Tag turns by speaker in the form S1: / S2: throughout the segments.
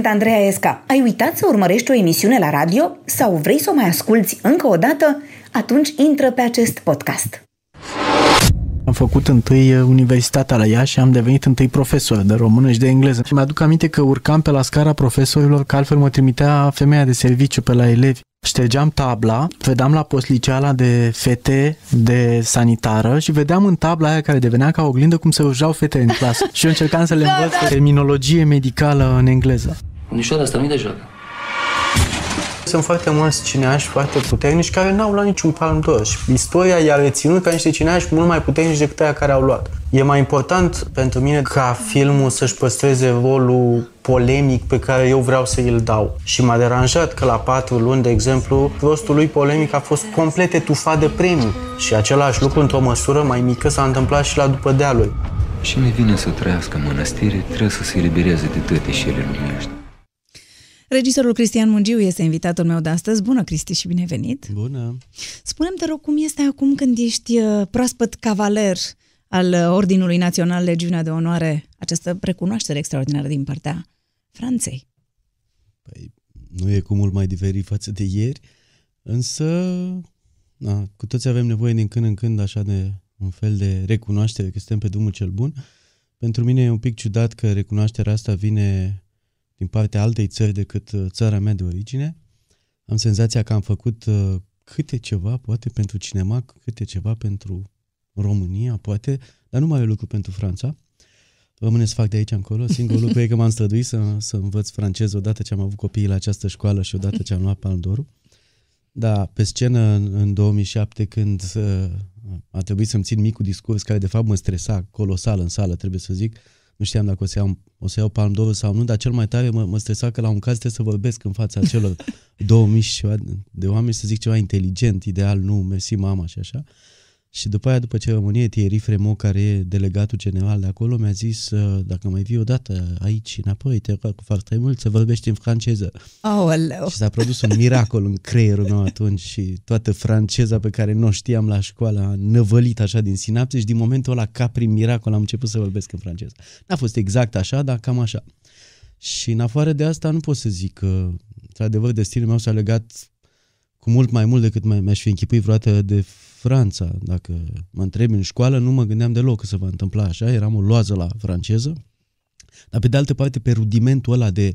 S1: Sunt Andreea Esca. Ai uitat să urmărești o emisiune la radio sau vrei să o mai asculți încă o dată? Atunci intră pe acest podcast.
S2: Am făcut întâi uh, universitatea la ea și am devenit întâi profesor de română și de engleză. Și mi-aduc aminte că urcam pe la scara profesorilor, că altfel mă trimitea femeia de serviciu pe la elevi. Ștergeam tabla, vedeam la postliceala de fete de sanitară și vedeam în tabla aia care devenea ca oglindă cum se rujau fete în clasă. și eu încercam să le da, învăț da, da. terminologie medicală în engleză.
S3: Unișoara asta nu de joacă.
S2: Sunt foarte mulți cineași foarte puternici care n-au luat niciun palm d'or și istoria i-a reținut ca niște cineași mult mai puternici decât aia care au luat. E mai important pentru mine ca filmul să-și păstreze rolul polemic pe care eu vreau să îl dau. Și m-a deranjat că la patru luni, de exemplu, rostul lui polemic a fost complet etufat de premii. Și același lucru, într-o măsură mai mică, s-a întâmplat și la după dealului.
S3: Și mi vine să trăiască în mănăstire, trebuie să se elibereze de toate și ele lumești.
S4: Regizorul Cristian Mungiu este invitatul meu de astăzi. Bună, Cristi, și bine venit!
S2: Bună!
S4: Spune-mi, te rog, cum este acum când ești uh, proaspăt cavaler al uh, Ordinului Național Legiunea de Onoare, această recunoaștere extraordinară din partea Franței?
S2: Păi, nu e cu mult mai diferit față de ieri, însă na, cu toți avem nevoie din când în când așa de un fel de recunoaștere că suntem pe drumul cel bun. Pentru mine e un pic ciudat că recunoașterea asta vine din partea altei țări decât uh, țara mea de origine. Am senzația că am făcut uh, câte ceva, poate pentru cinema, câte ceva pentru România, poate, dar nu mai e lucru pentru Franța. Rămâne să fac de aici încolo. Singurul lucru e că m-am străduit să, să învăț franceză odată ce am avut copiii la această școală și odată ce am luat Palmdorul. Da, pe scenă în, în 2007 când uh, a trebuit să-mi țin micul discurs care de fapt mă stresa colosal în sală, trebuie să zic, nu știam dacă o să iau, o să iau palm d'or sau nu, dar cel mai tare mă, mă stresa că la un caz trebuie să vorbesc în fața celor 2000 și ceva de oameni să zic ceva inteligent, ideal, nu, mersi mama și așa. Și după aia, după ceremonie, Thierry Fremo, care e delegatul general de acolo, mi-a zis, uh, dacă mai vii odată aici înapoi, te rog foarte mult să vorbești în franceză.
S4: Aoleu.
S2: Și s-a produs un miracol în creierul meu atunci și toată franceza pe care nu o știam la școală a năvălit așa din sinapse și din momentul ăla, ca prin miracol, am început să vorbesc în franceză. N-a fost exact așa, dar cam așa. Și în afară de asta nu pot să zic că, într-adevăr, destinul meu s-a legat cu mult mai mult decât mi-aș fi închipuit vreodată de Franța. Dacă mă întreb în școală, nu mă gândeam deloc că se va întâmpla așa, eram o loază la franceză. Dar pe de altă parte, pe rudimentul ăla de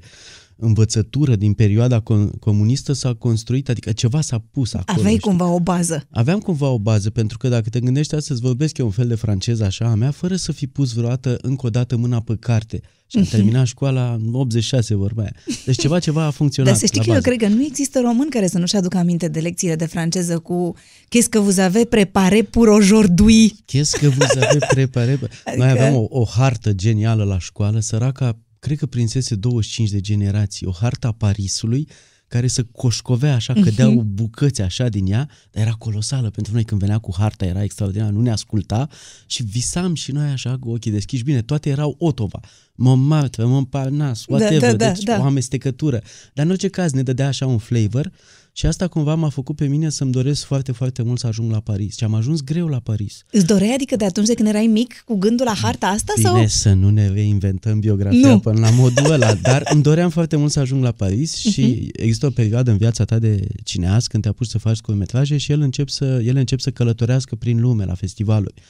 S2: învățătură din perioada comunistă s-a construit, adică ceva s-a pus acolo.
S4: Aveai știi? cumva o bază.
S2: Aveam cumva o bază, pentru că dacă te gândești astăzi, vorbesc eu un fel de franceză așa a mea, fără să fi pus vreodată încă o dată mâna pe carte. Și am mhm. terminat școala în 86 vorba Deci ceva, ceva a funcționat.
S4: Dar să știi că bază. eu cred că nu există român care să nu-și aducă aminte de lecțiile de franceză cu Qu'est-ce que vous avez préparé pour aujourd'hui?
S2: Qu'est-ce que vous avez préparé? Adică... Noi aveam o, o hartă genială la școală, săraca cred că prinsese 25 de generații, o harta Parisului, care să coșcovea așa, cădeau uh-huh. bucăți așa din ea, dar era colosală pentru noi când venea cu harta, era extraordinar, nu ne asculta și visam și noi așa cu ochii deschiși. Bine, toate erau Otova, Montmartre, Montparnasse, da, whatever, da, da, deci da. o amestecătură. Dar în orice caz ne dădea așa un flavor și asta cumva m-a făcut pe mine să-mi doresc foarte, foarte mult să ajung la Paris. Și am ajuns greu la Paris.
S4: Îți doreai adică de atunci de când erai mic cu gândul la harta asta?
S2: Bine
S4: sau?
S2: să nu ne reinventăm biografia nu. până la modul ăla, dar îmi doream foarte mult să ajung la Paris și uh-huh. există o perioadă în viața ta de cineast când te apuci să faci scurtmetraje și el încep să, ele încep să călătorească prin lume la festivaluri.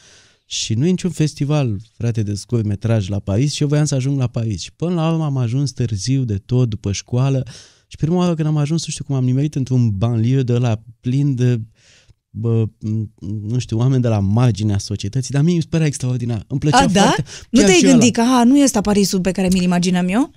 S2: Și nu e niciun festival, frate, de scurtmetraj la Paris și eu voiam să ajung la Paris. Și până la urmă am ajuns târziu de tot, după școală, și prima oară când am ajuns, nu știu cum am nimerit într-un banlieue de la plin de bă, nu știu, oameni de la marginea societății, dar mie mi se părea extraordinar. Îmi plăcea
S4: A,
S2: da? foarte.
S4: Nu te-ai gândit că, aha, nu este Parisul pe care mi-l imaginam eu?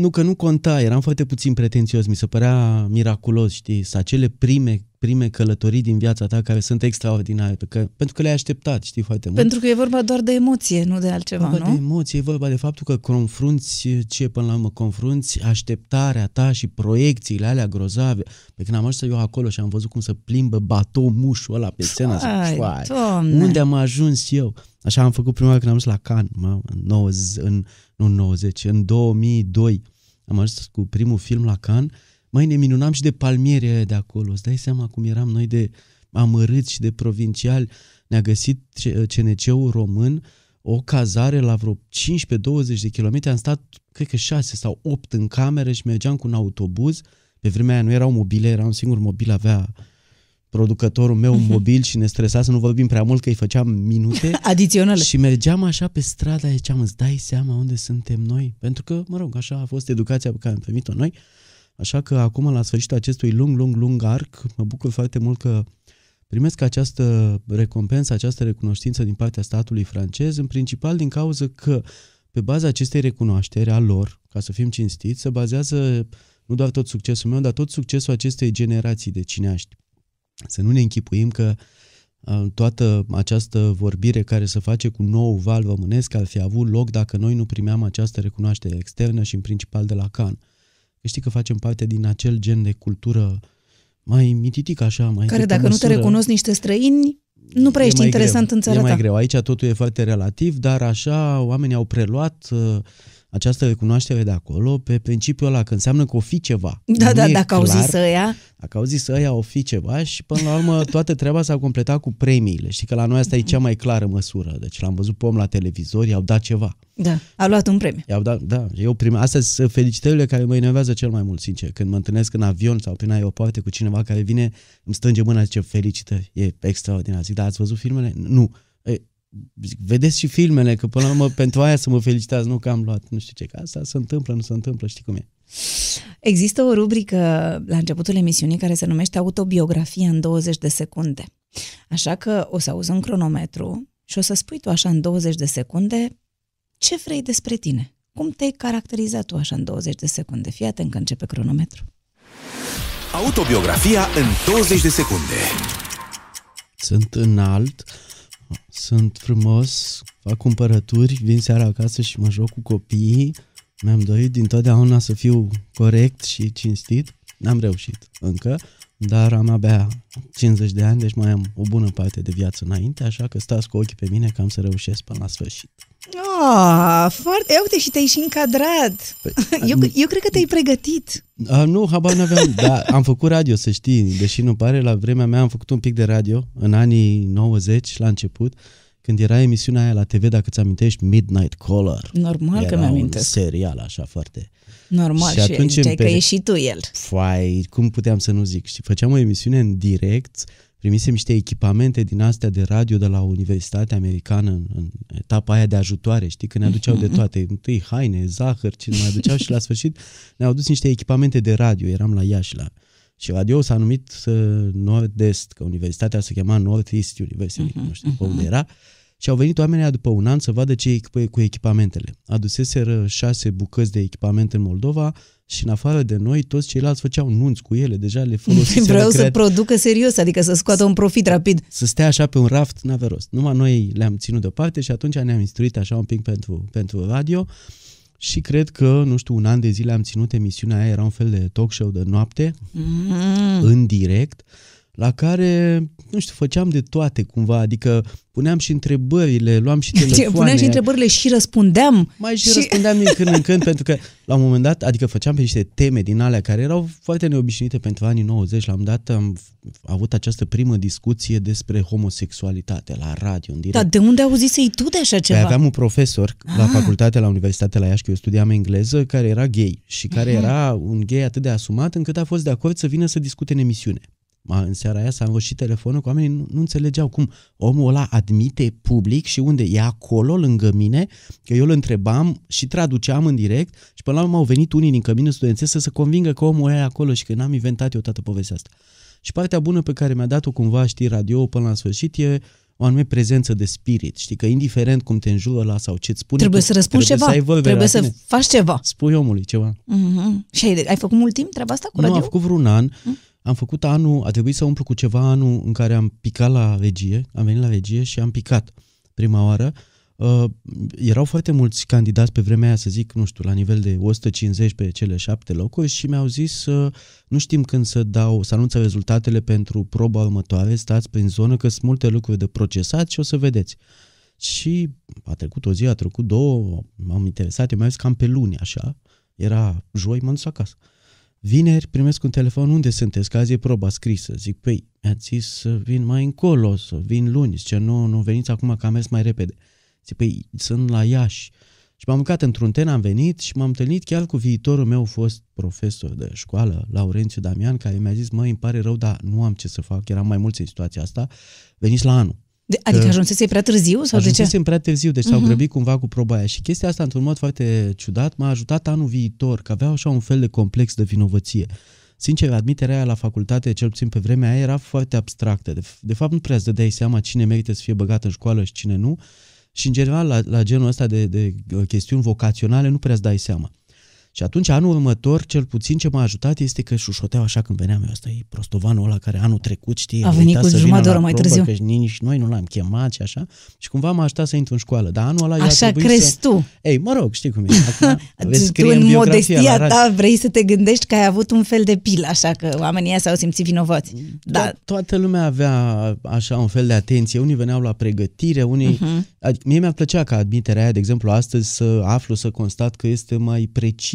S2: Nu, că nu conta, eram foarte puțin pretențios, mi se părea miraculos, știi, să acele prime prime călătorii din viața ta care sunt extraordinare, pe că, pentru că le-ai așteptat, știi foarte mult.
S4: Pentru că e vorba doar de emoție, nu de altceva,
S2: vorba
S4: nu?
S2: de emoție, e vorba de faptul că confrunți, ce până la urmă confrunți, așteptarea ta și proiecțiile alea grozave. Pe când am ajuns eu acolo și am văzut cum să plimbă batou mușul ăla pe scenă, Ai, unde am ajuns eu? Așa am făcut prima oară când am ajuns la Cannes, mă, în, 90, în, nu în 90, în 2002. Am ajuns cu primul film la Cannes mai ne minunam și de palmierii de acolo. Îți dai seama cum eram noi de amărâți și de provinciali. Ne-a găsit CNC-ul român, o cazare la vreo 15-20 de kilometri, am stat, cred că 6 sau 8 în cameră și mergeam cu un autobuz. Pe vremea aia nu erau mobile, era un singur mobil, avea producătorul meu un mobil și ne stresa să nu vorbim prea mult că îi făceam minute.
S4: Adiționale.
S2: Și mergeam așa pe strada, ziceam, îți dai seama unde suntem noi? Pentru că, mă rog, așa a fost educația pe care am primit-o noi. Așa că acum, la sfârșitul acestui lung, lung, lung arc, mă bucur foarte mult că primesc această recompensă, această recunoștință din partea statului francez, în principal din cauza că pe baza acestei recunoașteri a lor, ca să fim cinstiți, se bazează nu doar tot succesul meu, dar tot succesul acestei generații de cineaști. Să nu ne închipuim că toată această vorbire care se face cu nou val vămânesc ar fi avut loc dacă noi nu primeam această recunoaștere externă și în principal de la Cannes. Știi că facem parte din acel gen de cultură mai mititic așa, mai
S4: Care dacă măsură, nu te recunosc niște străini, nu prea ești interesant
S2: greu,
S4: în țara
S2: E mai
S4: ta.
S2: greu. Aici totul e foarte relativ, dar așa oamenii au preluat uh, această recunoaștere de acolo pe principiul ăla că înseamnă că o fi ceva.
S4: Da,
S2: nu
S4: da,
S2: e
S4: dacă
S2: clar,
S4: au zis ăia,
S2: Dacă au zis ăia o fi ceva și până la urmă toată treaba s-a completat cu premiile. Știi că la noi asta e cea mai clară măsură. Deci l-am văzut pe om la televizor, i-au dat ceva.
S4: da, a luat un premiu.
S2: I-au dat, da, eu prima, astea sunt felicitările care mă enervează cel mai mult, sincer. Când mă întâlnesc în avion sau prin aeropoarte cu cineva care vine, îmi strânge mâna și zice felicitări, e extraordinar. Zic, da, ați văzut filmele? Nu. E, zic, vedeți și filmele, că până la urmă pentru aia să mă felicitați, nu că am luat, nu știu ce, că asta se întâmplă, nu se întâmplă, știi cum e.
S4: Există o rubrică la începutul emisiunii care se numește Autobiografia în 20 de secunde. Așa că o să auzi un cronometru și o să spui tu așa în 20 de secunde ce vrei despre tine. Cum te-ai caracterizat tu așa în 20 de secunde? Fii atent că începe cronometru.
S5: Autobiografia în 20 de secunde.
S2: Sunt înalt, sunt frumos, fac cumpărături, vin seara acasă și mă joc cu copiii. Mi-am dorit dintotdeauna să fiu corect și cinstit. N-am reușit încă, dar am abia 50 de ani, deci mai am o bună parte de viață înainte, așa că stați cu ochii pe mine că am să reușesc până la sfârșit.
S4: Oh, foarte... Ia uite și te-ai și încadrat. Eu, eu cred că te-ai pregătit.
S2: A, nu, habar n-aveam, dar am făcut radio, să știi, deși nu pare, la vremea mea am făcut un pic de radio, în anii 90, la început, când era emisiunea aia la TV, dacă ți amintești, Midnight Caller.
S4: Normal că
S2: Era un
S4: mi-amintesc.
S2: serial așa foarte...
S4: Normal,
S2: Și
S4: și,
S2: atunci
S4: ziceai
S2: în
S4: că
S2: peri-
S4: e și tu el.
S2: Fai, cum puteam să nu zic? Și făceam o emisiune în direct, primisem niște echipamente din astea de radio de la Universitatea Americană în, în etapa aia de ajutoare, știi, când ne aduceau de toate, întâi haine, zahăr, ce ne mai aduceau și la sfârșit ne-au adus niște echipamente de radio, eram la Iași la și radio s-a numit uh, Nord-Est, că universitatea se chema Northeast University, uh-huh, nu știu uh-huh. unde era, și au venit oamenii aia după un an să vadă ce e cu- cu echipamentele. Aduseseră șase bucăți de echipament în Moldova și în afară de noi, toți ceilalți făceau nunți cu ele, deja le folosiseră
S4: Vreau să
S2: creat-
S4: producă serios, adică să scoată un profit rapid.
S2: să stea așa pe un raft, n-avea rost. Numai noi le-am ținut deoparte și atunci ne-am instruit așa un pic pentru, pentru radio și cred că, nu știu, un an de zile am ținut emisiunea aia, era un fel de talk show de noapte,
S4: Mm.
S2: în direct, la care, nu știu, făceam de toate cumva, adică puneam și întrebările, luam și telefoane.
S4: Puneam și întrebările și răspundeam.
S2: Mai și, și răspundeam din când în când, pentru că la un moment dat, adică făceam pe niște teme din alea care erau foarte neobișnuite pentru anii 90. La un moment dat am f- avut această primă discuție despre homosexualitate la radio, în direct.
S4: Dar de unde auzisei tu de așa
S2: Păi
S4: ceva?
S2: aveam un profesor la facultate, la Universitatea la Iași, că eu studiam engleză, care era gay și care era un gay atât de asumat încât a fost de acord să vină să discute în emisiune. Ma, în seara aia s-a înroșit telefonul cu oamenii, nu, nu înțelegeau cum omul ăla admite public și unde e acolo lângă mine, că eu îl întrebam și traduceam în direct și până la urmă au venit unii din căminul studențesc să se convingă că omul ăla e acolo și că n-am inventat eu toată povestea asta. Și partea bună pe care mi-a dat-o cumva, știi, radio până la sfârșit e o anume prezență de spirit. Știi că indiferent cum te înjură la sau ce-ți spune,
S4: Trebuie
S2: tu
S4: să răspunzi
S2: trebuie
S4: ceva.
S2: Să ai vorbe
S4: trebuie
S2: la
S4: să
S2: tine.
S4: faci ceva.
S2: Spui omului ceva.
S4: Mm-hmm. Și ai, ai făcut mult timp treaba asta cu
S2: Nu,
S4: radio?
S2: am făcut vreun an. Am făcut anul, a trebuit să umplu cu ceva anul în care am picat la regie, am venit la regie și am picat prima oară. Uh, erau foarte mulți candidați pe vremea aia, să zic, nu știu, la nivel de 150 pe cele șapte locuri și mi-au zis uh, nu știm când să dau, să anunță rezultatele pentru proba următoare, stați prin zonă că sunt multe lucruri de procesat și o să vedeți. Și a trecut o zi, a trecut două, m-am interesat, eu mi-am zis cam pe luni, așa, era joi, m-am dus acasă. Vineri primesc un telefon, unde sunteți? Că azi e proba scrisă. Zic, păi, mi-ați zis să vin mai încolo, să vin luni. Zice, nu, nu, veniți acum că am mers mai repede. Zic, păi sunt la Iași. Și m-am urcat într-un ten, am venit și m-am întâlnit chiar cu viitorul meu fost profesor de școală, Laurențiu Damian, care mi-a zis, măi, îmi pare rău, dar nu am ce să fac, eram mai mulți în situația asta, veniți la anul.
S4: De, adică ajunsese prea târziu sau de ce?
S2: Ajunsesem prea târziu, deci uh-huh. s-au grăbit cumva cu proba aia. Și chestia asta, într-un mod foarte ciudat, m-a ajutat anul viitor, că avea așa un fel de complex de vinovăție. Sincer, admiterea aia la facultate, cel puțin pe vremea aia, era foarte abstractă. De, de fapt, nu prea îți dădeai seama cine merită să fie băgat în școală și cine nu. Și, în general, la, la genul ăsta de, de chestiuni vocaționale, nu prea îți dai seama. Și atunci, anul următor, cel puțin ce m-a ajutat este că șușoteau așa când veneam eu, ăsta e prostovanul ăla care anul trecut, știi,
S4: A venit cu jumătate de oră mai
S2: probă,
S4: târziu.
S2: Că nici noi nu l-am chemat și așa. Și cumva m-a ajutat să intru în școală. Dar anul ăla eu a
S4: Așa
S2: trebuit
S4: crezi
S2: să...
S4: tu.
S2: Ei, mă rog, știi cum e. Acum, vezi
S4: Tu
S2: scrie
S4: în
S2: în biografia
S4: modestia
S2: la radio.
S4: ta vrei să te gândești că ai avut un fel de pil, așa că oamenii ăia s-au simțit vinovați. Da,
S2: Da. Toată lumea avea așa un fel de atenție. Unii veneau la pregătire, unii...
S4: Mhm.
S2: Uh-huh. Mie mi-ar plăcea ca admiterea aia, de exemplu, astăzi să aflu, să constat că este mai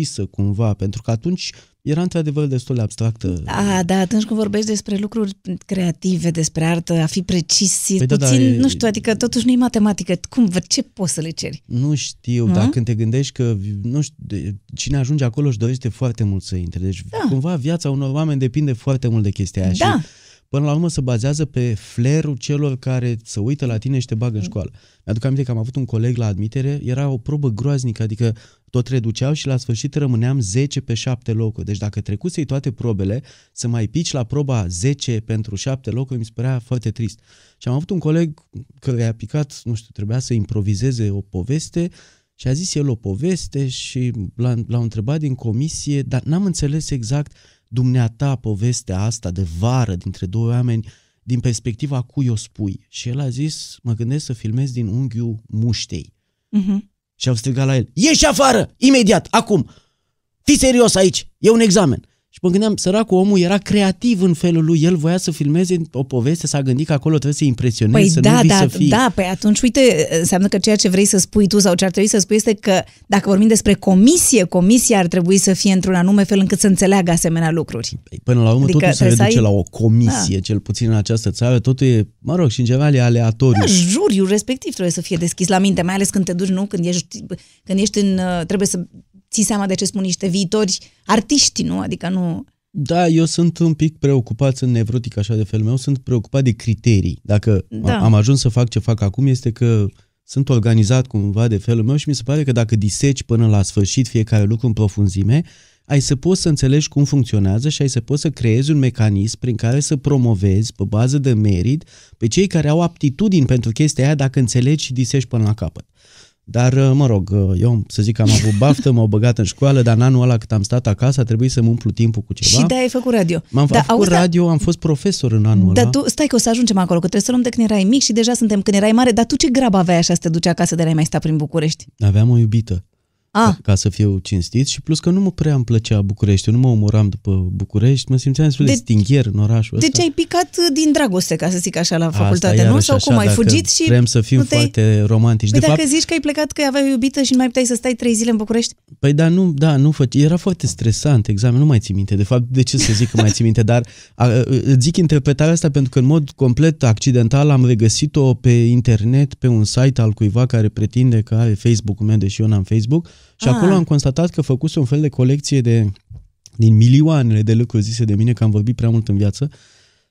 S2: precisă cumva, pentru că atunci era într-adevăr destul de abstractă.
S4: A, da, atunci când vorbești despre lucruri creative, despre artă, a fi precis, e
S2: Păi da,
S4: puțin,
S2: da, e-
S4: nu știu, adică totuși nu e matematică. Cum, vă- ce poți să le ceri?
S2: Nu știu,
S4: Nu?
S2: dar când te gândești că nu știu, de- cine ajunge acolo își dorește foarte mult să intre. Deci
S4: Da.
S2: cumva viața unor oameni depinde foarte mult de chestia aia.
S4: Da.
S2: Și până la urmă se bazează pe flerul celor care se uită la tine și te bagă în școală. Mi-aduc aminte că am avut un coleg la admitere, era o probă groaznică, adică tot reduceau și la sfârșit rămâneam 10 pe 7 locuri. Deci dacă trecusei toate probele, să mai pici la proba 10 pentru 7 locuri, mi se părea foarte trist. Și am avut un coleg care a picat, nu știu, trebuia să improvizeze o poveste și a zis el o poveste și l-a, l-au întrebat din comisie, dar n-am înțeles exact dumneata povestea asta de vară dintre doi oameni din perspectiva cui o spui. Și el a zis, mă gândesc să filmez din unghiul muștei.
S4: Mhm.
S2: Și au strigat la el, ieși afară, imediat, acum, fii serios aici, e un examen. Și mă gândeam, săracul omul era creativ în felul lui, el voia să filmeze o poveste, s-a gândit că acolo trebuie să impresioneze,
S4: Păi
S2: să
S4: da,
S2: nu vii
S4: da,
S2: să fii.
S4: da, păi atunci, uite, înseamnă că ceea ce vrei să spui tu sau ce ar trebui să spui este că dacă vorbim despre comisie, comisia ar trebui să fie într-un anume fel încât să înțeleagă asemenea lucruri.
S2: Păi, Până la urmă
S4: Adică
S2: totul se
S4: trebuie să
S2: reduce
S4: ai-
S2: la o comisie, cel puțin în această țară, totul e, mă rog, și în general e aleatoriu.
S4: Da, juriul respectiv trebuie să fie deschis la minte, mai ales când te duci, nu? Când ești, când ești în... uh, trebuie să ții seama de ce spun niște viitori artiști, nu? Adică nu...
S2: Da, eu sunt un pic preocupat, sunt nevrotic așa de felul meu, sunt preocupat de criterii. Dacă
S4: Da.
S2: da. am ajuns să fac ce fac acum este că sunt organizat cumva de felul meu și mi se pare că dacă diseci până la sfârșit fiecare lucru în profunzime, ai să poți să înțelegi cum funcționează și ai să poți să creezi un mecanism prin care să promovezi pe bază de merit pe cei care au aptitudini pentru chestia aia dacă înțelegi și disești până la capăt. Dar, mă rog, eu să zic că am avut baftă, m-au băgat în școală, dar în anul ăla cât am stat acasă a trebuit să-mi umplu timpul cu ceva.
S4: Și de ai făcut radio.
S2: M-am
S4: Da,
S2: da, făcut
S4: auzi, da-
S2: radio, am fost profesor în anul
S4: Dar
S2: ăla.
S4: tu, stai că o să ajungem acolo, că trebuie să luăm de când erai mic și deja suntem când erai mare, dar tu ce grabă aveai așa să te duci acasă de la mai sta prin București?
S2: Aveam o iubită,
S4: Ah,
S2: ca să fiu cinstit și plus că nu mă prea îmi plăcea București, nu mă omoram după București, mă simțeam destul de
S4: De-
S2: stingher în orașul ăsta.
S4: deci ai picat uh, din dragoste, ca să zic așa, la
S2: Asta,
S4: facultate, nu?
S2: iarăși
S4: Sau
S2: așa,
S4: cum ai
S2: dacă
S4: fugit și
S2: Vrem să fim
S4: nu te-ai-
S2: foarte romantici.
S4: Păi
S2: de
S4: dacă
S2: fapt,
S4: zici că ai plecat, că aveai o iubită și nu mai puteai să stai trei zile în București?
S2: Păi da, nu, da, nu fă, era foarte stresant examen, nu mai țin minte. De fapt, de ce să zic că mai țin minte, dar a, a, îți zic interpretarea asta pentru că în mod complet accidental am regăsit-o pe internet, pe un site al cuiva care pretinde că are Facebook-ul meu, deși eu n-am Facebook, și
S4: Ah.
S2: acolo am constatat că făcuse un fel de colecție de din milioanele de lucruri zise de mine că am vorbit prea mult în viață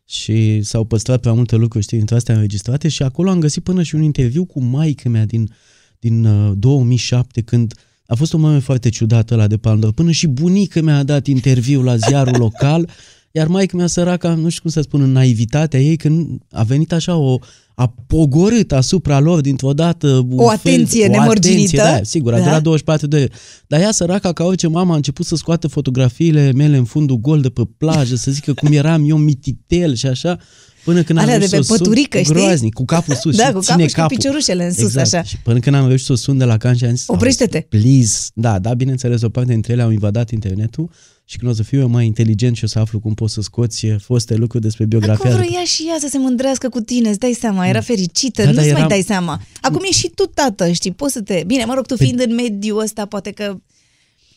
S2: și s-au păstrat prea multe lucruri, știi, dintre astea înregistrate și acolo am găsit până și un interviu cu maică mea din, din uh, 2007 când a fost un moment foarte ciudat ăla de Pandora. Până și bunica mea a dat interviu la ziarul local, iar maică mea săraca, nu știu cum să spun, în naivitatea ei, că nu- a venit așa o a pogorât asupra lor dintr-o dată un
S4: O atenție
S2: fel, o
S4: nemărginită.
S2: atenție, da, sigur, a
S4: Da.
S2: durat 24 de ore. Dar ea, săraca, ca orice mamă, a început să scoată fotografiile mele în fundul gol de pe plajă, să zică cum eram eu mititel și așa, până când am
S4: Alea de
S2: reușit
S4: pe
S2: să o sun
S4: păturică, știi?
S2: groaznic, cu capul sus
S4: Da,
S2: și
S4: cu
S2: ține
S4: capul și cu
S2: capul.
S4: piciorușele în sus,
S2: exact.
S4: așa.
S2: Și până când am reușit să o sun de la can și am zis,
S4: Oprește-te.
S2: Please. Da, da, bineînțeles, o parte dintre ele au invadat internetul și când o să fiu eu mai inteligent și o să aflu cum poți să scoți foste lucruri despre biografia.
S4: Acum vroia și ea să se mândrească cu tine, îți dai seama, era fericită,
S2: Da,
S4: nu-ți
S2: da,
S4: mai
S2: eram-
S4: dai seama. Acum e și tu tată, știi, poți să te... Bine, mă rog, tu
S2: Păi-
S4: fiind în mediul ăsta, poate că...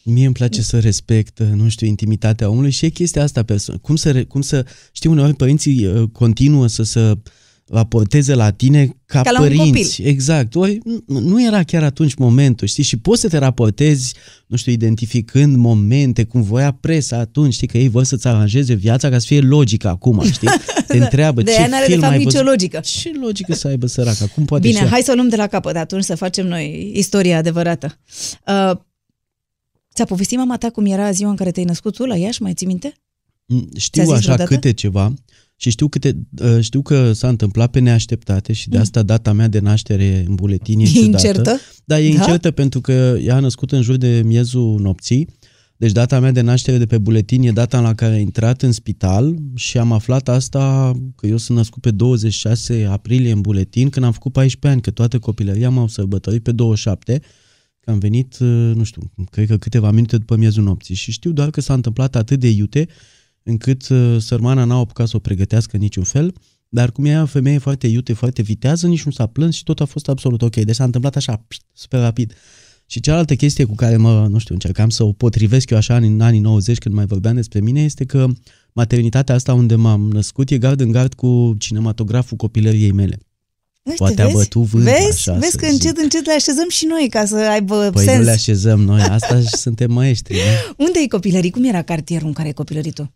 S2: Mie îmi place să respect, nu știu, intimitatea omului și e chestia asta, perso- cum să, re- cum să, știi, uneori părinții uh, continuă să să raporteze la tine ca,
S4: Ca la un
S2: părinți.
S4: copil.
S2: Exact. Ori nu- nu era chiar atunci momentul, știi? Și poți să te raportezi, nu știu, identificând momente, cum voia presa atunci, știi, că ei vor să-ți aranjeze viața ca să fie logică acum, știi? Te întreabă
S4: De
S2: ce
S4: aia n-are de
S2: film
S4: fapt
S2: ai
S4: nicio
S2: văzut.
S4: logică.
S2: Ce logică să aibă săraca? Cum poate
S4: Bine,
S2: și ea?
S4: hai să o luăm de la capăt atunci să facem noi istoria adevărată. Uh, ți-a povestit mama ta cum era ziua în care te-ai născut tu la Iași, mai ții minte?
S2: Mm,
S4: Ți-a
S2: Știu
S4: zis
S2: așa
S4: vreodată?
S2: câte ceva și știu, câte, uh, știu că s-a întâmplat pe neașteptate și de asta data mea de naștere în buletin e
S4: Mm. E
S2: ciudată.
S4: incertă?
S2: Da, e
S4: Da?
S2: incertă pentru că ea a născut în jur de miezul nopții, deci data mea de naștere de pe buletin e data la care a intrat în spital și am aflat asta că eu sunt născut pe 26 aprilie în buletin când am făcut 14 ani, că toată copilăria m-au sărbătorit pe 27, că am venit, uh, nu știu, cred că câteva minute după miezul nopții și știu doar că s-a întâmplat atât de iute încât uh, sărmana n-a apucat să o pregătească în niciun fel, dar cum ea o femeie foarte iute, foarte vitează, nici nu s-a plâns și tot a fost absolut ok. Deci s-a întâmplat așa, pșt, super rapid. Și cealaltă chestie cu care mă, nu știu, încercam să o potrivesc eu așa în anii 90 când mai vorbeam despre mine este că maternitatea asta unde m-am născut e gard în gard cu cinematograful copilăriei mele.
S4: Uite,
S2: Poate a
S4: vezi?
S2: bătut vânt,
S4: Vezi,
S2: așa
S4: vezi
S2: să
S4: că
S2: zic.
S4: încet, încet le așezăm și noi ca să aibă
S2: Păi
S4: sens.
S2: nu le așezăm noi, asta și suntem maestri. Nu?
S4: Unde e copilării? Cum era cartierul în care ai copilărit tu?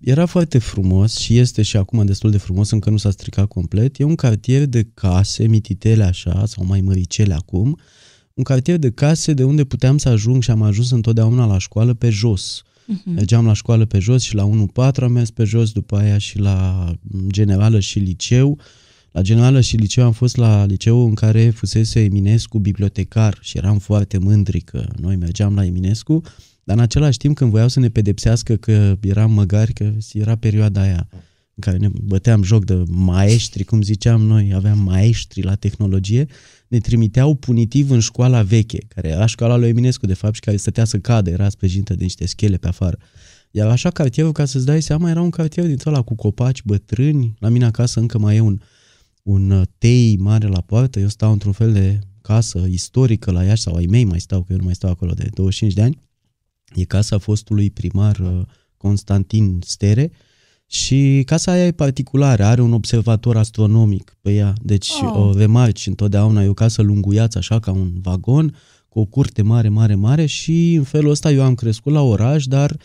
S2: Era foarte frumos și este și acum destul de frumos, încă nu s-a stricat complet. E un cartier de case mititele așa, sau mai măricele acum, un cartier de case de unde puteam să ajung și am ajuns întotdeauna la școală pe jos.
S4: Mhm.
S2: Mergeam la școală pe jos și la 1-4 am mers pe jos, după aia și la generală și liceu. La generală și liceu am fost la liceu în care fusese Eminescu bibliotecar și eram foarte mândri că noi mergeam la Eminescu, dar în același timp când voiau să ne pedepsească că eram măgari, că era perioada aia în care ne băteam joc de maestri, cum ziceam noi, aveam maestri la tehnologie, ne trimiteau punitiv în școala veche, care era școala lui Eminescu, de fapt, și care stătea să cadă, era spăjită de niște schele pe afară. Iar așa cartierul, ca să-ți dai seama, era un cartier din ăla cu copaci bătrâni. La mine acasă încă mai e un, un uh, tei mare la poartă. Eu stau într-un fel de casă istorică la Iași, sau ai mei mai stau, că eu nu mai stau acolo de 25 de ani. E casa fostului primar uh, Constantin Stere și casa aia e particulară, are un observator astronomic pe ea, deci
S4: Oh.
S2: oh. o remarci întotdeauna, e o casă lunguiață așa ca un vagon, cu o curte mare, mare, mare și în felul ăsta eu am crescut la oraș, dar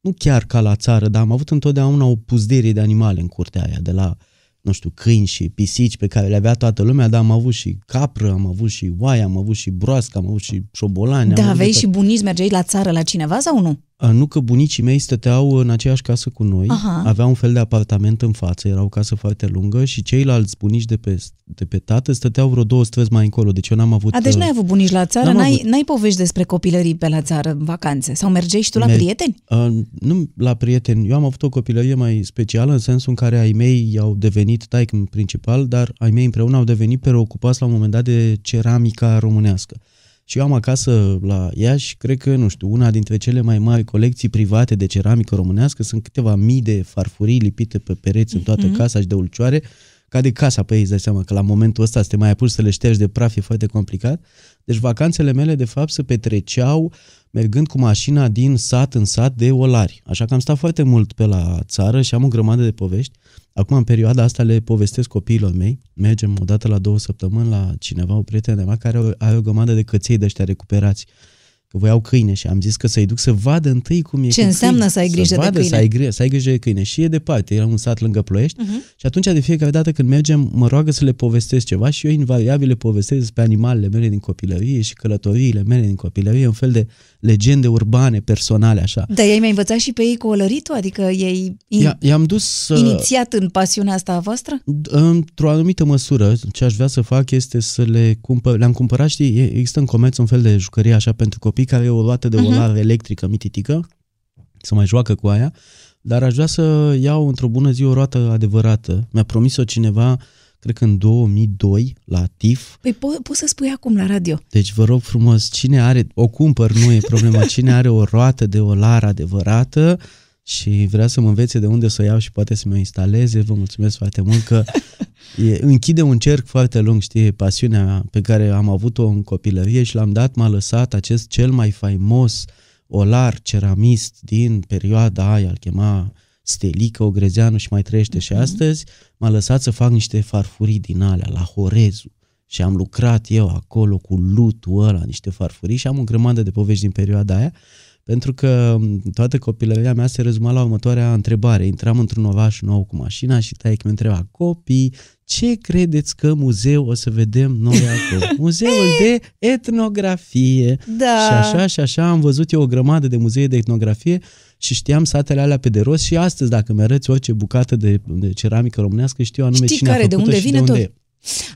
S2: nu chiar ca la țară, dar am avut întotdeauna o puzderie de animale în curtea aia, de la, nu știu, câini și pisici pe care le avea toată lumea, dar am avut și capră, am avut și oaie, am avut și broască, am avut și șobolani. am
S4: Da,
S2: avut de
S4: aveai
S2: tot.
S4: și bunici, mergeai la țară la cineva sau nu?
S2: A, Nu că bunicii mei stăteau în aceeași casă cu noi,
S4: Aha.
S2: aveau un fel de apartament în față, era o casă foarte lungă și ceilalți bunici de pe, de pe tată stăteau vreo două străzi mai încolo, deci eu n-am avut...
S4: A, deci
S2: uh,
S4: n-ai avut bunici la țară,
S2: n-am
S4: n-ai,
S2: avut.
S4: n-ai povești despre copilării pe la țară în vacanțe? Sau mergeai și tu la
S2: Mer-
S4: prieteni?
S2: Uh, nu la prieteni. Eu am avut o copilărie mai specială în sensul în care ai mei au devenit taic în principal, dar ai mei împreună au devenit preocupați la un moment dat de ceramica românească. Și eu am acasă la Iași, cred că, nu știu, una dintre cele mai mari colecții private de ceramică românească. Sunt câteva mii de farfurii lipite pe pereți în toată
S4: Mhm.
S2: casa și de ulcioare. Ca de casa pe ei, îți dai seama că la momentul ăsta să te mai apuci să le ștergi de praf e foarte complicat. Deci vacanțele mele, de fapt, se petreceau mergând cu mașina din sat în sat de olari. Așa că am stat foarte mult pe la țară și am o grămadă de povești. Acum, în perioada asta, le povestesc copiilor mei. Mergem o dată la două săptămâni la cineva, o prietenă de mea, care are- are o grămadă de căței de ăștia recuperați. Că voiau câine și am zis că să-i duc să vadă întâi cum e
S4: Ce
S2: cu
S4: înseamnă
S2: câini.
S4: să ai grijă
S2: să
S4: de
S2: vadă,
S4: câine.
S2: Să ai, gri- să ai grijă de câine. Și e departe, era un sat lângă Ploiești
S4: Uh-huh.
S2: și atunci de fiecare dată când mergem mă roagă să le povestesc ceva și eu invariabil le povestesc despre animalele mele din copilărie și călătoriile mele din copilărie, un fel de legende urbane, personale, așa.
S4: Dar i-ai mai învățat și pe ei cu olăritul? Adică i-ai in-
S2: I- I-am dus să...
S4: inițiat în pasiunea asta a voastră?
S2: Într-o anumită măsură, ce aș vrea să fac este să le cumpăr. Le-am cumpărat, știi, e- există în comerț un fel de jucărie așa pentru copii care e o roată de
S4: Mhm.
S2: olară electrică mititică, să mai joacă cu aia, dar aș vrea să iau într-o bună zi o roată adevărată. Mi-a promis-o cineva, cred că în 2002, la TIF,
S4: Păi po- poți să spui acum la radio.
S2: deci vă rog frumos, cine are, o cumpăr, nu e problema, cine are o roată de olar adevărată și vrea să mă învețe de unde să o iau și poate să mi-o instaleze, vă mulțumesc foarte mult că e, închide un cerc foarte lung, știi, pasiunea pe care am avut-o în copilărie și l-am dat, m-a lăsat acest cel mai faimos olar ceramist din perioada aia, îl chema Stelică Ogrezeanu și mai trăiește și astăzi, m-a lăsat să fac niște farfurii din alea, la Horezu. Și am lucrat eu acolo cu lutul ăla, niște farfurii și am o grămadă de povești din perioada aia, pentru că toată copilăria mea se rezuma la următoarea întrebare. Intram într-un oraș nou cu mașina și taic mi întreba, copii, ce credeți că muzeu o să vedem noi acolo? Muzeul de etnografie.
S4: Da.
S2: Și așa și așa am văzut eu o grămadă de muzee de etnografie și știam satele alea pe de rost și astăzi dacă mi-arăți orice bucată de, de ceramică românească știu anume
S4: Știi
S2: cine
S4: care,
S2: a
S4: de
S2: făcut-o
S4: unde
S2: și
S4: vine
S2: de unde
S4: tot?
S2: e.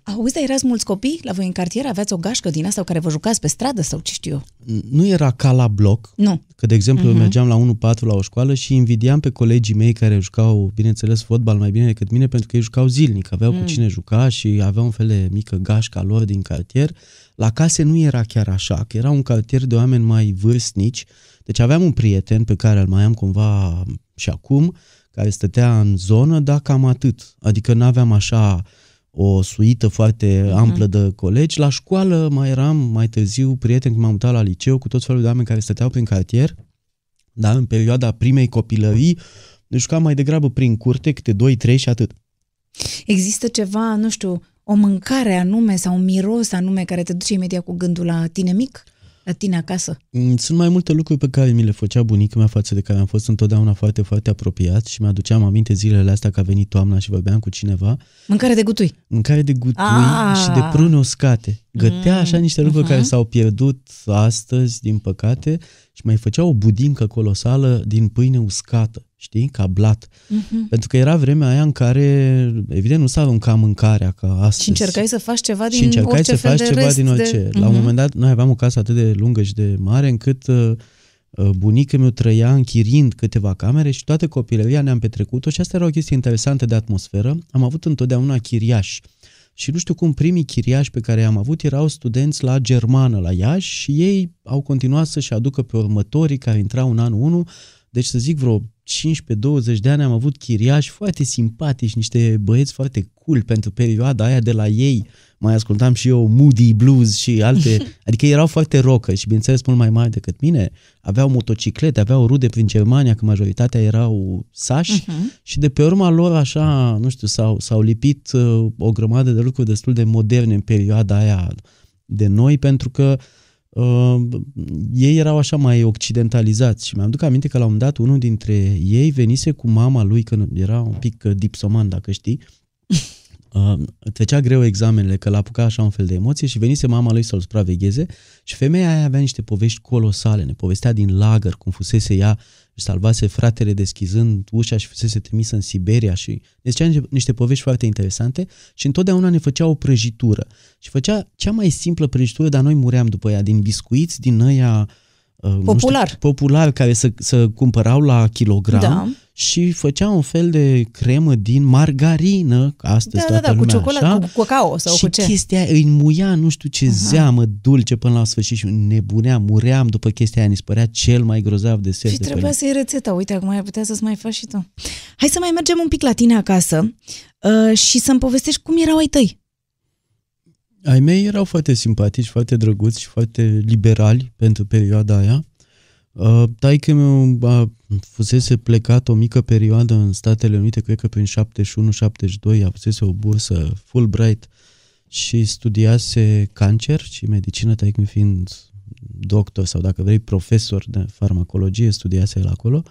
S4: Auzi, dar erați mulți copii la voi în cartier? Aveați o gașcă din asta cu care vă jucați pe stradă sau ce știu eu?
S2: Nu era ca la bloc,
S4: Nu.
S2: Că, de exemplu,
S4: Mhm.
S2: uh-huh. mergeam la 1-4 la o școală și invidiam pe colegii mei care jucau, bineînțeles, fotbal mai bine decât mine, pentru că ei jucau zilnic, aveau mm. cu cine juca și aveau un fel de mică gașca lor din cartier. La case nu era chiar așa, că era un cartier de oameni mai vârstnici, deci aveam un prieten pe care îl mai am cumva și acum, care stătea în zonă, dar cam atât. Adică nu aveam așa o suită foarte amplă de colegi. La școală mai eram mai târziu prieten când m-am mutat la liceu cu tot felul de oameni care stăteau prin cartier, dar în perioada primei copilării ne jucam mai degrabă prin curte, câte 2-3 și atât.
S4: Există ceva, nu știu, o mâncare anume sau un miros anume care te duce imediat cu gândul la tine mic? La tine acasă?
S2: Mm, Sunt mai multe lucruri pe care mi le făcea bunica mea față de care am fost întotdeauna foarte, foarte apropiat și mi-aduceam aminte zilele astea că a venit toamna și vorbeam cu cineva.
S4: Mâncare de gutui.
S2: Mâncare de gutui
S4: Ah!
S2: și de prune uscate. Gătea așa niște lucruri
S4: Mhm.
S2: care s-au pierdut astăzi, din păcate, și mai făcea o budincă colosală din pâine uscată, știi, ca blat.
S4: Mhm.
S2: Pentru că era vremea aia în care, evident, nu s-a aruncat mâncarea ca astăzi.
S4: Și încercai să faci ceva din
S2: și încercai
S4: orice
S2: să
S4: fel
S2: faci
S4: de
S2: ceva
S4: rest
S2: din orice.
S4: De...
S2: La un
S4: Mhm.
S2: moment dat, noi aveam o casă atât de lungă și de mare încât uh, uh, bunica meu trăia închirind câteva camere și toată copilăria ne-am petrecut-o și asta era o chestie interesantă de atmosferă. Am avut întotdeauna chiriași. Și nu știu cum primii chiriași pe care i-am avut erau studenți la germană la Iași și ei au continuat să-și aducă pe următorii care intrau în anul 1. Deci să zic vreo 15-20 de ani am avut chiriași foarte simpatici, niște băieți foarte cool pentru perioada aia de la ei. Mai ascultam și eu Moody Blues și alte, adică erau foarte rocă și bineînțeles mult mai mari decât mine. Aveau motociclete, aveau rude prin Germania, că majoritatea erau sași
S4: Mhm.
S2: și de pe urma lor așa, nu știu, s-au, s-au lipit uh, o grămadă de lucruri destul de moderne în perioada aia de noi, pentru că uh, ei erau așa mai occidentalizați și mi-am duc aminte că la un moment dat unul dintre ei venise cu mama lui, când era un pic uh, dipsoman, dacă știi, uh, trecea greu examenele, că l-a apucat așa un fel de emoție și venise mama lui să-l supravegheze și femeia aia avea niște povești colosale, ne povestea din lagăr, cum fusese ea și salvase fratele deschizând ușa și fusese trimisă în Siberia și ne zicea niște, niște povești foarte interesante și întotdeauna ne făcea o prăjitură. Și făcea cea mai simplă prăjitură, dar noi muream după ea, din biscuiți, din ăia uh, nu
S4: Popular.
S2: Știu, popular care să, să cumpărau la kilogram
S4: Da.
S2: și făcea un fel de cremă din margarină, că astăzi
S4: Da, da,
S2: toată
S4: da, cu
S2: lumea
S4: ciocolată,
S2: așa,
S4: cu cacao sau
S2: și
S4: cu ce?
S2: chestia aia îi muia nu știu ce zeamă dulce până la sfârșit și nebuneam, muream după chestia aia, ni se părea cel mai grozav de
S4: Și
S2: de pe
S4: trebuia
S2: lume.
S4: să iei rețeta. Uite, acum ai putea să-ți mai faci și tu. Hai să mai mergem un pic la tine acasă uh, și să-mi povestești cum erau ai tăi.
S2: Ai mei erau foarte simpatici, foarte drăguți și foarte liberali pentru perioada aia. Uh, Taică meu a, fusese plecat o mică perioadă în Statele Unite, cred că prin 71-72, a fusese o bursă Fulbright și studiase cancer și medicină, taică mi fiind doctor sau dacă vrei profesor de farmacologie, studiase el acolo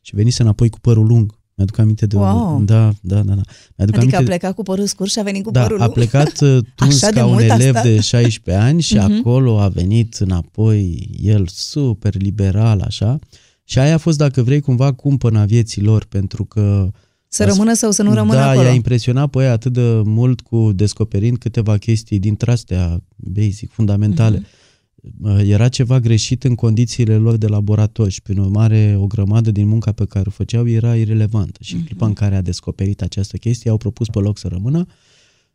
S2: și venise înapoi cu părul lung. Mi-aduc aminte de
S4: Wow.
S2: un... Da, da, da. da. Mi-aduc
S4: Adică
S2: aminte
S4: a plecat cu părul scurt și a venit cu
S2: da,
S4: părul
S2: a
S4: lung?
S2: plecat uh, tuns
S4: Așa de
S2: ca un
S4: mult
S2: elev
S4: asta?
S2: de 16 ani și
S4: Mhm.
S2: acolo a venit înapoi el super liberal așa și aia a fost, dacă vrei, cumva cumpăna vieții lor, pentru că
S4: Să rămână sau să nu rămână
S2: da,
S4: acolo?
S2: i-a impresionat pe ea atât de mult cu descoperind câteva chestii dintre astea basic, fundamentale.
S4: Mhm.
S2: Uh, Era ceva greșit în condițiile lor de laborator și, prin urmare, o grămadă din munca pe care o făceau era irelevantă. Și în clipa în care a descoperit această chestie, au propus pe loc să rămână.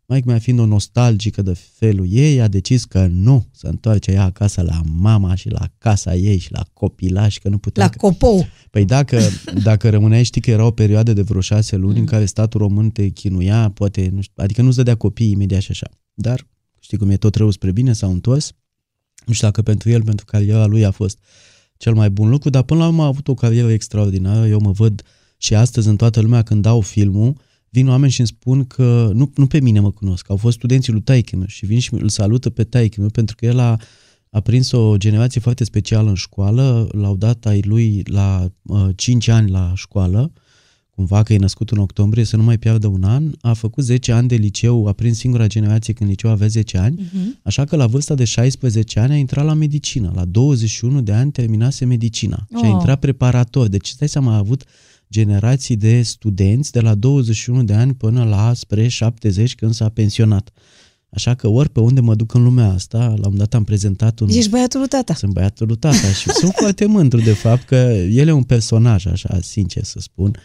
S2: Mike mea fiind o nostalgică de felul ei, a decis că nu, să întoarce ea acasă la mama și la casa ei și la copilași, că nu putea...
S4: La
S2: că-
S4: copou.
S2: Păi dacă, dacă rămâneai, știi că era o perioadă de vreo șase luni în care statul român te chinuia, poate, nu știu, adică nu-ți dădea copii imediat și așa. Dar, știi cum e tot rău spre bine, s-au întors. Nu știu dacă pentru el, pentru cariera lui a fost cel mai bun lucru, dar până la urmă a avut o carieră extraordinară. Eu mă văd Și astăzi în toată lumea când dau filmul, vin oameni și îmi spun că nu, nu pe mine mă cunosc, au fost studenții lui taică meu și vin și îl salută pe taică meu pentru că el a, a prins o generație foarte specială în școală, l-au dat ai lui la uh, 5 ani la școală, cumva că e născut în octombrie, să nu mai piardă un an, a făcut 10 ani de liceu, a prins singura generație când liceu avea 10 ani, uh-huh. așa că la vârsta de 16 ani a intrat la medicină, la 21 de ani terminase medicina oh. și a
S4: Oh.
S2: intrat preparator, deci îți dai seama, a avut generații de studenți de la 21 de ani până la spre 70 când s-a pensionat. Așa că ori pe unde mă duc în lumea asta, la un moment dat am prezentat un...
S4: Ești băiatul lui tata.
S2: Sunt băiatul lui tata și sunt foarte mândru de fapt că el e un personaj, așa, sincer să spun.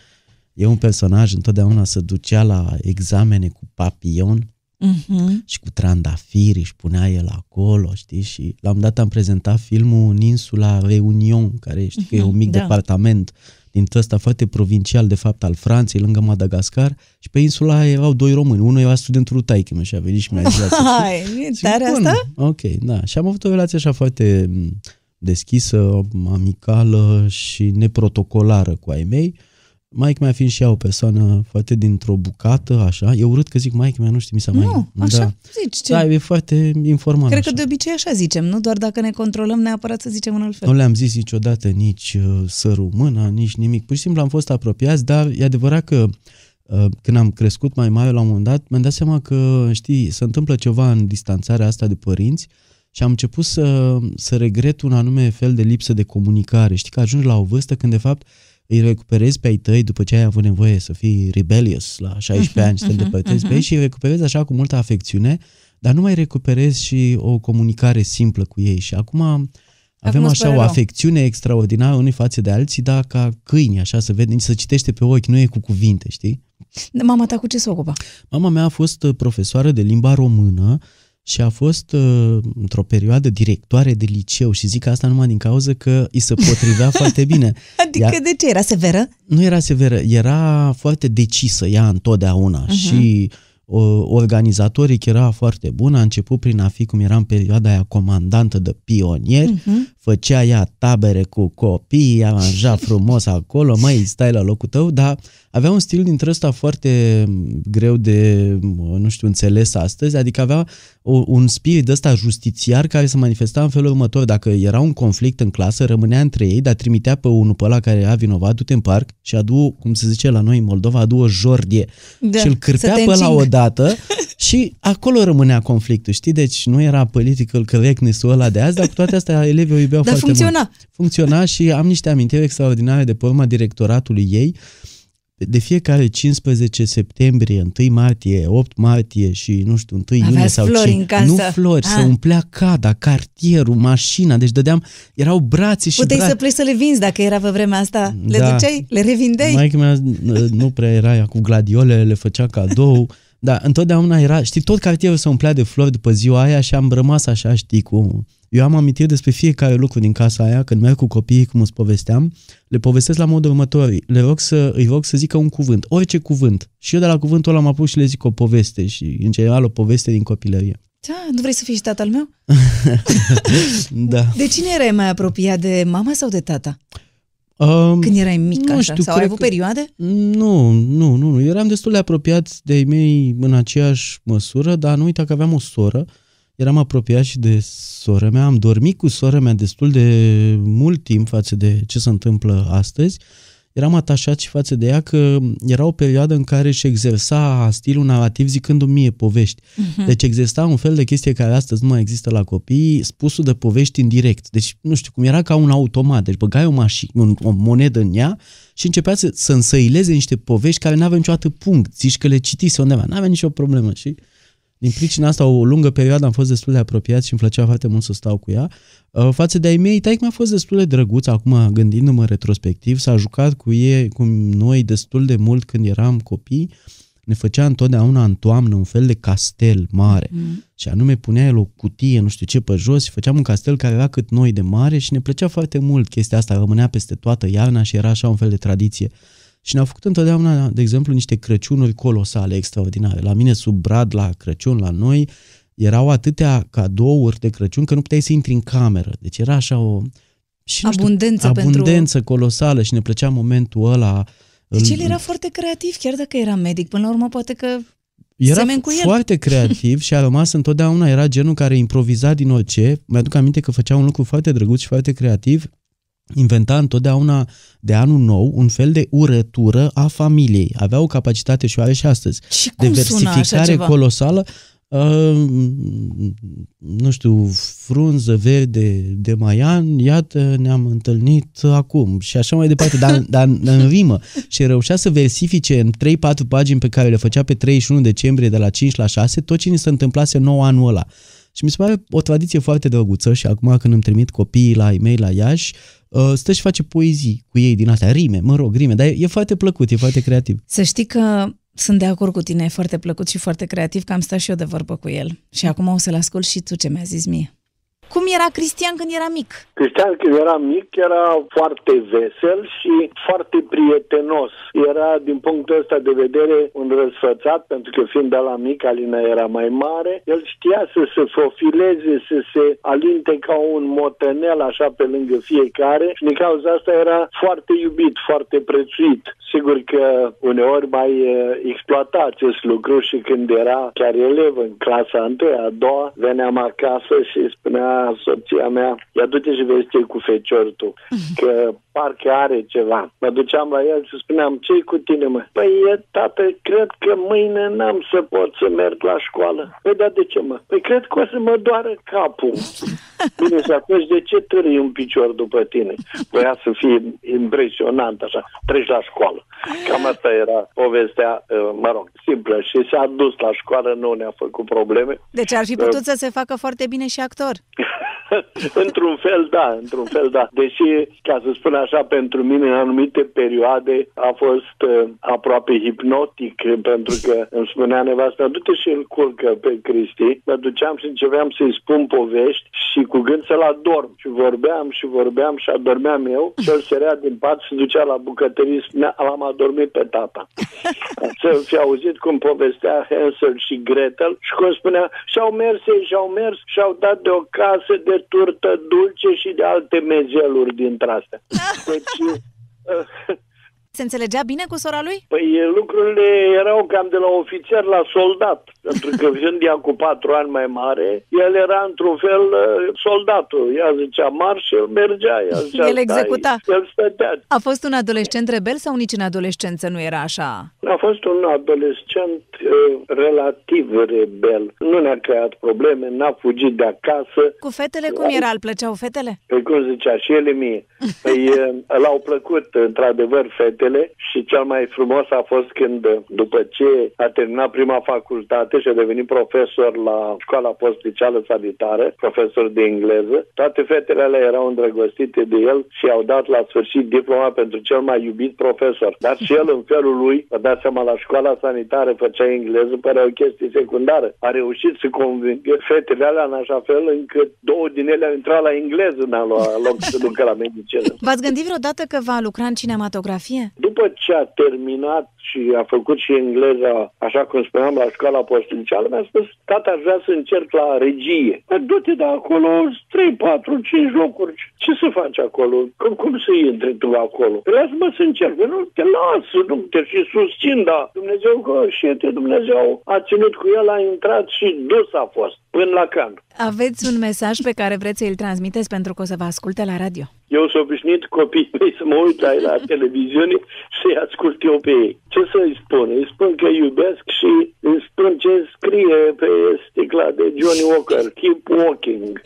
S2: E un personaj, întotdeauna se ducea la examene cu papion
S4: Mhm.
S2: și cu trandafiri, își punea el acolo, știi? Și la un moment dat am prezentat filmul în insula Reunion, care știi că e un mic
S4: da.
S2: departament din ăsta foarte provincial, de fapt, al Franței, lângă Madagascar, și pe insula aia erau doi români. Unul era studentul lui taică și a venit și mi-a zis asta.
S4: Hai, e
S2: Zic,
S4: tare
S2: "Bun,
S4: asta?
S2: Ok, da. Și am avut o relație așa foarte m, deschisă, amicală și neprotocolară cu ai mei. Mike mea fiind și ea o persoană foarte dintr-o bucată, așa. E urât că zic Mike mea, nu știu, mi s-a mai...
S4: Nu, așa
S2: Da.
S4: zici. Ce?
S2: Da, e foarte informal.
S4: Cred
S2: așa.
S4: că de obicei așa zicem, nu? Doar dacă ne controlăm neapărat să zicem în alt fel.
S2: Nu le-am zis niciodată nici uh, sărul mâna, nici nimic. Pur și simplu am fost apropiați, dar e adevărat că uh, când am crescut mai mare la un moment dat, mi-am dat seama că, știi, se întâmplă ceva în distanțarea asta de părinți și am început să, să regret un anume fel de lipsă de comunicare. Știi că ajungi la o vârstă când, de fapt, îi recuperezi pe ai tăi după ce ai avut nevoie să fii rebellious la 16 ani, să te îndepărtezi pe ei și îi recuperezi așa cu multă afecțiune, dar nu mai recuperezi și o comunicare simplă cu ei. Și acum avem
S4: îți
S2: așa
S4: pare
S2: o
S4: rău.
S2: afecțiune extraordinară unii față de alții, dar ca câini, așa, să vede, nici să citește pe ochi, nu e cu cuvinte, știi?
S4: Mama ta cu ce se ocupa?
S2: Mama mea a fost uh, profesoară de limba română și a fost uh, într-o perioadă directoare de liceu și zic asta numai din cauza că îi se potrivea foarte bine.
S4: Adică
S2: Ea-
S4: de ce? Era severă?
S2: nu era severă, era foarte decisă ea întotdeauna uh-huh. și o, organizatoric era foarte bună, a început prin a fi, cum era în perioada aia, comandantă de pionieri, uh-huh. făcea ea tabere cu copii, aranja frumos acolo, măi, stai la locul tău, dar avea un stil dintre ăsta foarte greu de, nu știu, înțeles astăzi, adică avea o, un spirit ăsta justițiar care se manifesta în felul următor. Dacă era un conflict în clasă, rămânea între ei, dar trimitea pe unul pe ăla care era vinovat, du-te în parc și adu, cum se zice la noi în Moldova, adu o jordie.
S4: Da,
S2: și îl
S4: să
S2: cârpea
S4: te
S2: pe la
S4: încing.
S2: odată și acolo rămânea conflictul, știi? Deci nu era political correctness-ul ăla de azi, dar cu toate astea elevii o iubeau
S4: Dar
S2: foarte
S4: funcționa.
S2: mult. Funcționa și am niște amintiri extraordinare de pe urma directoratului ei. De fiecare 15 septembrie, 1 martie, 8 martie și nu știu, 1 iunie
S4: Aveați
S2: sau
S4: flori
S2: ce,
S4: în casă.
S2: nu flori,
S4: Ah.
S2: se umplea cada, cartierul, mașina, deci dădeam, erau brațe și
S4: Puteai
S2: brațe.
S4: să pleci să le vinzi dacă era pe vremea asta. Le
S2: Da.
S4: duceai? Le revindeai?
S2: Maica mea uh, nu prea era ea cu gladiolele, le făcea cadou, dar întotdeauna era, știi, tot cartierul se umplea de flori după ziua aia și am rămas așa, știi, cu... Eu am amintiri despre fiecare lucru din casa aia, când merg cu copiii, cum îți povesteam, le povestesc la modul următor, le rog să, îi rog să zică un cuvânt, orice cuvânt. Și eu de la cuvântul ăla mă apuc și le zic o poveste și, în general, o poveste din copilărie.
S4: Da, nu vrei să fii și tatăl meu?
S2: Da.
S4: De cine erai mai apropiat, de mama sau de tata?
S2: Um,
S4: Când erai mic
S2: nu
S4: așa?
S2: știu,
S4: sau ai
S2: cred
S4: avut
S2: că-
S4: perioade?
S2: Nu, nu, nu, nu. Eram destul de apropiat de ei mei în aceeași măsură, dar nu uita că aveam o soră. Eram apropiat și de sora mea. Am dormit cu sora mea destul de mult timp față de ce se întâmplă astăzi. Eram atașat și față de ea că era o perioadă în care își exersa stilul narrativ zicându-mi mie povești. Uh-huh. Deci exista un fel de chestie care astăzi nu mai există la copii, spusul de povești în direct. Deci, nu știu, cum era ca un automat. Deci băgai o, mașină, un, o monedă în ea și începea să, să însăileze niște povești care nu aveau niciodată punct. Zici că le citise undeva, nu avea nicio problemă. Și din pricina asta, o lungă perioadă am fost destul de apropiat și îmi plăcea foarte mult să stau cu ea. Uh, Față de ai mei, taic mi-a fost destul de drăguț, acum gândindu-mă retrospectiv, s-a jucat cu ei, cu noi destul de mult când eram copii. Ne făcea întotdeauna în toamnă un fel de castel mare. Mm. Și anume punea el o cutie, nu știu ce, pe jos și făceam un castel care era cât noi de mare și ne plăcea foarte mult chestia asta. Rămânea peste toată iarna și era așa un fel de tradiție. Și ne-au făcut întotdeauna, de exemplu, niște Crăciunuri colosale, extraordinare. La mine, sub brad, la Crăciun, la noi, erau atâtea cadouri de Crăciun că nu puteai să intri în cameră. Deci era așa o... Și, nu
S4: Abundență
S2: știu,
S4: pentru-
S2: abundență colosală și ne plăcea momentul ăla
S4: Deci el era foarte creativ, chiar dacă era medic. Până la urmă, poate că
S2: era
S4: semen cu el.
S2: foarte creativ și a rămas întotdeauna, era genul care improviza din orice. Mi-aduc aminte că făcea un lucru foarte drăguț și foarte creativ. Inventa întotdeauna de anul nou un fel de urătură a familiei. Avea o capacitate și o are și astăzi.
S4: Și
S2: de
S4: cum sună așa
S2: versificare
S4: ceva?
S2: colosală. Uh, nu știu, frunză verde de maian, iată, ne-am întâlnit acum și așa mai departe, dar, dar în rimă. Și reușea să versifice în 3-4 pagini pe care le făcea pe 31 decembrie de la 5 la 6 tot ce ni se întâmplase nou anul ăla. Și mi se pare o tradiție foarte drăguță și acum când îmi trimit copiii la e-mail la Iași, uh, stă și face poezii cu ei din astea, rime, mă rog, rime, dar e, e foarte plăcut, e foarte creativ.
S4: Să știi că sunt de acord cu tine, e foarte plăcut și foarte creativ, că am stat și eu de vorbă cu el. Și acum o să-l ascult și tu ce mi-a zis mie. Cum era Cristian când era mic?
S6: Cristian când era mic era foarte vesel și foarte prietenos. Era din punctul ăsta de vedere un răsfățat pentru că fiind de la mic, Alina era mai mare, el știa să se fofileze, să se alinte ca un motenel așa pe lângă fiecare și din cauza asta era foarte iubit, foarte prețuit. Sigur că uneori mai uh, exploata acest lucru și când era chiar elev în clasa a întâia, a doua, veneam acasă și spunea soția mea, ia du-te și vezi cu fecior tu, că parcă are ceva. Mă duceam la el și spuneam, ce cu tine, mă? Păi, e, tată, cred că mâine n-am să pot să merg la școală. Păi, dar de ce, mă? Păi, cred că o să mă doară capul. Bine, și atunci de ce târâi un picior după tine? Voia să fie impresionant, așa, treci la școală. Cam asta era povestea, uh, mă rog, simplă. Și s-a dus la școală, nu ne-a făcut probleme.
S4: Deci ar fi putut să se facă foarte bine și actor.
S6: într-un fel, da, într-un fel, da. Deși, ca să spun așa, pentru mine, în anumite perioade a fost uh, aproape hipnotic, pentru că îmi spunea nevasta, du-te și îl culcă pe Cristi. Mă duceam și începeam să-i spun povești și cu gând să-l adorm. Și vorbeam și vorbeam și adormeam eu și el serea din pat și ducea la bucătărie și spunea, l-am adormit pe tata. Să fi auzit cum povestea Hansel și Gretel și cum spunea, și-au mers ei, și-au mers și-au dat de o casă de turtă dulce și de alte mezeluri dintre astea. Deci,
S4: Se înțelegea bine cu sora lui?
S6: Păi lucrurile erau cam de la ofițer la soldat, pentru că fiind ea cu patru ani mai mare, el era într-un fel uh, soldatul. Ea zicea marș, el mergea, ea zicea
S4: El executa.
S6: stai, el stătea.
S4: A fost un adolescent rebel sau nici în adolescență nu era așa?
S6: A fost un adolescent uh, relativ rebel. Nu ne-a creat probleme, n-a fugit de acasă.
S4: Cu fetele cum era? Îl plăceau fetele?
S6: Păi cum zicea, și ele mie. Păi uh, l-au plăcut, într-adevăr, fetele și cel mai frumos a fost când, uh, după ce a terminat prima facultate și a devenit profesor la școala post-liceală sanitară, profesor de engleză, toate fetele alea erau îndrăgostite de el și au dat la sfârșit diploma pentru cel mai iubit profesor. Dar și el, în felul lui, vă dați seama, la școala sanitară făcea engleză, părea o chestie secundară. A reușit să convingă fetele alea în așa fel încât două din ele au intrat la engleză în a lua loc să ducă la medicină.
S4: V-ați gândit vreodată că va lucra în cinematografie?
S6: După ce a terminat și a făcut și engleza, așa cum spuneam, la școala post-liceală, mi-a spus, tata, aș vrea să încerc la regie. Păi, Du-te de acolo, 3, 4, 5 locuri. Ce să faci acolo? Cum, cum să intri tu acolo? Păi lasă-mă să încerc. Păi nu, te lasă, nu te și susțin, da. Dumnezeu, că șete, Dumnezeu a ținut cu el, a intrat și dus a fost până la can.
S4: Aveți un mesaj pe care vreți să îl transmiteți pentru că o să vă asculte la radio?
S6: Eu sunt obișnuit copiii mei să mă uit la, la televiziune și să-i ascult eu pe ei. Ce să-i spun? Îi spun că iubesc și îi spun ce scrie pe sticla de Johnny Walker. Keep walking.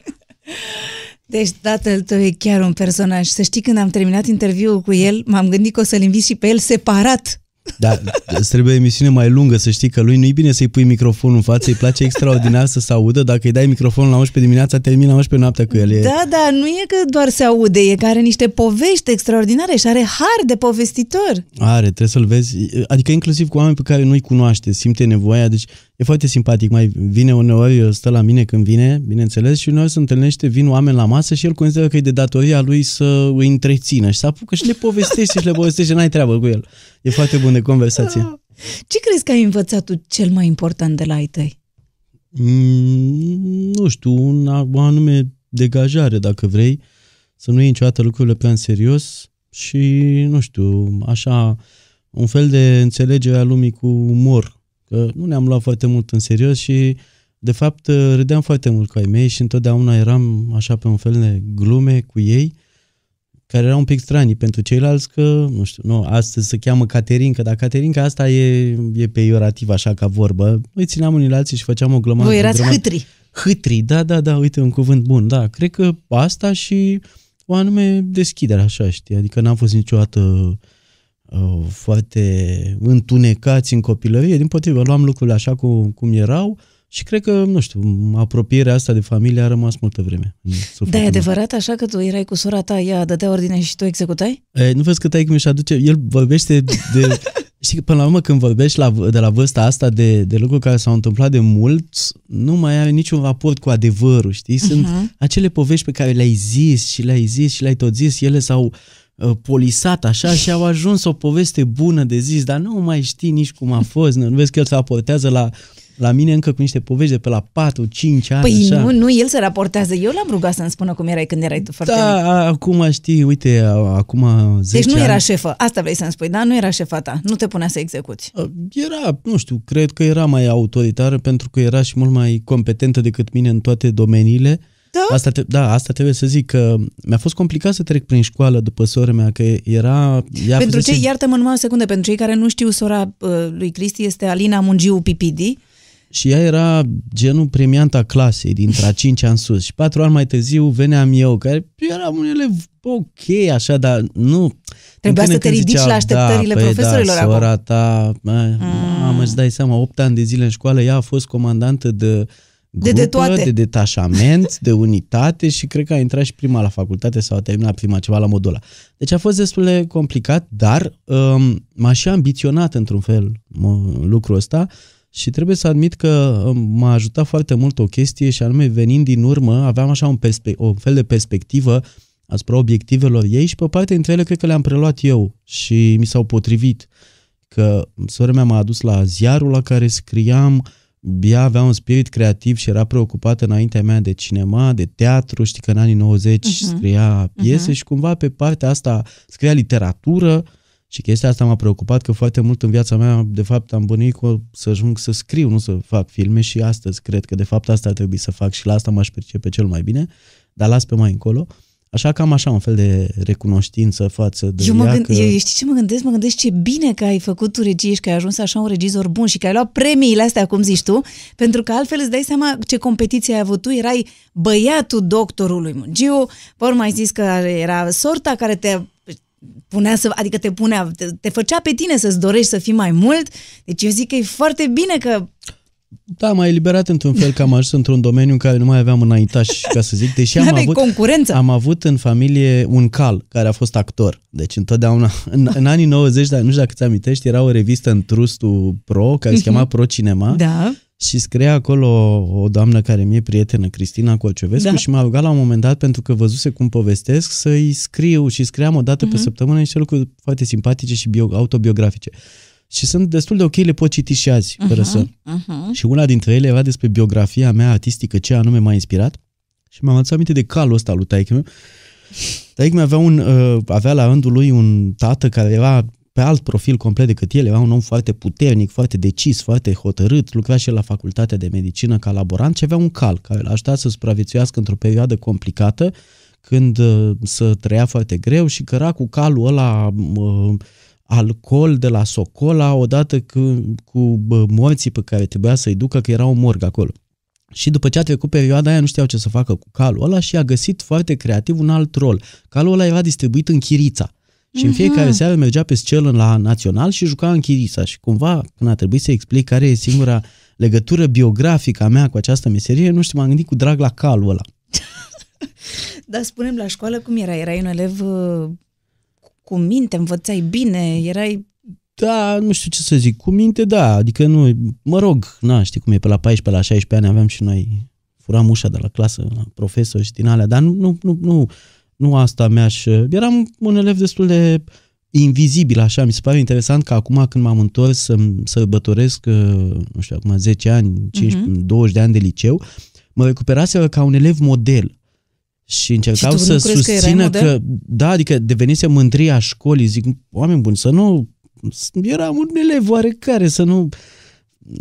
S4: Deci tatăl tău e chiar un personaj. Să știi, când am terminat interviul cu el, m-am gândit că o să-l invit și pe el separat.
S2: Da, îți trebuie o emisiune mai lungă, să știi că lui nu-i bine să-i pui microfonul în față, îi place extraordinar să se audă. Dacă îi dai microfonul la 11 dimineața, termina la 11 noaptea cu el. E...
S4: Da, da, nu e că doar se aude, e că are niște povești extraordinare și are har de povestitor.
S2: Are, trebuie să-l vezi, adică inclusiv cu oameni pe care nu-i cunoaște, simte nevoia, deci e foarte simpatic, mai vine uneori, stă la mine când vine, bineînțeles, și uneori se întâlnește, vin oameni la masă și el consideră că e de datoria lui să îi întrețină și să apucă și le povestește și le povestește, n-ai treabă cu el. E foarte bun de conversație.
S4: Ce crezi că ai învățat tu cel mai important de la ai tăi?
S2: Mm, nu știu, un, o anume degajare, dacă vrei, să nu iei niciodată lucrurile prea în serios și, nu știu, așa, un fel de înțelegere a lumii cu umor. Că nu ne-am luat foarte mult în serios și de fapt râdeam foarte mult cu ai mei și întotdeauna eram așa pe un fel de glume cu ei care erau un pic strani pentru ceilalți că, nu știu, nu, astăzi se cheamă Caterinca, dar Caterinca asta e, e peiorativ așa ca vorbă. Noi țineam unii la alții și făceam o glămadă.
S4: Voi erați hâtri.
S2: Hâtri, da, da, da, uite un cuvânt bun, da. Cred că asta și o anume deschidere, așa, știi, adică n-am fost niciodată uh, foarte întunecați în copilărie, din potrivă, luam lucrurile așa cum, cum erau, și cred că, nu știu, apropierea asta de familie a rămas multă vreme.
S4: Da, e adevărat așa că tu erai cu sora ta, ea dădea ordine și tu executai?
S2: E, nu vezi că tai mi-și aduce, el vorbește de... știi că până la urmă când vorbești la, de la vârsta asta de, de lucruri care s-au întâmplat de mult, nu mai are niciun raport cu adevărul, știi? Sunt uh-huh. acele povești pe care le-ai zis și le-ai zis și le-ai tot zis, ele s-au uh, polisat așa și au ajuns o poveste bună de zis, dar nu mai știi nici cum a fost, nu, nu vezi că el se raportează la la mine încă cu niște povești de pe la 4-5 ani.
S4: Păi
S2: așa.
S4: nu, nu, el se raportează. Eu l-am rugat să-mi spună cum erai când erai tu foarte
S2: Da,
S4: mic.
S2: acum știi, uite, acum 10
S4: Deci nu
S2: ani,
S4: era șefă, asta vrei să-mi spui, da? Nu era șefa ta, nu te punea să execuți.
S2: Era, nu știu, cred că era mai autoritară pentru că era și mult mai competentă decât mine în toate domeniile.
S4: Da?
S2: Asta, te, da, asta trebuie să zic că mi-a fost complicat să trec prin școală după sora mea, că era... Ea
S4: Pentru
S2: fusese-
S4: cei, iartă-mă numai o secundă, pentru cei care nu știu, sora uh, lui Cristi este Alina Mungiu Pipidi.
S2: Și ea era genul premianta clasei, dintre a cincea în sus. Și patru ani mai târziu veneam eu, care eram un elev ok, așa, dar nu...
S4: Trebuia
S2: din
S4: să
S2: când
S4: te
S2: în când
S4: ridici
S2: ziceau,
S4: la așteptările
S2: da, păi
S4: profesorilor
S2: da,
S4: acum."
S2: sora ta, mm. mamă, îți dai seama, 8 ani de zile în școală, ea a fost comandantă de
S4: De-
S2: grupă,
S4: de toate.
S2: de detașament, de unitate și cred că a intrat și prima la facultate sau a terminat prima ceva la modul ăla. Deci a fost destul de complicat, dar um, m-a și ambiționat într-un fel mă, lucrul ăsta și trebuie să admit că um, m-a ajutat foarte mult o chestie și anume venind din urmă aveam așa un, perspe- o fel de perspectivă asupra obiectivelor ei și pe o parte dintre ele cred că le-am preluat eu și mi s-au potrivit. Că sora mea m-a adus la ziarul la care scriam, ea avea un spirit creativ și era preocupată înaintea mea de cinema, de teatru, știi că în anii 90 uh-huh. scria piese uh-huh. și cumva pe partea asta scria literatură și chestia asta m-a preocupat că foarte mult în viața mea, de fapt, am bănuit că să ajung să scriu, nu să fac filme și astăzi cred că de fapt asta ar trebui să fac și la asta m-aș percepe cel mai bine, dar las pe mai încolo. Așa că am așa un fel de recunoștință față de
S4: Eu, mă
S2: ea
S4: gând,
S2: că...
S4: eu știi ce mă gândesc? Mă gândesc ce bine că ai făcut tu regie și că ai ajuns așa un regizor bun și că ai luat premiile astea, cum zici tu, pentru că altfel îți dai seama ce competiție ai avut tu. Erai băiatul doctorului Mungiu, pe urmă ai zis că era sorta care te punea să, adică te punea, te, te făcea pe tine să-ți dorești să fii mai mult. Deci eu zic că e foarte bine că
S2: Da, m-a eliberat într-un fel că am ajuns într-un domeniu în care nu mai aveam înaintași, ca să zic, deși am
S4: n-aveai
S2: avut,
S4: concurență.
S2: am avut în familie un cal care a fost actor. Deci întotdeauna, în, în anii 90, dar nu știu dacă ți amintești, era o revistă în Trustul Pro, care se chema Pro Cinema.
S4: Da.
S2: Și scria acolo o doamnă care mi-e prietenă, Cristina Colciovescu,
S4: Da.
S2: și m-a rugat la un moment dat, pentru că văzuse cum povestesc, să-i scriu și scriam o dată pe săptămână niște lucruri foarte simpatice și bio, autobiografice. Și sunt destul de ok, le pot citi și azi, fără să...
S4: Uh-huh.
S2: Și una dintre ele era despre biografia mea artistică, ce anume m-a inspirat. Și mi-am adus aminte de calul ăsta lui taică meu. Taică avea, un, uh, avea la rândul lui un tată care era pe alt profil complet decât el, era un om foarte puternic, foarte decis, foarte hotărât, lucra și el la facultatea de medicină ca laborant și avea un cal care l-a ajutat să supraviețuiască într-o perioadă complicată, când uh, să trăia foarte greu și căra cu calul ăla uh, alcool de la Socola odată cu, cu bă, morții pe care trebuia să-i ducă, că era o morg acolo. Și după ce a trecut perioada aia, nu știau ce să facă cu calul ăla și a găsit foarte creativ un alt rol. Calul ăla era distribuit în Chirița. Și în fiecare seară mergea pe scenă la Național și juca în Chirița. Și cumva, când a trebuit să explic care e singura legătură biografică a mea cu această meserie, nu știu, m-am gândit cu drag la calul ăla.
S4: Dar spunem la școală cum era? Erai un elev uh, cu minte, învățai bine, erai...
S2: Da, nu știu ce să zic, cu minte, da, adică nu, mă rog, na, știi cum e, pe la 14, la 16 ani aveam și noi, furam ușa de la clasă, la profesor și din alea, dar nu, nu, nu, nu, nu asta mi-aș, eram un elev destul de invizibil, așa, mi se pare interesant că acum când m-am întors să sărbătoresc, uh, nu știu, acum 10 ani, 15, uh-huh. 20 de ani de liceu, mă recuperase ca un elev model. Și încercau
S4: Și tu
S2: să
S4: nu crezi că erai
S2: susțină
S4: model?
S2: că, da, adică devenise mândria școlii, zic, oameni buni, să nu eram un elev oarecare, să nu...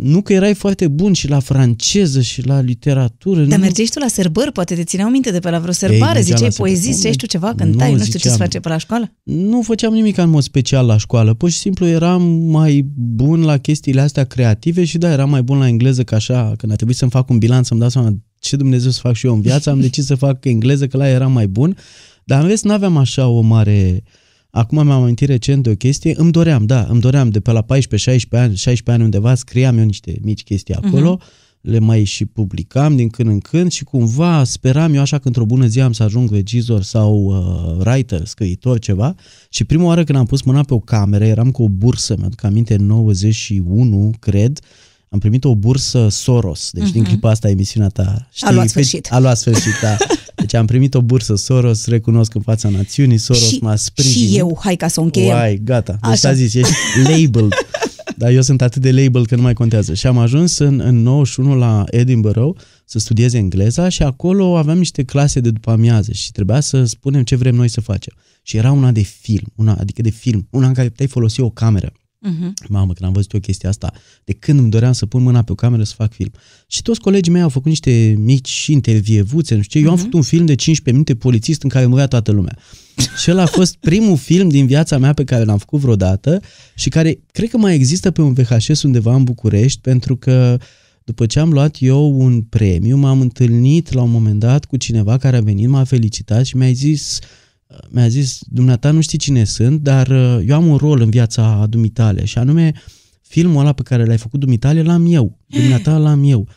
S2: Nu că erai foarte bun și la franceză și la literatură.
S4: Dar
S2: nu,
S4: mergeai tu la serbări, poate te țineau minte de pe la vreo serbare,
S2: mergeam
S4: ziceai
S2: la serbări.
S4: poezii,
S2: Nu,
S4: ziceai tu ceva,
S2: nu
S4: cântai, nu știu ce se
S2: ziceam.
S4: face pe la școală?
S2: nu făceam nimic în mod special la școală. Pur și simplu eram mai bun la chestiile astea creative și da, eram mai bun la engleză că așa, când a trebuit să-mi fac un bilanț, să-mi dau seama ce Dumnezeu să fac și eu în viață, am decis să fac engleză, că la eram mai bun. Dar în rest n-aveam așa o mare... Acum mi-am amintit recent de o chestie, îmi doream, da, îmi doream de pe la 14-16 ani, 16 ani undeva, scriam eu niște mici chestii acolo, uh-huh. le mai și publicam din când în când și cumva speram eu așa că într-o bună zi am să ajung regizor sau uh, writer, scriitor, ceva și prima oară când am pus mâna pe o cameră, eram cu o bursă, mi-aduc aminte, în 91, cred, am primit o bursă Soros, deci uh-huh. din clipa asta emisiunea ta.
S4: Mhm. A luat
S2: că-
S4: sfârșit.
S2: A luat sfârșit, da. Deci am primit o bursă Soros, recunosc în fața națiunii, Soros
S4: și,
S2: m-a sprijinit.
S4: și eu, hai ca să o încheiem.
S2: Uai, gata. Deci
S4: Așa.
S2: s-a zis, ești labeled. Dar eu sunt atât de label că nu mai contează. Și am ajuns în, în 91 la Edinburgh să studiez engleza și acolo aveam niște clase de după amiază și trebuia să spunem ce vrem noi să facem. Și era una de film, una, adică de film, una în care puteai folosi o cameră.
S4: Mhm.
S2: Mamă, când am văzut eu chestia asta, de când îmi doream să pun mâna pe o cameră să fac film. Și toți colegii mei au făcut niște mici intervievuțe, nu știu ce. Eu am făcut un film de 15 minute polițist în care murea toată lumea. Și ăla a fost primul film din viața mea pe care l-am făcut vreodată și care cred că mai există pe un VHS undeva în București pentru că după ce am luat eu un premiu, m-am întâlnit la un moment dat cu cineva care a venit, m-a felicitat și mi-a zis mi-a zis, dumneata nu știi cine sunt, dar uh, eu am un rol în viața dumitale și anume filmul ăla pe care l-ai făcut dumitale l-am eu, dumneata l-am eu.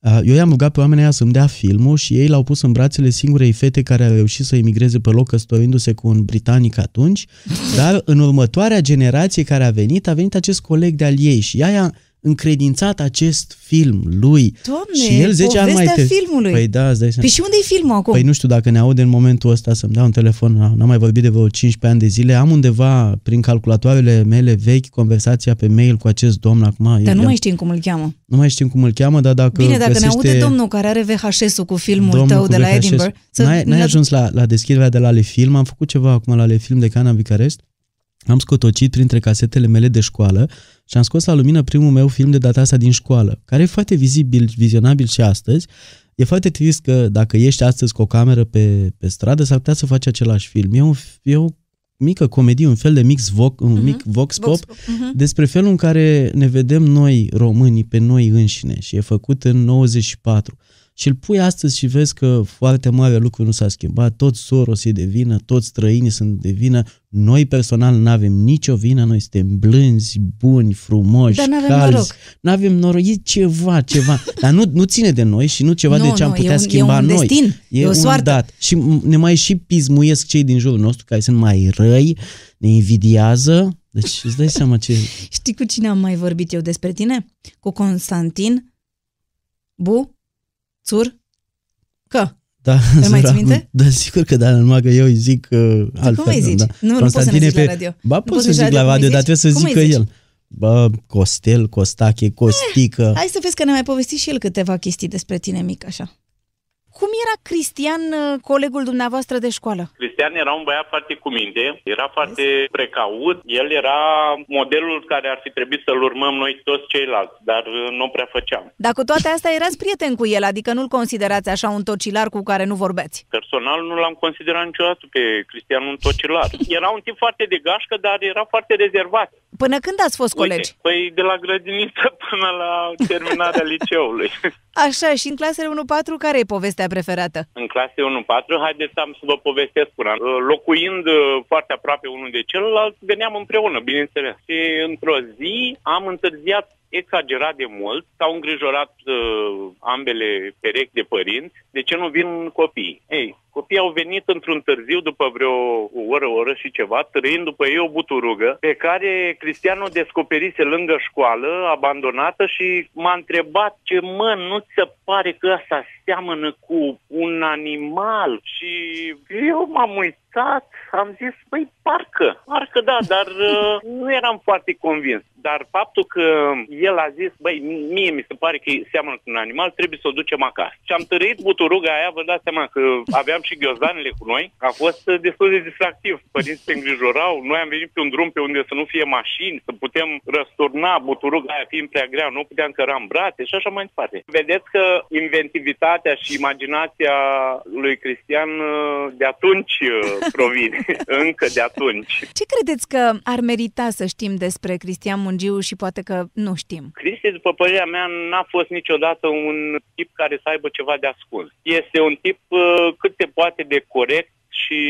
S2: Uh, Eu i-am rugat pe oamenii aia să-mi dea filmul și ei l-au pus în brațele singurei fete care a reușit să emigreze pe loc căsătorindu-se cu un britanic atunci, dar în următoarea generație care a venit, a venit acest coleg de-al ei și ea i-a încredințat acest film lui.
S4: Doamne,
S2: și el 10 ani mai
S4: povestea
S2: te...
S4: filmului.
S2: Păi da, îți dai seama.
S4: Păi și unde e filmul acum?
S2: Păi nu știu dacă ne aude în momentul ăsta să-mi dea un telefon, n-am mai vorbit de vreo 15 ani de zile, am undeva prin calculatoarele mele vechi conversația pe mail cu acest domn acum.
S4: Dar
S2: el-
S4: nu mai știm cum îl cheamă.
S2: nu mai știm cum îl cheamă, dar dacă
S4: Bine, dacă
S2: găsește
S4: ne aude domnul care are VHS-ul cu filmul
S2: domnul
S4: tău
S2: cu
S4: de la
S2: VHS,
S4: Edinburgh,
S2: N-ai, n-ai
S4: ne-
S2: ajuns la, la deschiderea de la Ale Film, am făcut ceva acum la Ale Film de Cana în Bucarest, am scotocit printre casetele mele de școală și am scos la lumină primul meu film de data asta din școală, care e foarte vizibil, vizionabil și astăzi. E foarte trist că dacă ești astăzi cu o cameră pe, pe stradă, s-ar putea să faci același film. E, un, e o mică comedie, un fel de mix voc, un mic vox pop,
S4: Vox pop, mhm.
S2: despre felul în care ne vedem noi, românii, pe noi înșine și e făcut în 94. Și îl pui astăzi și vezi că foarte mare lucru nu s-a schimbat, toți Soros e de vină, toți străinii sunt de vină, noi personal nu avem nicio vină, noi suntem blânzi, buni, frumoși,
S4: Dar n-avem
S2: calzi.
S4: noroc.
S2: Nu avem noroc, e ceva, ceva, dar nu, nu ține de noi și nu ceva
S4: Nu,
S2: de ce am
S4: nu, e
S2: putea
S4: un- e
S2: schimba
S4: un
S2: noi.
S4: destin, e o
S2: un
S4: soartă.
S2: dat. Și m- ne mai și pismuiesc cei din jurul nostru care sunt mai răi, ne invidiază, deci îți dai seama ce...
S4: Știi cu cine am mai vorbit eu despre tine? Cu Constantin Bu Țur Că.
S2: Da,
S4: Îl mai ții
S2: săracul.
S4: minte?
S2: Da, sigur că da, numai că eu îi zic uh, altfel.
S4: cum îi zici?
S2: Da.
S4: Nu, nu poți să ne
S2: Constantin e
S4: zici la radio.
S2: Ba,
S4: Nu
S2: pot
S4: poți
S2: să
S4: să
S2: zic la
S4: cum îi
S2: radio, dar
S4: zici?
S2: trebuie să
S4: Cum îi
S2: zică
S4: zici?
S2: el. Bă, Costel, Costache, Costică.
S4: Hai să vezi că ne mai povesti și el câteva chestii despre tine mic așa. Cum era Cristian, uh, colegul dumneavoastră de școală?
S7: Cristian era un băiat foarte cu minte, era foarte precaut, el era modelul care ar fi trebuit să-l urmăm noi toți ceilalți, dar uh, nu prea făceam.
S4: Dar cu toate astea erați prieten cu el, adică nu-l considerați așa un tocilar cu care nu vorbeți.
S7: Personal nu l-am considerat niciodată pe Cristian un tocilar. Era un tip foarte de gașcă, dar era foarte rezervat.
S4: Până când ați fost colegi?
S7: Uite, păi de la grădiniță până la terminarea liceului.
S4: Așa, și în clasele 1-4, care e povestea preferată?
S7: în clase 1-4, haideți să am să vă povestesc una. Locuind uh, foarte aproape unul de celălalt, veneam împreună, bineînțeles. Și într-o zi am întârziat exagerat de mult, s-au îngrijorat uh, ambele perechi de părinți, de ce nu vin copiii. Ei, copiii au venit într-un târziu după vreo o oră, o oră și ceva, trăind după ei o buturugă, pe care Cristian o descoperise lângă școală, abandonată și m-a întrebat ce mă, nu ți se pare că ăsta seamănă cu un animal și eu m-am uitat, am zis, băi, parcă, parcă da, dar uh, nu eram foarte convins. Dar faptul că el a zis, băi, mie mi se pare că seamănă cu un animal, trebuie să o ducem acasă. Și am tărit buturuga aia, vă dați seama că aveam și ghiozdanele cu noi, a fost uh, destul de distractiv. Părinții se îngrijorau, noi am venit pe un drum pe unde să nu fie mașini, să putem răsturna buturuga aia fiind prea grea, nu puteam căra în brațe și așa mai departe. Vedeți că inventivitatea și imaginația lui Cristian uh, de atunci uh, provine, încă de atunci.
S4: Ce credeți că ar merita să știm despre Cristian Mungiu și poate că nu știm?
S7: Cristi, după părerea mea, n-a fost niciodată un tip care să aibă ceva de ascuns. Este un tip uh, cât se poate de corect și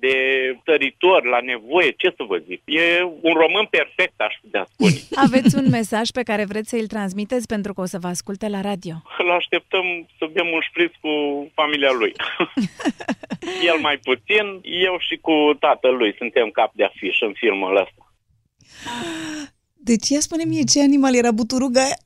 S7: de tăritor la nevoie, ce să vă zic. E un român perfect, aș putea spune.
S4: Aveți un mesaj pe care vreți să-l transmiteți pentru că o să vă asculte la radio.
S7: Îl așteptăm să bem un șpriț cu familia lui. El mai puțin, eu și cu tatăl lui suntem cap de afiș în filmul ăsta.
S4: Deci ia spune mie ce animal era buturuga aia.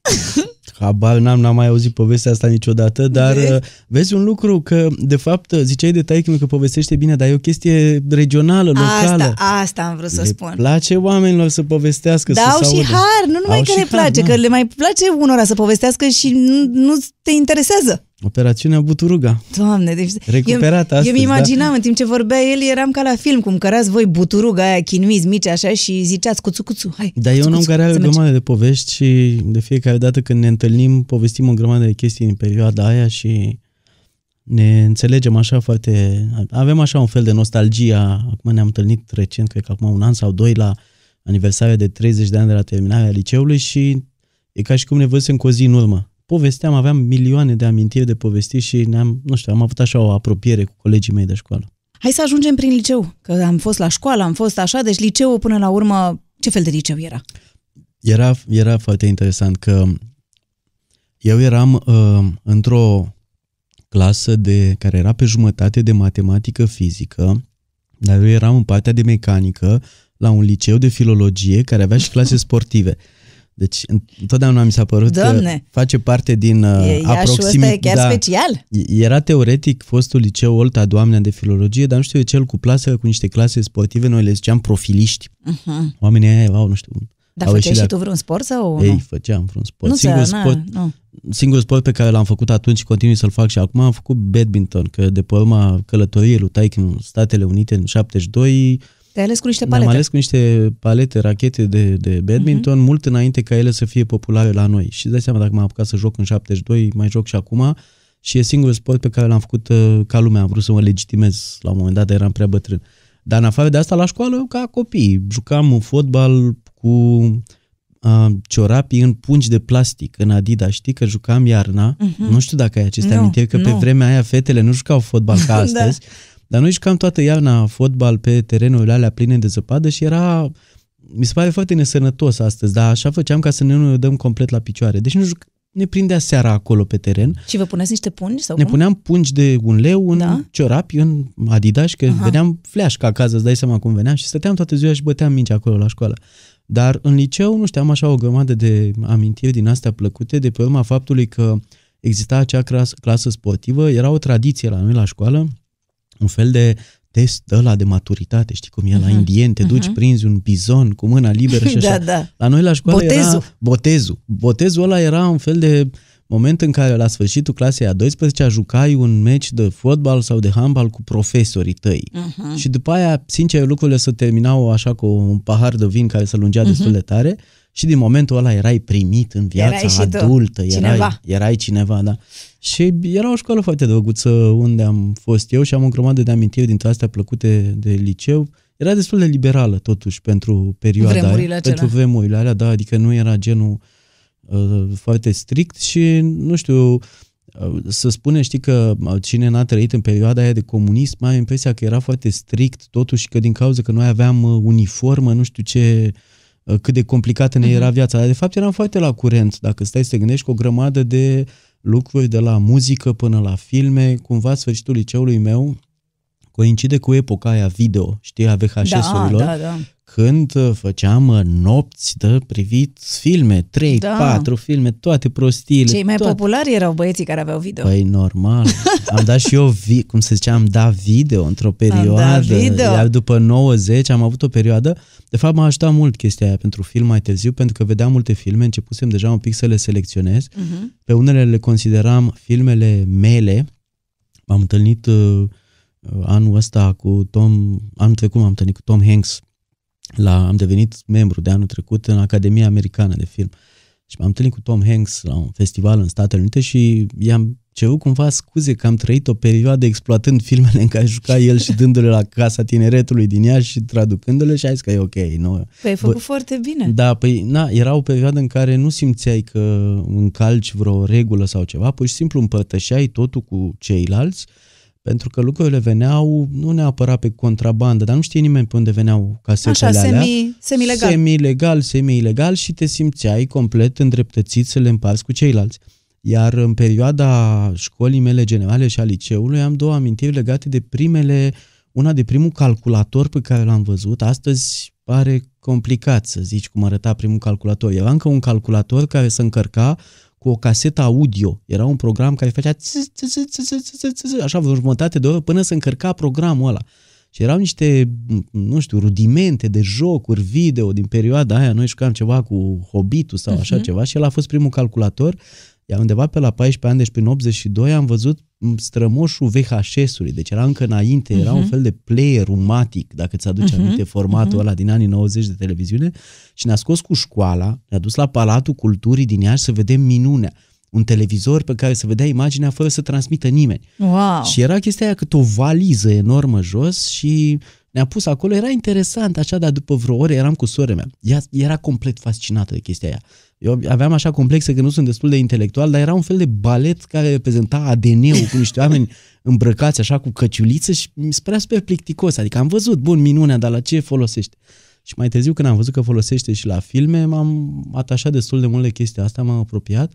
S2: Habar n-am, n-am mai auzit povestea asta niciodată, dar
S4: Vezi?
S2: vezi, vezi un lucru că, de fapt, ziceai de taică că povestește bine, dar e o chestie regională, locală.
S4: Asta, asta am vrut să
S2: le
S4: spun.
S2: place oamenilor să povestească,
S4: Da,
S2: să
S4: au
S2: se
S4: și
S2: audă.
S4: har, nu numai
S2: Au
S4: că
S2: și
S4: le
S2: har,
S4: place,
S2: da.
S4: că le mai place unora să povestească și nu, nu te interesează.
S2: Operațiunea Buturuga.
S4: Doamne, deci
S2: Recuperată
S4: eu,
S2: astăzi,
S4: eu mi
S2: da.
S4: imaginam în timp ce vorbea el, eram ca la film, cum cărați voi buturuga aia chinuiți mici așa și ziceați cuțu cuțu, hai.
S2: Dar e
S4: cuțu,
S2: un om
S4: cuțu,
S2: care are
S4: să
S2: o
S4: mergem.
S2: grămadă de povești și de fiecare dată când ne întâlnim, povestim o grămadă de chestii din perioada aia și ne înțelegem așa foarte... Avem așa un fel de nostalgia. Acum ne-am întâlnit recent, cred că acum un an sau doi, la aniversarea de 30 de ani de la terminarea liceului și e ca și cum ne văzusem cu o zi în urmă. Povesteam, aveam milioane de amintiri de povesti și ne-am, nu știu, am avut așa o apropiere cu colegii mei de școală.
S4: Hai să ajungem prin liceu, că am fost la școală, am fost așa, deci liceul până la urmă, ce fel de liceu era?
S2: Era, era foarte interesant că eu eram uh, într-o clasă de care era pe jumătate de matematică fizică, dar eu eram în partea de mecanică la un liceu de filologie care avea și clase sportive. Deci întotdeauna mi s-a părut
S4: Doamne!
S2: că face parte din uh,
S4: E, Iașul ăsta e
S2: aproximit-
S4: chiar
S2: da,
S4: special?
S2: Era teoretic fostul liceu Olta Doamnea de filologie, dar nu știu de ce el cuplasă cu niște clase sportive, noi le ziceam profiliști.
S4: Uh-huh.
S2: Oamenii aia au, nu știu,
S4: Dar
S2: au
S4: făceai
S2: ieșit
S4: și
S2: de
S4: tu vreun sport sau
S2: ei,
S4: nu?
S2: făceam vreun sport.
S4: Nu,
S2: Singur
S4: să, na,
S2: sport,
S4: nu.
S2: singurul sport pe care l-am făcut atunci și continui să-l fac și acum, am făcut badminton, că de pe urma călătoriei lui Taic în Statele Unite în 72,
S4: Te-ai ales cu niște
S2: ne-am
S4: palete.
S2: ales cu niște palete, rachete de, de badminton, uh-huh. mult înainte ca ele să fie populare la noi. Și îți dai seama, dacă m-am apucat să joc în 72, mai joc și acum și e singurul sport pe care l-am făcut uh, ca lumea. Am vrut să mă legitimez la un moment dat, dar eram prea bătrân. Dar în afară de asta, la școală, ca copii, jucam fotbal cu uh, ciorapii în pungi de plastic, în Adidas. Știi că jucam iarna, uh-huh. nu știu dacă ai aceste
S4: Nu,
S2: amintiri, că pe
S4: nu.
S2: vremea aia fetele nu jucau fotbal ca
S4: Da.
S2: Astăzi, dar noi jucam toată iarna fotbal pe terenurile alea pline de zăpadă și era, mi se pare foarte nesănătos astăzi, dar așa făceam ca să ne nu ne dăm complet la picioare. Deci nu juc, ne prindea seara acolo pe teren,
S4: Și vă puneți niște pungi sau
S2: ne
S4: cum?
S2: puneam pungi de un leu în
S4: Da.
S2: da? ciorapi, în Adidas, că
S4: Aha.
S2: Aha. veneam fleașcă acasă, îți dai seama cum veneam și stăteam toată ziua și băteam minci acolo la școală. Dar în liceu, nu știu, am așa o grămadă de amintiri din astea plăcute de pe urma faptului că exista acea clasă, clasă sportivă, era o tradiție la noi la școală, un fel de test ăla de maturitate, știi cum e la indieni, te duci, prinzi un bizon cu mâna liberă și așa.
S4: Mhm. Da, da.
S2: La noi la școală
S4: Botezul.
S2: era botezul. Botezul ăla era un fel de moment în care la sfârșitul clasei a 12-a jucai un meci de fotbal sau de handbal cu profesorii tăi.
S4: Mhm.
S2: Uh-huh. Și după aia, sincer, lucrurile se terminau așa cu un pahar de vin care se lungea uh-huh. destul de tare și din momentul ăla erai primit în viața
S4: Erai și tu.
S2: adultă. Erai
S4: Cineva.
S2: Erai cineva, da. Și era o școală foarte drăguță unde am fost eu și am o grămadă de amintiri dintre astea plăcute de liceu. Era destul de liberală totuși pentru perioada
S4: Vremurile
S2: aia,
S4: acelea.
S2: pentru vremurile alea, da, adică nu era genul uh, foarte strict și nu știu, uh, să spune, știi că uh, cine n-a trăit în perioada aia de comunism, mai am impresia că era foarte strict, totuși că din cauza că noi aveam uh, uniformă, nu știu ce, uh, cât de complicată ne era viața, dar de fapt eram foarte la curent, dacă stai să te gândești, cu o grămadă de lucruri de la muzică până la filme, cumva sfârșitul liceului meu coincide cu epoca aia video, știi, a VHS-urilor,
S4: Da, da, da.
S2: când uh, făceam uh, nopți de privit filme, 3,
S4: Da.
S2: 4 filme, toate prostiile.
S4: Cei mai
S2: toate.
S4: populari erau băieții care aveau video.
S2: Păi normal. Am dat și eu, vi- cum să ziceam, am dat video într-o perioadă.
S4: video.
S2: Iar după 90 am avut o perioadă. De fapt m-a ajutat mult chestia aia pentru film mai târziu, pentru că vedeam multe filme, începusem deja un pic să le selecționez.
S4: Mhm.
S2: Pe unele le consideram filmele mele. M-am întâlnit uh, uh, anul ăsta cu Tom, anul trecut m-am întâlnit cu Tom Hanks. La, am devenit membru de anul trecut în Academia Americană de Film. Și m-am întâlnit cu Tom Hanks la un festival în Statele Unite și i-am cerut cumva scuze că am trăit o perioadă exploatând filmele în care juca el și dându-le la Casa Tineretului din Iași și traducându-le și a zis că e ok. Nu,
S4: Păi ai făcut
S2: Bă-
S4: foarte bine.
S2: da, păi na, era o perioadă în care nu simțeai că încalci vreo regulă sau ceva, pur și simplu împărtășeai totul cu ceilalți, pentru că lucrurile veneau nu neapărat pe contrabandă, dar nu știe nimeni pe unde veneau casetele
S4: Așa,
S2: alea.
S4: semi, semi-legal.
S2: Semi-legal, semi-ilegal și te simțeai complet îndreptățit să le împarți cu ceilalți. Iar în perioada școlii mele generale și a liceului am două amintiri legate de primele, una de primul calculator pe care l-am văzut. Astăzi pare complicat să zici cum arăta primul calculator. Era încă un calculator care se încărca cu o casetă audio. Era un program care făcea așa vreo jumătate de oră până să încărca programul ăla. Și erau niște, nu știu, rudimente de jocuri video din perioada aia. Noi jucam ceva cu Hobbitul sau așa
S4: uh-huh.
S2: ceva și el a fost primul calculator. Iar undeva pe la 14 ani, deci prin 82, am văzut strămoșul VHS-ului. Deci era încă înainte, era un
S4: Mhm.
S2: fel de player umatic, dacă ți aduce
S4: Mhm,
S2: aminte formatul ăla din anii 90 de televiziune. Și ne-a scos cu școala, ne-a dus la Palatul Culturii din Iași să vedem minunea. Un televizor pe care să vedea imaginea fără să transmită nimeni.
S4: Wow.
S2: Și era chestia aia cât o valiză enormă jos și ne-a pus acolo, era interesant așa, dar după vreo ore eram cu sora mea. Ea era complet fascinată de chestia aia. Eu aveam așa complexe că nu sunt destul de intelectual, dar era un fel de balet care reprezenta ADN-ul cu niște oameni îmbrăcați așa cu căciuliță și mi se părea super plicticos. Adică am văzut, bun, minunea, dar la ce folosește? Și mai târziu când am văzut că folosește și la filme, m-am atașat destul de mult de chestia asta, m-am apropiat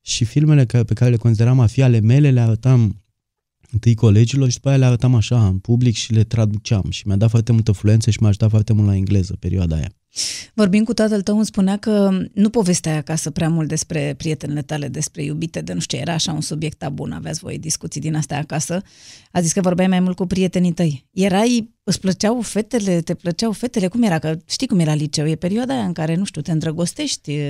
S2: și filmele care, pe care le consideram a fi ale mele le arătam întâi colegilor și după aia le arătam așa în public și le traduceam și mi-a dat foarte multă fluență și m-a ajutat foarte mult la engleză perioada aia.
S4: Vorbind cu tatăl tău, îmi spunea că nu povesteai acasă prea mult despre prietenele tale, despre iubite, de nu știu, era așa un subiect tabun, aveați voi discuții din astea acasă. A zis că vorbeai mai mult cu prietenii tăi. Erai, îți plăceau fetele, te plăceau fetele? Cum era? Că știi cum era liceu, e perioada aia în care, nu știu, te îndrăgostești.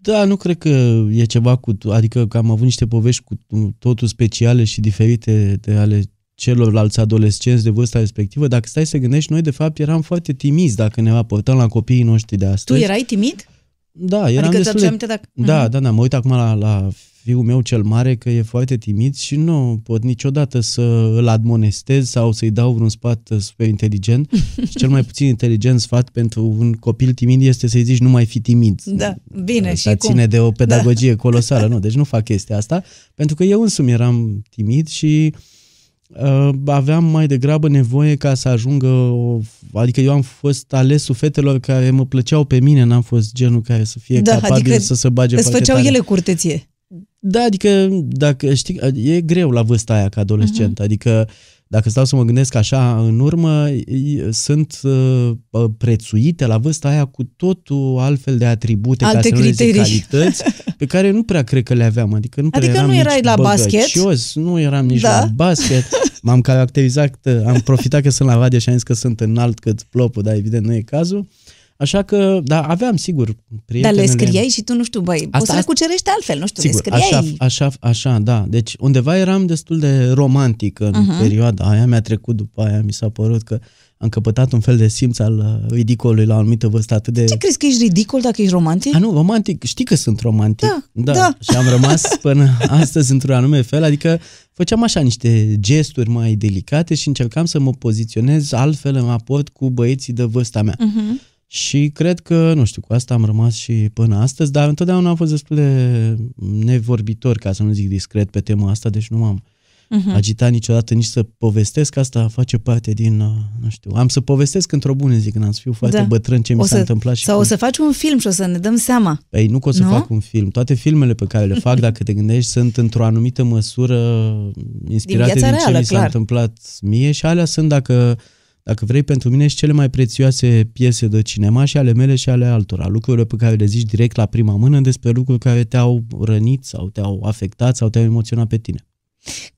S2: Da, nu cred că e ceva cu... Adică că am avut niște povești cu totul speciale și diferite de ale celorlalți adolescenți de vârsta respectivă. Dacă stai să gândești, noi de fapt eram foarte timizi dacă ne raportăm la copiii noștri de
S4: Tu
S2: astăzi.
S4: erai timid?
S2: Da, eram
S4: adică
S2: destul
S4: ți-aduci
S2: de...
S4: aminte dacă...
S2: Da,
S4: Mhm.
S2: da, da, mă uit acum la, la fiul meu cel mare că e foarte timid și nu pot niciodată să îl admonestez sau să-i dau vreun sfat uh, super inteligent. și cel mai puțin inteligent sfat pentru un copil timid este să-i zici nu mai fi timid.
S4: Da, bine,
S2: Asta
S4: și cum?
S2: ține de o pedagogie colosală, nu? Deci nu fac chestia asta, pentru că eu însumi eram timid și uh, aveam mai degrabă nevoie ca să ajungă, o, adică eu am fost alesul fetelor care mă plăceau pe mine, n-am fost genul care să fie
S4: Da,
S2: capabil
S4: adică
S2: să se bage
S4: Îți
S2: foarte
S4: făceau
S2: tare.
S4: ele curteție.
S2: Da, adică dacă știi, e greu la vârsta aia ca adolescent,
S4: Mhm.
S2: uh-huh. adică dacă stau să mă gândesc așa în urmă, i- sunt uh, prețuite la vârsta aia cu totul altfel de atribute, ca
S4: Alte
S2: să nu le zic
S4: criterii.
S2: calități, pe care nu prea cred că le aveam. Adică nu prea
S4: Adică
S2: eram
S4: nu
S2: nici
S4: erai la basket?
S2: băgăcios, nu eram nici
S4: Da.
S2: la basket. M-am caracterizat, uh, am profitat că sunt la radio și am zis că sunt înalt cât plopul, dar evident nu e cazul. Așa că, da, aveam sigur
S4: Dar
S2: prietenele.
S4: le scriai și tu, nu știu, băi, poți să le
S2: asta-
S4: cucerești altfel, nu știu,
S2: Sigur,
S4: le scriai.
S2: așa, așa, așa, da. Deci undeva eram destul de romantic în
S4: Mhm.
S2: uh-huh. perioada aia. Mi-a trecut după aia, mi s-a părut că am căpătat un fel de simț al uh, ridicolului la o anumită vârstă atât de...
S4: Ce crezi că ești ridicol dacă ești romantic?
S2: A, nu, romantic, știi că sunt romantic.
S4: Da, da.
S2: Și am rămas până astăzi într-un anume fel, adică făceam așa niște gesturi mai delicate și încercam să mă poziționez altfel în raport cu băieții de vârsta mea.
S4: Uh-huh.
S2: Și cred că, nu știu, cu asta am rămas și până astăzi, dar întotdeauna am fost destul de nevorbitor, ca să nu zic discret, pe tema asta, deci nu m-am
S4: Uh-huh.
S2: agitat niciodată nici să povestesc, asta face parte din, uh, nu știu, am să povestesc într-o bună zi, când am să fiu foarte
S4: Da.
S2: bătrân ce mi
S4: O
S2: s-a
S4: să-
S2: întâmplat și
S4: Sau
S2: cum.
S4: o să faci un film și o să ne dăm seama.
S2: Păi nu că o să
S4: Nu?
S2: fac un film. Toate filmele pe care le fac, dacă te gândești, sunt într-o anumită măsură inspirate
S4: viața
S2: din, ce
S4: reală,
S2: mi s-a
S4: clar.
S2: întâmplat mie și alea sunt dacă dacă vrei, pentru mine și cele mai prețioase piese de cinema și ale mele și ale altora. Lucrurile pe care le zici direct la prima mână despre lucruri care te-au rănit sau te-au afectat sau te-au emoționat pe tine.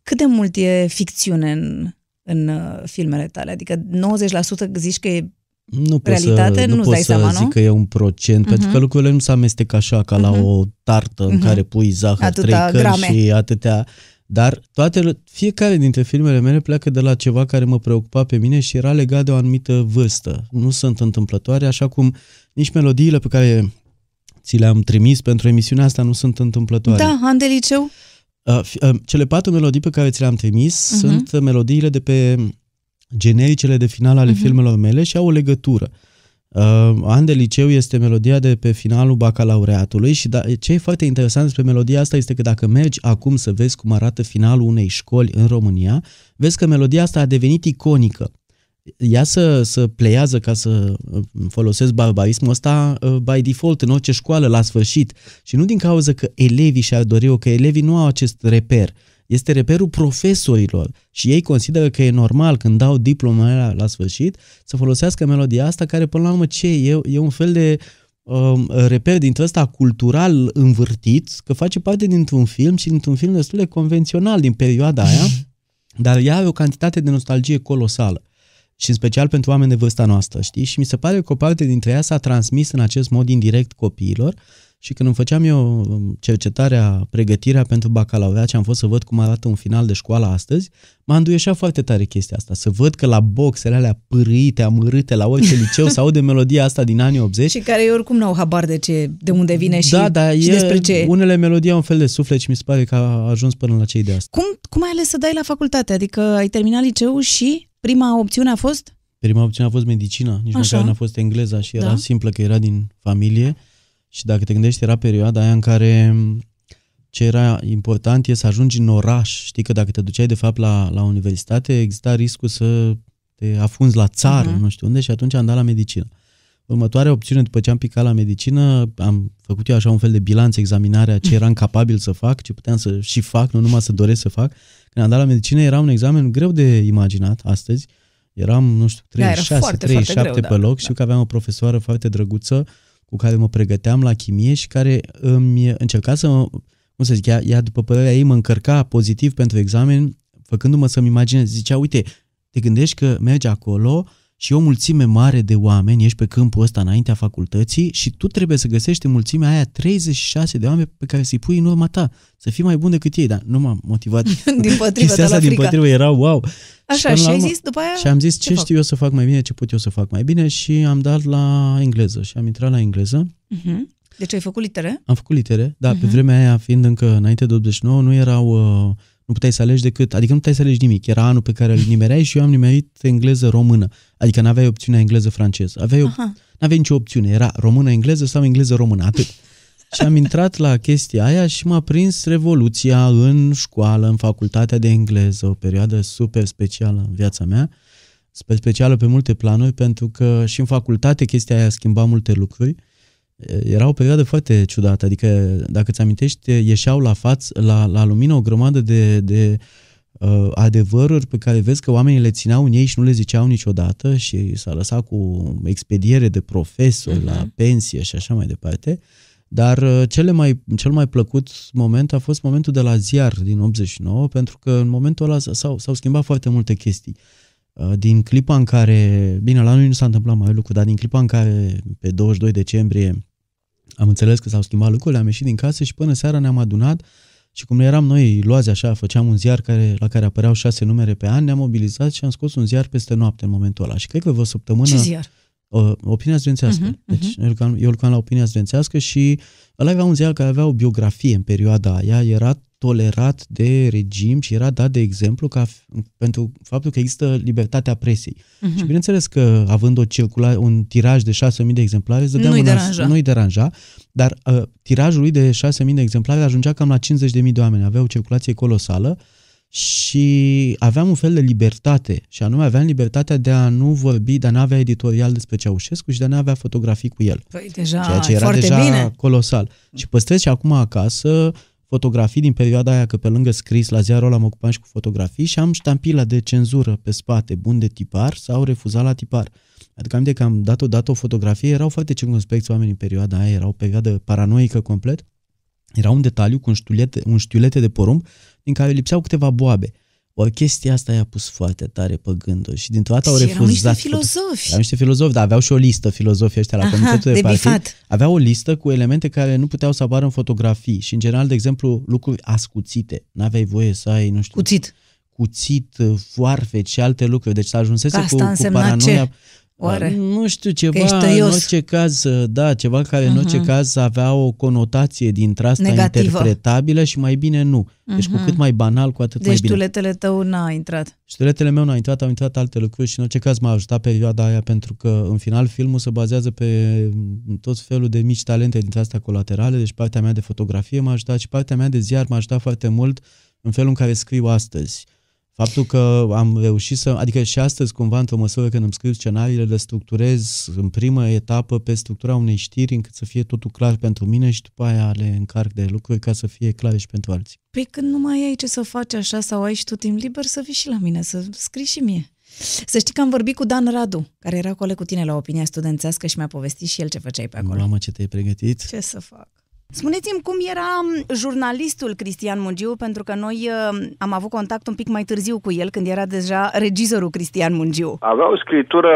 S4: Cât de mult e ficțiune în, în uh, filmele tale? Adică 90% zici că e
S2: nu pot
S4: realitate,
S2: să, nu
S4: nu-ți
S2: pot
S4: dai
S2: să
S4: seama,
S2: zic
S4: nu?
S2: că e un procent, uh-huh. pentru că lucrurile nu se amestecă așa ca uh-huh. la o tartă în
S4: Mhm.
S2: care pui zahăr,
S4: Atâta
S2: trei cărți
S4: grame.
S2: și atâtea... Dar toate, fiecare dintre filmele mele pleacă de la ceva care mă preocupa pe mine și era legat de o anumită vârstă. Nu sunt întâmplătoare, așa cum nici melodiile pe care ți le-am trimis pentru emisiunea asta nu sunt întâmplătoare.
S4: Da, an de liceu?
S2: Uh, fi- uh, cele patru melodii pe care ți le-am trimis
S4: Mhm.
S2: sunt uh, melodiile de pe genericele de final ale
S4: Mhm.
S2: filmelor mele și au o legătură. Uh, An de liceu este melodia de pe finalul bacalaureatului și da, ce e foarte interesant despre melodia asta este că dacă mergi acum să vezi cum arată finalul unei școli în România, vezi că melodia asta a devenit iconică. Ea să, să pleiază, ca să uh, folosesc barbarismul ăsta, uh, by default în orice școală la sfârșit. Și nu din cauza că elevii și-ar dori-o, că elevii nu au acest reper. Este reperul profesorilor și ei consideră că e normal când dau diploma la, la sfârșit să folosească melodia asta care până la urmă ce e? E, e un fel de um, reper dintre ăsta cultural învârtit, că face parte dintr-un film și dintr-un film destul de convențional din perioada aia, dar ea are o cantitate de nostalgie colosală și în special pentru oameni de vârsta noastră, știi? Și mi se pare că o parte dintre ea s-a transmis în acest mod indirect copiilor și când îmi făceam eu um, cercetarea, pregătirea pentru bacalaureat și am fost să văd cum arată un final de școală astăzi, m-a înduieșat foarte tare chestia asta. Să văd că la boxele alea pârâite, amărâte, la orice liceu, se aude melodia asta din anii 80.
S4: Și care ei oricum n-au habar de ce, de unde vine și,
S2: da, da,
S4: și
S2: e,
S4: despre ce.
S2: unele melodii au un fel de suflet și mi se pare că a ajuns până la cei de asta.
S4: Cum, cum ai ales să dai la facultate? Adică ai terminat liceul și prima opțiune a fost?
S2: Prima opțiune a fost medicina, nici
S4: Așa.
S2: măcar n-a fost engleza și era
S4: Da.
S2: simplă că era din familie și dacă te gândești era perioada aia în care ce era important e să ajungi în oraș. Știi că dacă te duceai de fapt la, la universitate exista riscul să te afunzi la țară,
S4: Mhm.
S2: uh-huh. nu știu unde și atunci am dat la medicină. Următoarea opțiune după ce am picat la medicină, am făcut eu așa un fel de bilanț, examinarea ce eram capabil să fac, ce puteam să și fac, nu numai să doresc să fac. Când am dat la medicină era un examen greu de imaginat astăzi. Eram, nu știu,
S4: Da, era
S2: 36,
S4: foarte,
S2: 37
S4: foarte greu,
S2: pe
S4: da,
S2: loc.
S4: da.
S2: Știu că aveam o profesoară foarte drăguță cu care mă pregăteam la chimie și care îmi încerca să mă, cum să zic, ea, ea după părerea ei mă încărca pozitiv pentru examen, făcându-mă să-mi imaginez. Zicea, uite, te gândești că mergi acolo și e o mulțime mare de oameni, ești pe câmpul ăsta înaintea facultății și tu trebuie să găsești în mulțimea aia 36 de oameni pe care să-i pui în urma ta, să fii mai bun decât ei, dar nu m-am motivat.
S4: Din potrivă,
S2: Chestia
S4: de
S2: asta
S4: la
S2: din
S4: frică.
S2: potrivă era wow.
S4: Așa,
S2: până
S4: și
S2: la
S4: ai
S2: urmă-
S4: zis după aia?
S2: și am zis ce,
S4: ce fac?
S2: știu eu să fac mai bine, ce pot eu să fac mai bine și am dat la engleză și am intrat la engleză.
S4: Mhm. Deci ai făcut litere?
S2: Am făcut litere, dar pe
S4: Mhm.
S2: vremea aia, fiind încă înainte de 89, nu erau, uh, nu puteai să alegi decât, adică nu puteai să alegi nimic, era anul pe care îl nimereai și eu am nimerit engleză-română, adică n-aveai opțiunea engleză-franceză, aveai, op-
S4: Aha.
S2: n-aveai nicio opțiune, era română-engleză sau engleză-română, atât. și am intrat la chestia aia și m-a prins revoluția în școală, în facultatea de engleză, o perioadă super specială în viața mea, super specială pe multe planuri, pentru că și în facultate chestia aia a schimbat multe lucruri. Era o perioadă foarte ciudată, adică dacă ți amintești, ieșeau la față, la, la lumină o grămadă de, de uh, adevăruri pe care vezi că oamenii le țineau în ei și nu le ziceau niciodată și s-a lăsat cu expediere de profesori uh-huh. la pensie și așa mai departe. Dar uh, cele mai, cel mai plăcut moment a fost momentul de la ziar din 89, pentru că în momentul ăla s-au, s-au schimbat foarte multe chestii. Uh, Din clipa în care, bine, la noi nu s-a întâmplat mai lucru, dar din clipa în care pe 22 decembrie am înțeles că s-au schimbat lucrurile, am ieșit din casă și până seara ne-am adunat și cum eram noi luați așa, făceam un ziar care, la care apăreau șase numere pe an, ne-am mobilizat și am scos un ziar peste noapte în momentul ăla. Și cred că vreo săptămână...
S4: Ce ziar?
S2: Uh, opinia studențească.
S4: Mhm,
S2: Uh-huh, deci eu lucram, eu lucram la opinia studențească și ăla era un ziar care avea o biografie în perioada aia, era tolerat de regim și era dat de exemplu ca f- pentru faptul că există libertatea presei.
S4: Mhm.
S2: Și bineînțeles că având o circula, un tiraj de 6.000 de exemplare, îți dădea
S4: Nu-i
S2: mâna-
S4: deranja.
S2: nu-i deranja, dar uh, tirajul lui de 6.000 de exemplare ajungea cam la 50.000 de oameni, avea o circulație colosală și aveam un fel de libertate și anume aveam libertatea de a nu vorbi, de a nu avea editorial despre Ceaușescu și de a nu avea fotografii cu el.
S4: Păi deja,
S2: Ceea ce
S4: e
S2: era
S4: foarte
S2: deja
S4: bine.
S2: colosal. Și păstrez și acum acasă fotografii din perioada aia, că pe lângă scris la ziarul ăla mă ocupam și cu fotografii și am ștampila de cenzură pe spate, bun de tipar sau refuzat la tipar. Adică am de că am dat odată o fotografie, erau foarte circunspecți oamenii în perioada aia, era o perioadă paranoică complet. Era un detaliu cu un știulete, un știulete de porumb din care lipseau câteva boabe. O chestia asta i-a pus foarte tare pe gânduri și dintr-o dată au
S4: Și
S2: refuzat.
S4: erau niște
S2: foto-
S4: filozofi.
S2: Erau niște filozofi, dar aveau și o listă filozofii ăștia la
S4: Aha,
S2: comitetul de,
S4: de
S2: partid.
S4: bifat.
S2: Aveau o listă cu elemente care nu puteau să apară în fotografii și în general, de exemplu, lucruri ascuțite. N-aveai voie să ai, nu știu,
S4: Cuțit.
S2: cuțit, foarfeci și alte lucruri. Deci s-a ajunsese
S4: Că asta
S2: cu, cu
S4: însemna
S2: paranoia.
S4: ce? Oare?
S2: Nu știu,
S4: ești
S2: ceva, în
S4: tăios.
S2: orice caz, da, ceva care în orice
S4: Mhm.
S2: caz avea o conotație dintre asta
S4: Negativă.
S2: interpretabilă și mai bine nu. Deci cu
S4: Mhm.
S2: cât mai banal, cu atât mai
S4: Deci
S2: bine.
S4: tuletele tău n-a intrat.
S2: Știretele meu n-au intrat, au intrat alte lucruri și în orice caz m-a ajutat perioada aia pentru că în final filmul se bazează pe tot felul de mici talente dintre astea colaterale, deci partea mea de fotografie m-a ajutat și partea mea de ziar m-a ajutat foarte mult în felul în care scriu astăzi. Faptul că am reușit să, adică și astăzi cumva într-o măsură când îmi scriu scenariile, le structurez în primă etapă pe structura unei știri încât să fie totul clar pentru mine și după aia le încarc de lucruri ca să fie clare și pentru alții.
S4: Păi când nu mai ai ce să faci așa sau ai și tot timp liber, să vii și la mine, să scrii și mie. Să știi că am vorbit cu Dan Radu, care era coleg cu tine la opinia studențească și mi-a povestit și el ce făceai pe acolo.
S2: Mamă, ce te-ai pregătit?
S4: Ce să fac? Spuneți-mi cum era m, jurnalistul Cristian Mungiu, pentru că noi uh, am avut contact un pic mai târziu cu el, când era deja regizorul Cristian Mungiu.
S8: Avea o scritură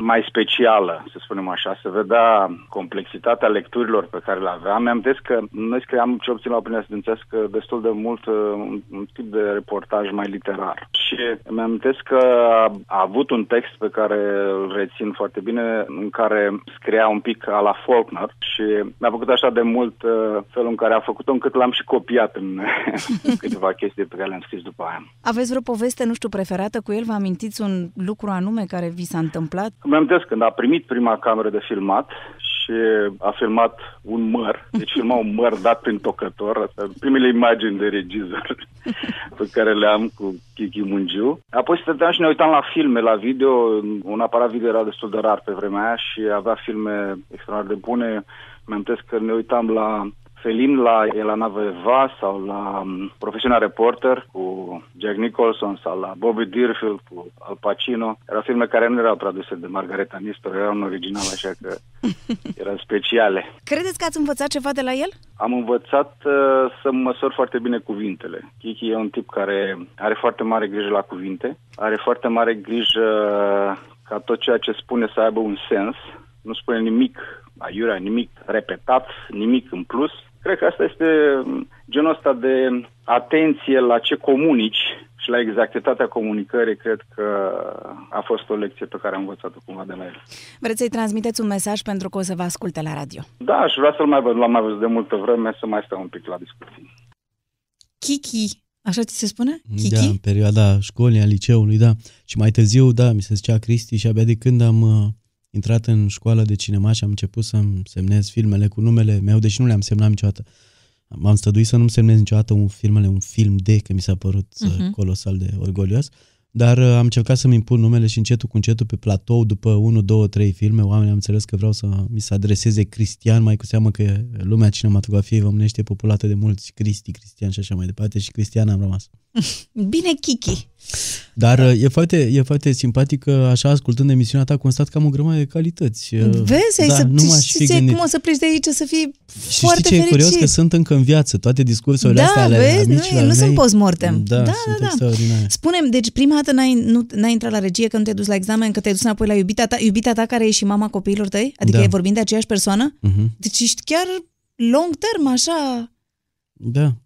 S8: mai specială, să spunem așa, se vedea complexitatea lecturilor pe care le avea. Mi-am că noi scriam ce obțin la opinia studențească destul de mult uh, un, un tip de reportaj mai literar. Și mi-am că a, a avut un text pe care îl rețin foarte bine, în care scria un pic a la Faulkner și mi-a făcut așa de mult uh, felul în care a făcut-o, încât l-am și copiat în câteva chestii pe care le-am scris după aia.
S4: Aveți vreo poveste, nu știu, preferată cu el? Vă amintiți un lucru anume care vi s-a întâmplat?
S8: Îmi amintesc când a primit prima cameră de filmat și a filmat un măr, deci filma un măr dat prin tocător, asta, primele imagini de regizor pe care le am cu Kiki Mungiu. Apoi stăteam și ne uitam la filme, la video, un aparat video era destul de rar pe vremea aia și avea filme extraordinar de bune. Mi-am că ne uitam la Felin la E la navă Eva sau la um, Profesiunea Reporter cu Jack Nicholson sau la Bobby Deerfield cu Al Pacino. Erau filme care nu erau traduse de Margareta Nistor, erau în original, așa că erau speciale.
S4: Credeți că ați învățat ceva de la el?
S8: Am învățat uh, să măsor foarte bine cuvintele. Kiki e un tip care are foarte mare grijă la cuvinte, are foarte mare grijă ca tot ceea ce spune să aibă un sens, nu spune nimic aiurea, nimic repetat, nimic în plus. Cred că asta este genul ăsta de atenție la ce comunici și la exactitatea comunicării, cred că a fost o lecție pe care am învățat-o cumva de la el.
S4: Vreți să-i transmiteți un mesaj pentru că o să vă asculte la radio.
S8: Da, aș vrea să-l mai văd, l-am mai văzut de multă vreme, să mai stau un pic la discuții.
S4: Kiki, așa ți se spune?
S2: Da,
S4: Kiki?
S2: în perioada școlii, a liceului, da. Și mai târziu, da, mi se zicea Cristi și abia de când am uh, intrat în școală de cinema și am început să-mi semnez filmele cu numele meu, deși nu le-am semnat niciodată. M-am străduit să nu-mi semnez niciodată un filmele, un film de, că mi s-a părut uh-huh.
S4: Mhm.
S2: colosal de orgolios. Dar uh, am încercat să-mi impun numele și încetul cu încetul pe platou, după 1, 2, 3 filme, oamenii am înțeles că vreau să mi se adreseze Cristian, mai cu seamă că lumea cinematografiei românește e populată de mulți Cristi, Cristian și așa mai departe și Cristian am rămas.
S4: Bine, Kiki.
S2: Dar uh, e foarte, e foarte simpatic că așa ascultând emisiunea ta constat că am o grămadă de calități. Uh,
S4: Vezi, ai
S2: da,
S4: să,
S2: nu m-aș fi
S4: știi
S2: gândit.
S4: cum o să pleci de aici să fii
S2: Și
S4: foarte
S2: știi ce e
S4: fericit.
S2: curios? Că sunt încă în viață. Toate discursurile
S4: Da,
S2: astea ale
S4: vezi, nu,
S2: amicilor
S4: nu
S2: mei,
S4: sunt post-mortem.
S2: Da,
S4: Da,
S2: sunt
S4: da, da.
S2: extraordinare.
S4: Spune-mi, deci prima dată n-ai, nu, n-ai intrat la regie că nu te-ai dus la examen, că te-ai dus înapoi la iubita ta, iubita ta care e și mama copiilor tăi? Adică
S2: Da.
S4: e vorbind de aceeași persoană?
S2: Mhm.
S4: Deci ești chiar long term, așa...
S2: Da.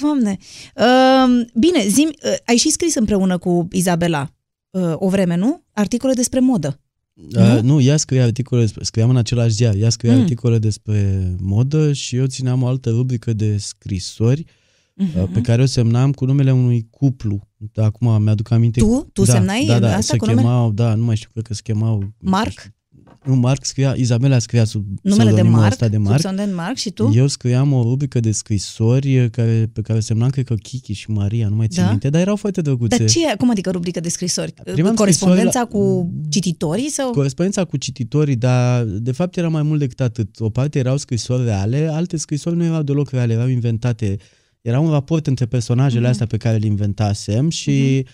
S4: Doamne. Uh, bine, zim, uh, ai și scris împreună cu Izabela uh, o vreme, nu? Articole despre modă.
S2: Nu? nu, ea scria articole, despre, scriam în același ziar, ea scria
S4: Mm.
S2: articole despre modă și eu țineam o altă rubrică de scrisori
S4: Mhm.
S2: pe care o semnam cu numele unui cuplu. Da, acum mi-aduc aminte.
S4: Tu? Tu
S2: da,
S4: semnai
S2: da, da,
S4: asta
S2: se
S4: cu numele?
S2: chemau, da, nu mai știu, cred că se chemau...
S4: Marc?
S2: Nu, Marc scria, Izabela scria sub
S4: Numele de
S2: pseudonimul
S4: Marc,
S2: ăsta de
S4: sub
S2: Marc.
S4: pseudonimul Marc și tu?
S2: Eu scriam o rubrică de scrisori care, pe care semnam, cred că Kiki și Maria, nu mai țin
S4: Da?
S2: minte, dar erau foarte drăguțe.
S4: Dar ce e, cum adică rubrică de scrisori?
S2: Primeam
S4: Corespondența
S2: scrisori la-
S4: cu cititorii sau?
S2: Corespondența cu cititorii, dar de fapt era mai mult decât atât. O parte erau scrisori reale, alte scrisori nu erau deloc reale, erau inventate. Era un raport între personajele
S4: Mhm.
S2: astea pe care le inventasem și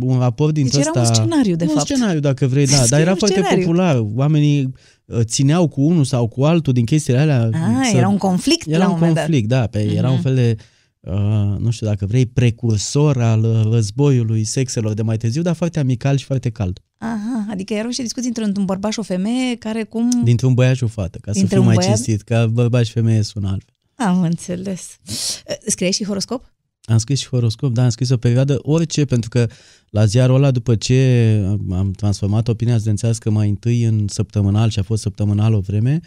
S2: un raport dintre
S4: Deci era
S2: ăsta...
S4: un scenariu, de
S2: un
S4: fapt.
S2: scenariu, dacă vrei, da,
S4: Scrie
S2: dar era
S4: un
S2: foarte
S4: scenariu.
S2: popular. Oamenii uh, țineau cu unul sau cu altul din chestiile alea.
S4: Ah,
S2: să-
S4: era un conflict
S2: era
S4: la
S2: un
S4: un moment
S2: conflict, da, pe, era un
S4: Mhm.
S2: fel de, uh, nu știu dacă vrei, precursor al uh, războiului sexelor de mai târziu, dar foarte amical și foarte cald.
S4: dat. Aha, adică erau și discuții între un bărbat și o femeie care cum...
S2: Dintre un băiat și o fată, ca să
S4: Dintre
S2: fiu
S4: un
S2: mai
S4: băiat?
S2: cinstit, ca bărbat și femeie sună altfel.
S4: Am înțeles. Scriei și horoscop?
S2: Am scris și horoscop, da, am scris o perioadă, orice, pentru că la ziarul ăla, după ce am transformat opinia studențească mai întâi în săptămânal și a fost săptămânal o vreme,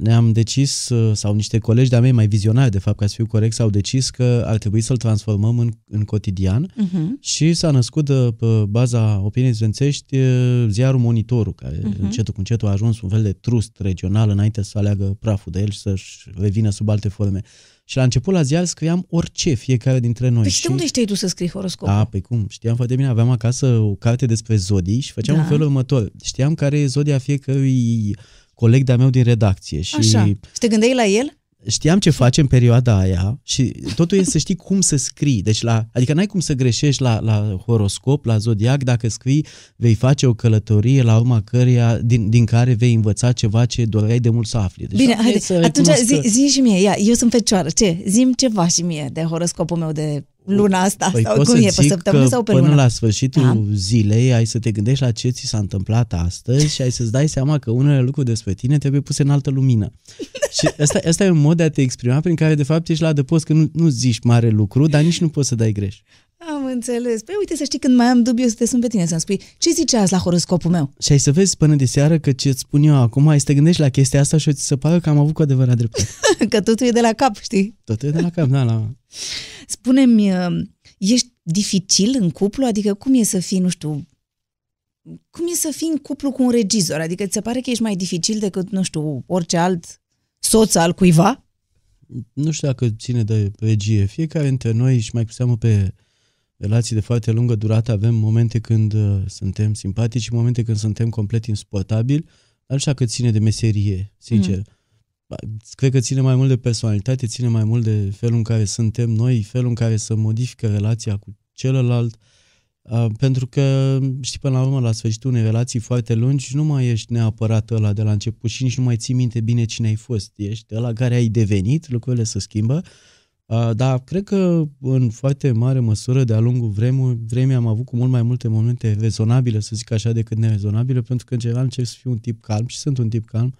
S2: ne-am decis, uh, sau niște colegi de-a mei mai vizionari, de fapt, ca să fiu corect, s-au decis că ar trebui să-l transformăm în, în cotidian
S4: Uh-huh.
S2: și s-a născut de, pe baza opiniei studențești uh, ziarul Monitorul, care
S4: Mhm.
S2: uh-huh. încetul cu încetul a ajuns un fel de trust regional înainte să aleagă praful de el și să-și revină sub alte forme. Și la început la ziar scriam orice, fiecare dintre noi.
S4: Păi și de unde știai tu să scrii horoscopul?
S2: Da, păi cum, știam foarte bine, aveam acasă o carte despre zodii și făceam
S4: Da.
S2: în felul următor. Știam care e zodia fiecărui coleg de-a meu din redacție și
S4: Așa. Și te gândeai la el?
S2: știam ce face în perioada aia și totul e să știi cum să scrii. Deci la, adică n-ai cum să greșești la, la horoscop, la zodiac, dacă scrii vei face o călătorie la urma căreia, din, din care vei învăța ceva ce doreai de mult să afli. Deci
S4: Bine,
S2: am
S4: haide,
S2: să
S4: atunci
S2: recunosc
S4: zi,
S2: că-
S4: zi și mie, ia, eu sunt fecioară, ce? Zim ceva și mie de horoscopul meu de luna asta,
S2: Păi
S4: sau
S2: pot
S4: cum
S2: să
S4: e, pe
S2: zic
S4: săptămână
S2: că
S4: sau pe
S2: până
S4: lună?
S2: la sfârșitul
S4: Da.
S2: zilei ai să te gândești la ce ți s-a întâmplat astăzi și ai să-ți dai seama că unele lucruri despre tine trebuie puse în altă lumină. și asta, asta e un mod de a te exprima prin care de fapt ești la adăpost că nu, nu zici mare lucru, dar nici nu poți să dai greș.
S4: Am înțeles. Păi uite, să știi, când mai am dubiu să te sun pe tine să-mi spui ce zice azi la horoscopul meu?
S2: Și ai să vezi până de seară că ce-ți spun eu acum, ai să te gândești la chestia asta și o ți se pare că am avut cu adevărat dreptate.
S4: Că totul e de la cap, știi?
S2: Tot e de la cap, da, la...
S4: Spune-mi, uh, ești dificil în cuplu? Adică cum e să fii, nu știu, cum e să fii în cuplu cu un regizor? Adică ți se pare că ești mai dificil decât, nu știu, orice alt soț al cuiva?
S2: nu știu dacă ține de regie. Fiecare dintre noi și mai cu seamă pe relații de foarte lungă durată avem momente când uh, suntem simpatici și momente când suntem complet insuportabili, dar nu știu dacă ține de meserie, sincer. Mm. Cred că ține mai mult de personalitate, ține mai mult de felul în care suntem noi, felul în care se modifică relația cu celălalt. Uh, pentru că, știi, până la urmă, la sfârșitul unei relații foarte lungi, nu mai ești neapărat ăla de la început și nici nu mai ții minte bine cine ai fost. Ești ăla care ai devenit, lucrurile se schimbă. Uh, dar cred că în foarte mare măsură, de-a lungul vremii, vremii am avut cu mult mai multe momente rezonabile, să zic așa, decât nerezonabile, pentru că în general încerc să fiu un tip calm și sunt un tip calm.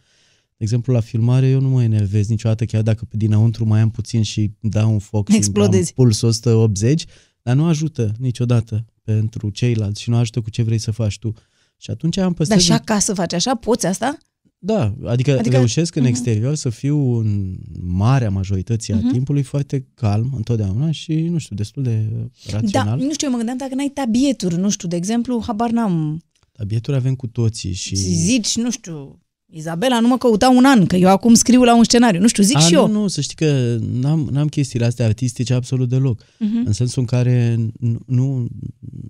S2: De exemplu, la filmare eu nu mă enervez niciodată, chiar dacă pe dinăuntru mai am puțin și dau un foc și
S4: Explodezi.
S2: am pulsul 180, dar nu ajută niciodată pentru ceilalți și nu ajută cu ce vrei să faci tu. Și atunci am
S4: Dar
S2: păstrat...
S4: și acasă faci așa? Poți asta?
S2: Da, adică,
S4: Adică-
S2: adică reușesc în
S4: Mhm.
S2: exterior să fiu în marea majoritate a
S4: Mhm.
S2: timpului foarte calm întotdeauna și, nu știu, destul de uh,
S4: Da,
S2: rațional.
S4: nu știu, eu mă gândeam dacă n-ai tabieturi, nu știu, de exemplu, habar n-am.
S2: Dar bieturi avem cu toții și...
S4: Și... Zici, nu știu, Izabela nu mă căuta un an, că eu acum scriu la un scenariu. Nu știu, zic
S2: A,
S4: și
S2: nu,
S4: eu.
S2: nu, să știi că n-am, n-am chestiile astea artistice absolut deloc.
S4: Mhm.
S2: În sensul în care nu, nu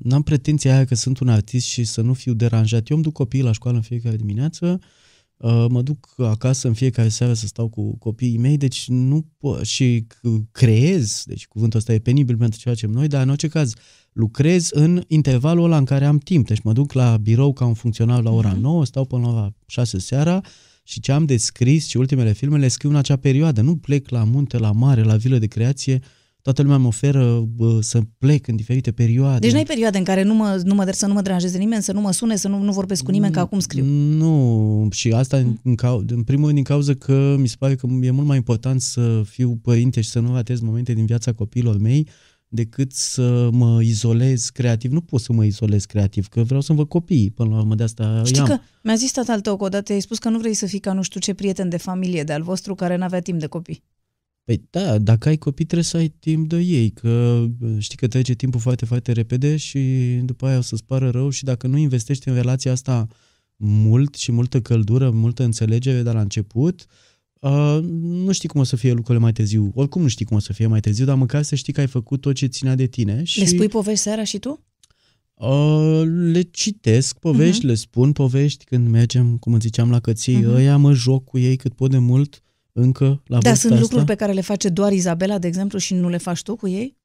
S2: n-am pretenția aia că sunt un artist și să nu fiu deranjat. Eu îmi duc copiii la școală în fiecare dimineață, uh, mă duc acasă în fiecare seară să stau cu copiii mei, deci nu po- și c- creez, deci cuvântul ăsta e penibil pentru ceea ce facem noi, dar în orice caz lucrez în intervalul ăla în care am timp. Deci mă duc la birou ca un funcționar la ora 9, stau până la ora 6 seara și ce am de scris și ultimele filme le scriu în acea perioadă. Nu plec la munte, la mare, la vilă de creație. Toată lumea mă oferă bă, să plec în diferite perioade.
S4: Deci n-ai perioade în care nu mă, nu mă, să nu mă deranjeze nimeni, să nu mă sune, să nu, nu vorbesc cu nimeni, că acum scriu.
S2: Nu, și asta în, în, cau- în primul rând din cauza că mi se pare că e mult mai important să fiu părinte și să nu ratez momente din viața copiilor mei decât să mă izolez creativ. Nu pot să mă izolez creativ, că vreau să-mi văd copiii până la urmă de asta
S4: Știi
S2: i-am.
S4: că mi-a zis tatăl tău că odată ai spus că nu vrei să fii ca nu știu ce prieten de familie de al vostru care n-avea timp de copii.
S2: Păi da, dacă ai copii trebuie să ai timp de ei, că știi că trece timpul foarte, foarte repede și după aia o să-ți pară rău și dacă nu investești în relația asta mult și multă căldură, multă înțelegere de la început, uh, nu știi cum o să fie lucrurile mai târziu. Oricum nu știi cum o să fie mai târziu, dar măcar să știi că ai făcut tot ce ținea de tine. Și,
S4: Le spui povești seara și tu?
S2: Uh, le citesc povești, uh-huh. le spun povești când mergem, cum îți ziceam, la cății uh-huh. ăia, mă joc cu ei cât pot de mult. Încă la
S4: Da,
S2: vârsta
S4: sunt
S2: asta.
S4: lucruri pe care le face doar Izabela, de exemplu, și nu le faci tu cu ei?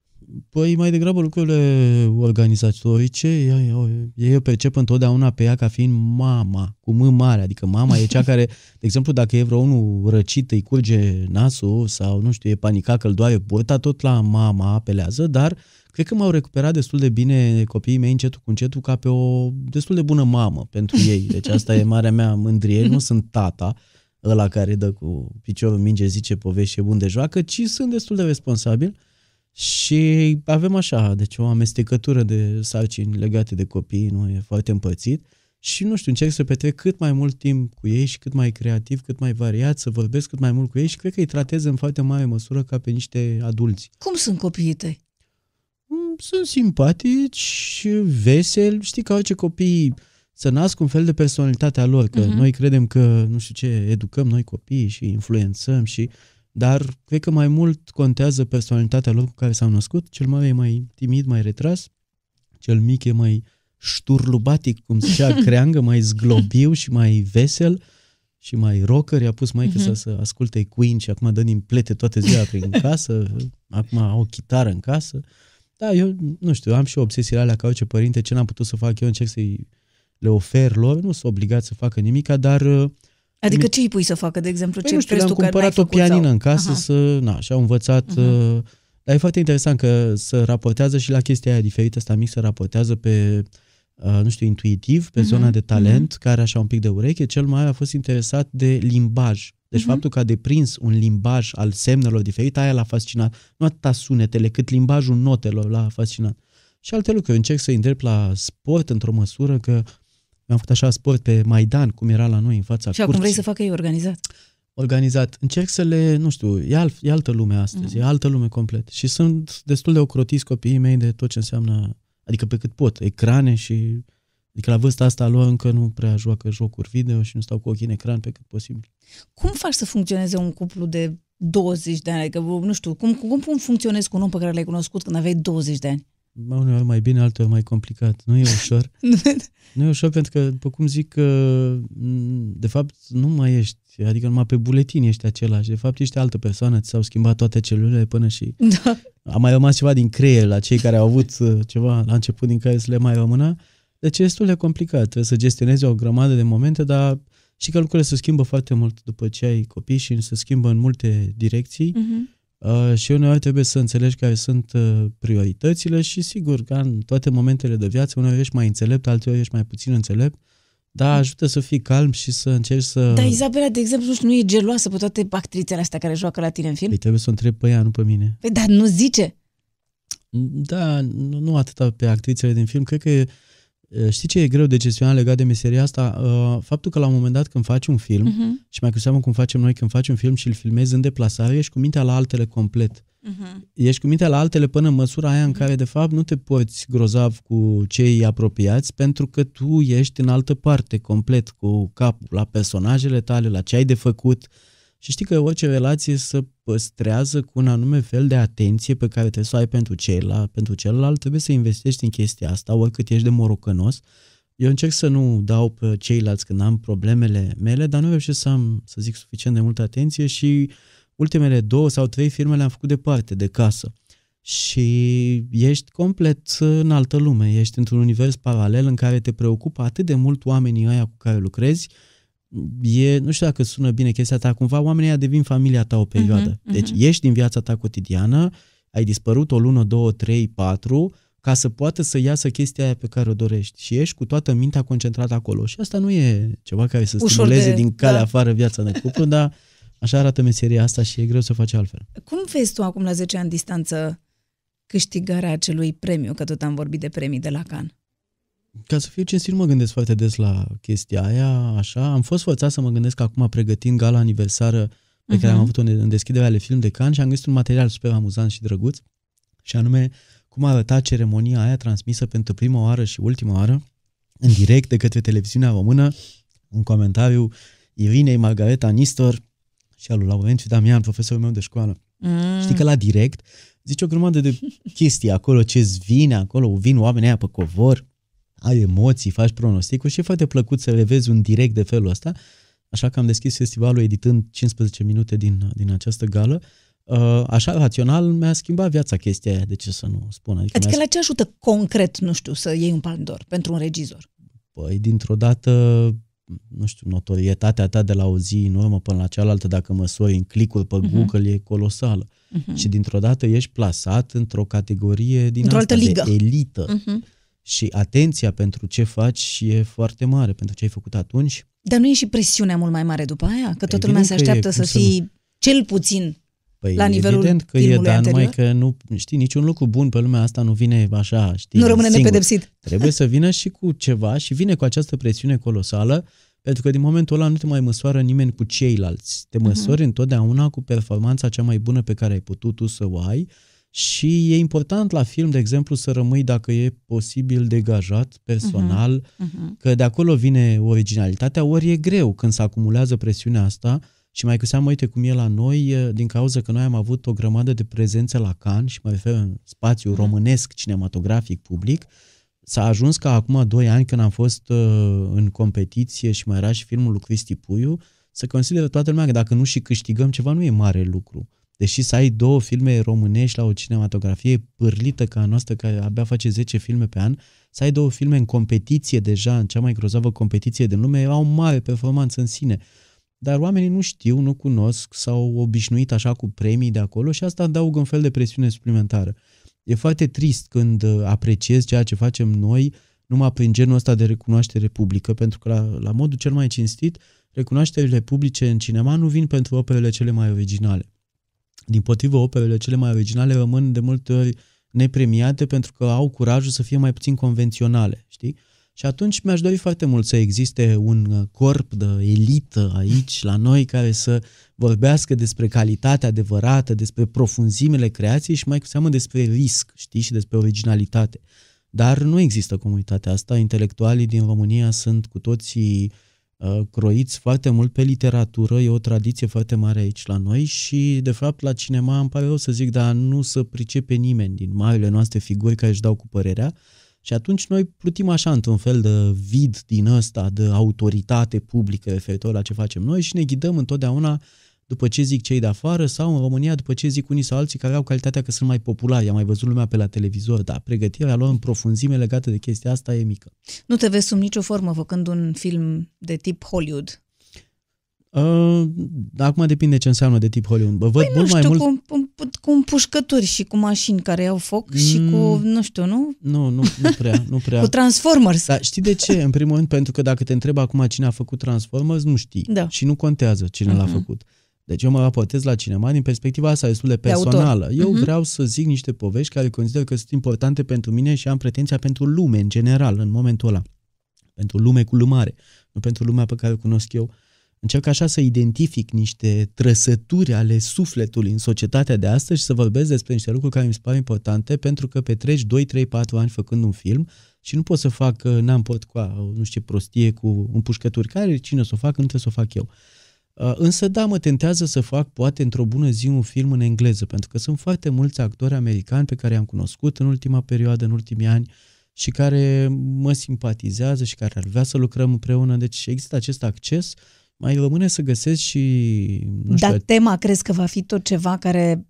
S2: Păi mai degrabă lucrurile organizatorice, ei, ei o percep întotdeauna pe ea ca fiind mama, cu M mare, adică mama e cea care, de exemplu, dacă e vreo unul răcit, îi curge nasul sau, nu știu, e panicat că îl doare burta, tot la mama apelează, dar cred că m-au recuperat destul de bine copiii mei încetul cu încetul ca pe o destul de bună mamă pentru ei. Deci asta e marea mea mândrie, nu sunt tata, ăla care dă cu piciorul în minge, zice povești și e bun de joacă, ci sunt destul de responsabil și avem așa, deci o amestecătură de sarcini legate de copii, nu e foarte împărțit și nu știu, încerc să petrec cât mai mult timp cu ei și cât mai creativ, cât mai variat, să vorbesc cât mai mult cu ei și cred că îi tratez în foarte mare măsură ca pe niște adulți.
S4: Cum sunt copiii tăi?
S2: Mm, Sunt simpatici, veseli, știi că orice copii să nasc un fel de personalitatea lor, că
S4: Mhm.
S2: noi credem că, nu știu ce, educăm noi copiii și influențăm și dar cred că mai mult contează personalitatea lor cu care s-au născut. Cel mare e mai timid, mai retras, cel mic e mai șturlubatic, cum zicea Creangă, mai zglobiu și mai vesel și mai rocker. I-a pus mai
S4: Mhm.
S2: să, să asculte Queen și acum dă din plete toate ziua prin casă. Acum au o chitară în casă. Da, eu nu știu, am și obsesiile alea ca orice părinte, ce n-am putut să fac eu, încerc să-i le ofer lor, nu sunt obligat să facă nimica, dar uh,
S4: Adică
S2: Mi-
S4: ce îi pui să facă, de exemplu?
S2: Păi
S4: ce
S2: nu știu,
S4: crezi
S2: le-am
S4: tu că n-ai
S2: cumpărat o
S4: făcut
S2: pianină
S4: sau-
S2: în casă
S4: Aha.
S2: să, na, și au învățat,
S4: Mhm.
S2: uh, dar e foarte interesant că să raportează și la chestia aia diferită, asta mic să raportează pe, uh, nu știu, intuitiv, pe
S4: Mhm,
S2: zona de talent, care așa un pic de ureche, cel mai a fost interesat de limbaj. Deci
S4: Mhm.
S2: faptul că a deprins un limbaj al semnelor diferite, aia l-a fascinat. Nu atâta sunetele, cât limbajul notelor l-a fascinat. Și alte lucruri. Încerc să îndrept la sport într-o măsură că am făcut așa sport pe Maidan, cum era la noi în fața
S4: Și acum vrei
S2: curții
S4: să facă ei organizat?
S2: organizat. Încerc să le, nu știu, e, alt, e altă lume astăzi,
S4: Mhm.
S2: e altă lume complet. Și sunt destul de ocrotiți copiii mei de tot ce înseamnă, adică pe cât pot, ecrane și, adică la vârsta asta lor încă nu prea joacă jocuri video și nu stau cu ochii în ecran pe cât posibil.
S4: Cum faci să funcționeze un cuplu de 20 de ani? Adică, nu știu, cum, cum, cum funcționezi cu un om pe care l-ai cunoscut când aveai 20 de ani?
S2: Mă, Uneori mai bine, alteori mai complicat. Nu e ușor. nu e ușor pentru că, după cum zic, că, m, de fapt nu mai ești, adică numai pe buletin ești același. De fapt ești altă persoană, ți s-au schimbat toate celulele până și
S4: da.
S2: a mai rămas ceva din creier la cei care au avut uh, ceva la început din care să le mai rămână. Deci e destul de complicat. Trebuie să gestionezi o grămadă de momente, dar și că lucrurile se schimbă foarte mult după ce ai copii și se schimbă în multe direcții.
S4: Mhm.
S2: Uh, și uneori trebuie să înțelegi care sunt uh, prioritățile și sigur că în toate momentele de viață uneori ești mai înțelept, alteori ești mai puțin înțelept, dar ajută să fii calm și să încerci să...
S4: Dar Izabela, de exemplu, nu știu, nu e geloasă pe toate actrițele astea care joacă la tine în film?
S2: Păi trebuie să o întreb pe ea, nu pe mine.
S4: Păi, dar nu zice.
S2: Da, nu, nu atât pe actrițele din film, cred că e, știi ce e greu de gestionat legat de meseria asta? Uh, Faptul că la un moment dat când faci un film,
S4: Mhm.
S2: și mai cu seamă cum facem noi când facem un film și îl filmezi în deplasare, ești cu mintea la altele complet.
S4: Mhm.
S2: Ești cu mintea la altele până în măsura aia în care, de fapt, nu te porți grozav cu cei apropiați, pentru că tu ești în altă parte, complet, cu capul la personajele tale, la ce ai de făcut. Și știi că orice relație se păstrează cu un anume fel de atenție pe care trebuie să o ai pentru celălalt, pentru celălalt, trebuie să investești în chestia asta, oricât ești de morocănos. Eu încerc să nu dau pe ceilalți când am problemele mele, dar nu reușesc să am, să zic, suficient de multă atenție și ultimele două sau trei filme le-am făcut departe, de casă. Și ești complet în altă lume, ești într-un univers paralel în care te preocupă atât de mult oamenii ăia cu care lucrezi, e, nu știu dacă sună bine chestia ta, cumva oamenii ăia devin familia ta o perioadă.
S4: Mhm,
S2: Deci
S4: mhm.
S2: ești din viața ta cotidiană, ai dispărut o lună, două, trei, patru, ca să poată să iasă chestia aia pe care o dorești. Și ești cu toată mintea concentrată acolo. Și asta nu e ceva care să
S4: Ușor
S2: stimuleze
S4: de-
S2: din calea
S4: da.
S2: afară viața de cuplu, dar așa arată meseria asta și e greu să faci altfel.
S4: Cum vezi tu acum la 10 ani distanță câștigarea acelui premiu, că tot am vorbit de premii de la Cannes?
S2: Ca să fiu cinstit, nu mă gândesc foarte des la chestia aia, așa. Am fost forțat să mă gândesc acum pregătind gala aniversară pe care
S4: Mhm.
S2: am avut-o în- în deschiderea ale film de Cannes și am găsit un material super amuzant și drăguț și anume cum arăta ceremonia aia transmisă pentru prima oară și ultima oară în direct de către televiziunea română un comentariu Irinei Margareta Nistor și al lui Laurențiu Damian, profesorul meu de școală.
S4: Mm.
S2: Știi că la direct zici o grămadă de chestii acolo, ce-ți vine acolo, vin oamenii aia pe covor, ai emoții, faci pronosticuri și e foarte plăcut să le vezi un direct de felul ăsta. așa că am deschis festivalul editând 15 minute din, din această gală. Uh, așa, rațional, mi-a schimbat viața chestia aia, de ce să nu spun.
S4: Adică, adică la ce ajută concret, nu știu, să iei un palndor pentru un regizor?
S2: Păi, dintr-o dată, nu știu, notorietatea ta de la o zi în urmă până la cealaltă, dacă măsori în clicuri pe uh-huh. Google, e colosală. Uh-huh. Și dintr-o dată ești plasat într-o categorie din
S4: într-o
S2: asta
S4: altă ligă.
S2: de elită. Uh-huh. Și atenția pentru ce faci e foarte mare, pentru ce ai făcut atunci.
S4: Dar nu e și presiunea mult mai mare după aia? Că toată lumea se așteaptă e, să fii să cel puțin Păi la nivelul
S2: evident că
S4: e,
S2: dar
S4: anterior?
S2: numai că nu, știi, niciun lucru bun pe lumea asta nu vine așa, știi,
S4: Nu rămâne
S2: singur.
S4: nepedepsit.
S2: Trebuie să vină și cu ceva și vine cu această presiune colosală, pentru că din momentul ăla nu te mai măsoară nimeni cu ceilalți. Te măsori uh-huh. întotdeauna cu performanța cea mai bună pe care ai putut tu să o ai și e important la film, de exemplu, să rămâi, dacă e posibil, degajat personal, uh-huh. Uh-huh. că de acolo vine originalitatea, ori e greu când se acumulează presiunea asta, și mai cu seamă, uite cum e la noi, din cauza că noi am avut o grămadă de prezențe la Cannes, și mă refer în spațiu mm. românesc, cinematografic, public, s-a ajuns ca acum doi ani, când am fost uh, în competiție și mai era și filmul lui Cristi Puiu, să consideră toată lumea că dacă nu și câștigăm ceva, nu e mare lucru. Deși să ai două filme românești la o cinematografie pârlită ca a noastră, care abia face 10 filme pe an, să ai două filme în competiție deja, în cea mai grozavă competiție din lume, era o mare performanță în sine dar oamenii nu știu, nu cunosc, s-au obișnuit așa cu premii de acolo și asta adaugă un fel de presiune suplimentară. E foarte trist când uh, apreciez ceea ce facem noi numai prin genul ăsta de recunoaștere publică, pentru că la, la modul cel mai cinstit, recunoașterile publice în cinema nu vin pentru operele cele mai originale. Din potrivă, operele cele mai originale rămân de multe ori nepremiate pentru că au curajul să fie mai puțin convenționale, știi? Și atunci mi-aș dori foarte mult să existe un uh, corp de elită aici, la noi, care să vorbească despre calitatea adevărată, despre profunzimele creației și mai cu seamă despre risc, știi, și despre originalitate. Dar nu există comunitatea asta. Intelectualii din România sunt cu toții uh, croiți foarte mult pe literatură, e o tradiție foarte mare aici la noi și, de fapt, la cinema îmi pare rău să zic, dar nu să pricepe nimeni din marile noastre figuri care își dau cu părerea, și atunci noi plutim așa într-un fel de vid din ăsta, de autoritate publică referitor la ce facem noi și ne ghidăm întotdeauna după ce zic cei de afară sau în România după ce zic unii sau alții care au calitatea că sunt mai populari. Am mai văzut lumea pe la televizor, dar pregătirea lor în profunzime legată de chestia asta e mică.
S4: Nu te vezi sub nicio formă făcând un film de tip Hollywood?
S2: Uh, acum depinde ce înseamnă de tip Hollywood. Bă, văd
S4: păi
S2: mult
S4: nu știu,
S2: mai
S4: mult... cu, cu, cu împușcături și cu mașini care au foc mm, și cu, mm. nu știu, nu?
S2: Nu, nu, nu prea, nu prea.
S4: cu Transformers.
S2: Dar știi de ce? În primul rând, pentru că dacă te întreb acum cine a făcut Transformers, nu știi.
S4: Da.
S2: Și nu contează cine uh-huh. l-a făcut. Deci eu mă raportez la cinema din perspectiva asta destul de personală. De eu uh-huh. vreau să zic niște povești care consider că sunt importante pentru mine și am pretenția pentru lume în general, în momentul ăla. Pentru lume cu lumare, nu pentru lumea pe care o cunosc eu. Încerc așa să identific niște trăsături ale sufletului în societatea de astăzi și să vorbesc despre niște lucruri care mi se pare importante pentru că petreci 2, 3, 4 ani făcând un film și nu pot să fac, n-am pot cu nu știu ce prostie cu împușcături. Care cine o să o facă, nu trebuie să o fac eu. Uh, însă da, mă tentează să fac poate într-o bună zi un film în engleză, pentru că sunt foarte mulți actori americani pe care i-am cunoscut în ultima perioadă, în ultimii ani, și care mă simpatizează și care ar vrea să lucrăm împreună. Deci există acest acces mai rămâne să găsesc și... Nu știu,
S4: Dar tema crezi că va fi tot ceva care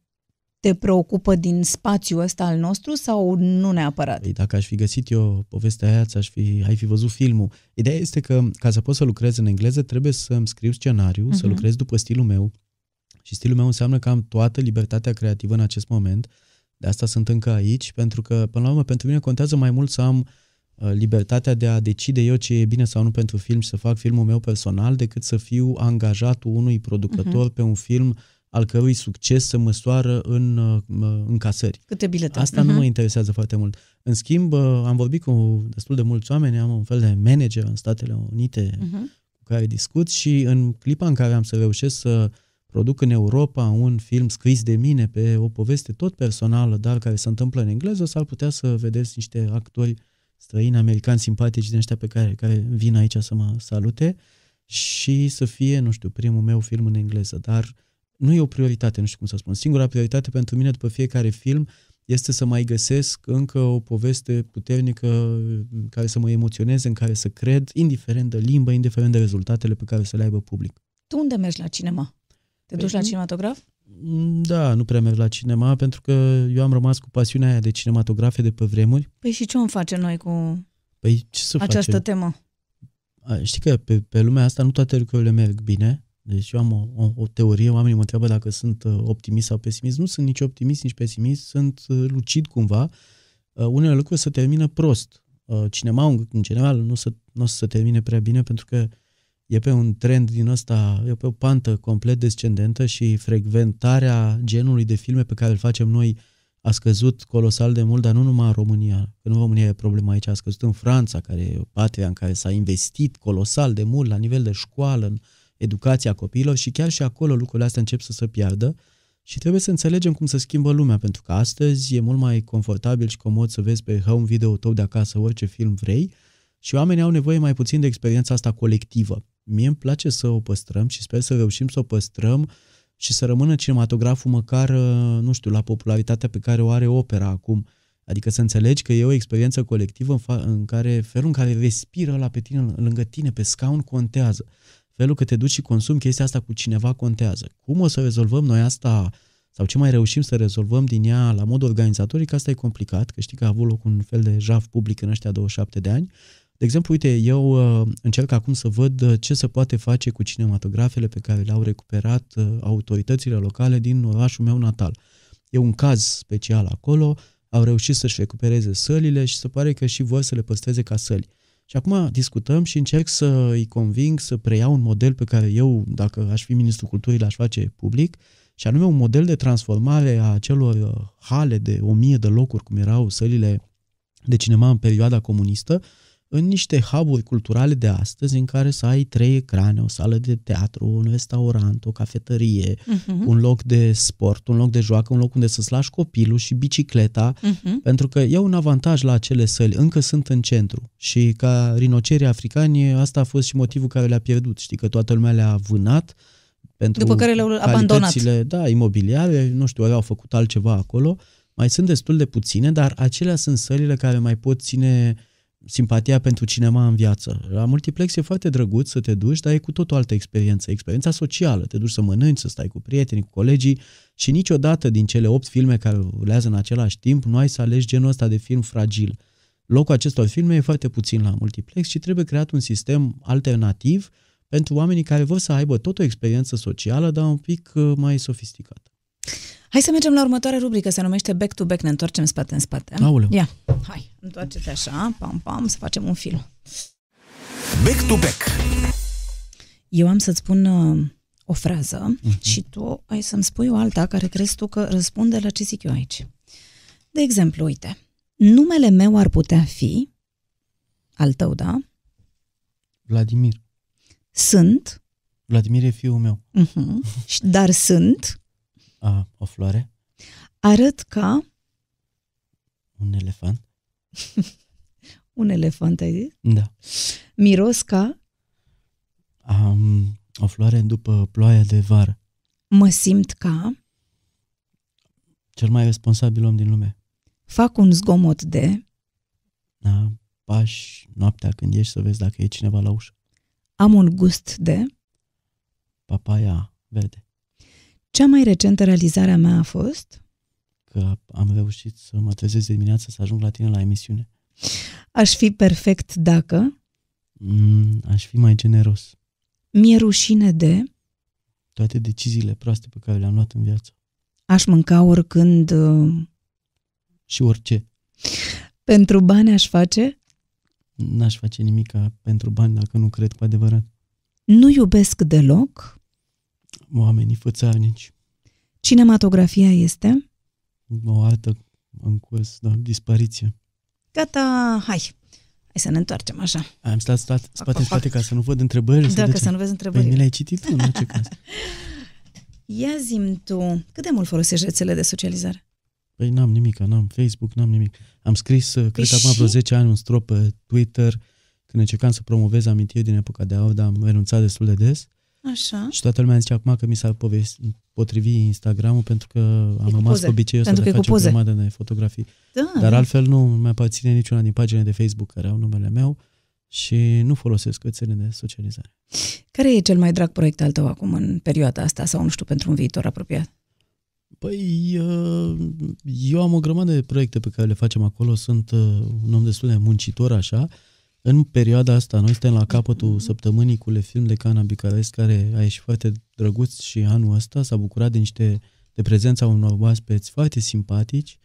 S4: te preocupă din spațiul ăsta al nostru sau nu neapărat?
S2: Păi dacă aș fi găsit eu povestea aia, aș fi, ai fi văzut filmul. Ideea este că ca să pot să lucrez în engleză trebuie să-mi scriu scenariu, uh-huh. să mhm. lucrez după stilul meu și stilul meu înseamnă că am toată libertatea creativă în acest moment. De asta sunt încă aici, pentru că, până la urmă, pentru mine contează mai mult să am uh, Uh, libertatea de a decide eu ce e bine sau nu pentru film și să fac filmul meu personal, decât să fiu angajatul unui producător uh-huh. pe un film al cărui succes se măsoară în uh, încasări.
S4: Câte bilete?
S2: Asta uh-huh. nu mă interesează foarte mult. În schimb, uh, am vorbit cu destul de mulți oameni, am un fel de manager în Statele Unite uh-huh. cu care discut și în clipa în care am să reușesc să produc în Europa un film scris de mine pe o poveste tot personală, dar care se întâmplă în engleză, s-ar putea să vedeți niște actori uh, străini americani simpatici din ăștia pe care, care vin aici să mă salute și să fie, nu știu, primul meu film în engleză, dar nu e o prioritate, nu știu cum să spun. Singura prioritate pentru mine după fiecare film este să mai găsesc încă o poveste puternică care să mă emoționeze, în care să cred, indiferent de limbă, indiferent de rezultatele pe care să le aibă public.
S4: Tu unde mergi la cinema? Te duci la
S2: Păi,
S4: cinematograf?
S2: Da, nu prea merg la cinema, pentru că eu am rămas cu pasiunea aia de cinematografe de pe vremuri.
S4: Păi și ce om face noi cu
S2: Păi ce să
S4: această
S2: facem?
S4: temă?
S2: A, Știi că pe, pe lumea asta nu toate lucrurile merg bine. Deci eu am o, o, o teorie, oamenii mă întreabă dacă sunt uh, optimist sau pesimist. Nu sunt nici optimist, nici pesimist, sunt uh, lucid cumva. Uh, Unele lucruri se termină prost. Uh, Cinemaul, în general, nu, se, nu o să se termine prea bine pentru că e pe un trend din ăsta, e pe o pantă complet descendentă și frecventarea genului de filme pe care îl facem noi a scăzut colosal de mult, dar nu numai în România, că nu România e problema aici, a scăzut în Franța, care e o patria în care s-a investit colosal de mult la nivel de școală, în educația copiilor și chiar și acolo lucrurile astea încep să se piardă și trebuie să înțelegem cum să schimbă lumea, pentru că astăzi e mult mai confortabil și comod să vezi pe home video tău de acasă orice film vrei și oamenii au nevoie mai puțin de experiența asta colectivă. Mie îmi place să o păstrăm și sper să reușim să o păstrăm și să rămână cinematograful măcar, uh, nu știu, la popularitatea pe care o are opera acum. Adică să înțelegi că e o experiență colectivă în, fa- în care felul în care respiră la pe tine, lângă tine, pe scaun, contează. Felul că te duci și consumi chestia asta cu cineva contează. Cum o să rezolvăm noi asta sau ce mai reușim să rezolvăm din ea la mod organizatoric, asta e complicat, că știi că a avut loc un fel de jaf public în ăștia 27 de ani. De exemplu, uite, eu uh, încerc acum să văd uh, ce se poate face cu cinematografele pe care le-au recuperat uh, autoritățile locale din orașul meu natal. E un caz special acolo, au reușit să-și recupereze sălile și se pare că și vor să le păstreze ca săli. Și acum discutăm și încerc să îi conving să preiau un model pe care eu, dacă aș fi ministrul culturii, l-aș face public, și anume un model de transformare a celor uh, hale de o mie de locuri, cum erau sălile de cinema în perioada comunistă, în niște hub culturale de astăzi în care să ai trei ecrane, o sală de teatru, un restaurant, o cafetărie,
S4: Uh-huh.
S2: un loc de sport, un loc de joacă, un loc unde să-ți lași copilul și bicicleta,
S4: Uh-huh.
S2: pentru că e un avantaj la acele săli, încă sunt în centru și ca rinocerii africani asta a fost și motivul care le-a pierdut. Știi că toată lumea le-a vânat pentru
S4: După care le-au abandonat.
S2: calitățile, Da, imobiliare, nu știu, ori au făcut altceva acolo. Mai sunt destul de puține, dar acelea sunt sălile care mai pot ține simpatia pentru cinema în viață. La multiplex e foarte drăguț să te duci, dar e cu tot o altă experiență, experiența socială. Te duci să mănânci, să stai cu prietenii, cu colegii și niciodată din cele opt filme care rulează în același timp nu ai să alegi genul ăsta de film fragil. Locul acestor filme e foarte puțin la multiplex și trebuie creat un sistem alternativ pentru oamenii care vor să aibă tot o experiență socială, dar un pic uh, mai sofisticată.
S4: Hai să mergem la următoarea rubrică, se numește Back to Back, ne întoarcem spate în spate.
S2: Aoleu.
S4: Ia, hai, întoarce-te așa, pam, pam, să facem un film.
S5: Back to back.
S4: Eu am să-ți spun uh, o frază
S2: Mhm.
S4: uh-huh. și tu ai să-mi spui o alta care crezi tu că răspunde la ce zic eu aici. De exemplu, uite, numele meu ar putea fi, al tău, da?
S2: Vladimir.
S4: Sunt,
S2: Vladimir e fiul meu.
S4: uh-huh, și- dar sunt,
S2: A, o floare?
S4: arăt ca
S2: Un elefant?
S4: un elefant, ai zis?
S2: Da.
S4: Miros ca,
S2: Am o floare după ploaia de vară.
S4: mă simt ca,
S2: Cel mai responsabil om din lume.
S4: fac un zgomot de,
S2: Da, pași noaptea când ieși să vezi dacă e cineva la ușă.
S4: am un gust de,
S2: Papaya verde.
S4: Cea mai recentă realizare a mea a fost,
S2: Că am reușit să mă trezesc de dimineață să ajung la tine la emisiune.
S4: aș fi perfect dacă,
S2: Mm, aș fi mai generos.
S4: mi-e rușine de,
S2: Toate deciziile proaste pe care le-am luat în viață.
S4: aș mânca oricând, uh,
S2: Și orice.
S4: pentru bani aș face,
S2: N-aș face nimic pentru bani dacă nu cred cu adevărat.
S4: nu iubesc deloc,
S2: Oamenii fățarnici.
S4: cinematografia este,
S2: O artă în curs de dispariție.
S4: gata, hai, hai să ne întoarcem așa.
S2: Am stat, stat spate în
S4: pac.
S2: spate ca să nu văd întrebările.
S4: Dacă
S2: de ce?
S4: să nu vezi
S2: Păi mi
S4: întrebările.
S2: le-ai citit tu, în orice caz.
S4: Ia zim tu, cât de mult folosești rețele de socializare?
S2: Păi n-am nimic, n-am Facebook, n-am nimic. Am scris, uh, cred că acum vreo
S4: și?
S2: 10 ani, un strop pe Twitter când încercam să promovez amintiri din epoca de aur, dar am renunțat destul de des.
S4: Așa.
S2: Și toată lumea zice acum că mi s-a povesti, potrivit Instagramul pentru că am
S4: cu
S2: rămas
S4: poze.
S2: cu obiceiul
S4: Pentru
S2: să
S4: că
S2: le
S4: e cu
S2: facem
S4: poze.
S2: grămadă de fotografii.
S4: Da,
S2: Dar
S4: da.
S2: altfel nu mi aparține niciuna din paginile de Facebook care au numele meu și nu folosesc rețele de socializare.
S4: Care e cel mai drag proiect al tău acum în perioada asta sau nu știu pentru un viitor apropiat?
S2: Păi, uh, eu am o grămadă de proiecte pe care le facem acolo, sunt uh, un om destul de muncitor așa. În perioada asta, noi suntem la capătul săptămânii cu le film de Cana Bucarest, care a ieșit foarte drăguț și anul ăsta s-a bucurat de niște de prezența unor oaspeți foarte simpatici,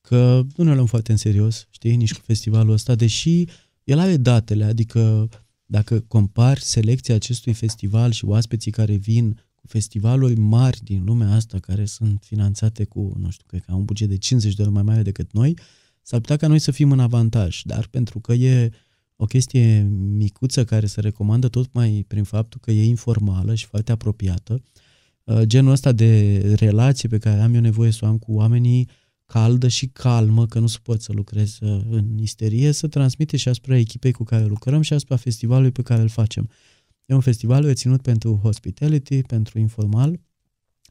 S2: că nu ne luăm foarte în serios, știi, nici cu festivalul ăsta, deși el are datele, adică dacă compari selecția acestui festival și oaspeții care vin cu festivaluri mari din lumea asta care sunt finanțate cu, nu știu, cred că au un buget de 50 de ori mai mare decât noi, s-ar putea ca noi să fim în avantaj, dar pentru că e o chestie micuță care se recomandă tot mai prin faptul că e informală și foarte apropiată, uh, genul ăsta de relație pe care am eu nevoie să o am cu oamenii caldă și calmă, că nu suport să lucrez uh, în isterie, să transmite și asupra echipei cu care lucrăm și asupra festivalului pe care îl facem. E un festival reținut pentru hospitality, pentru informal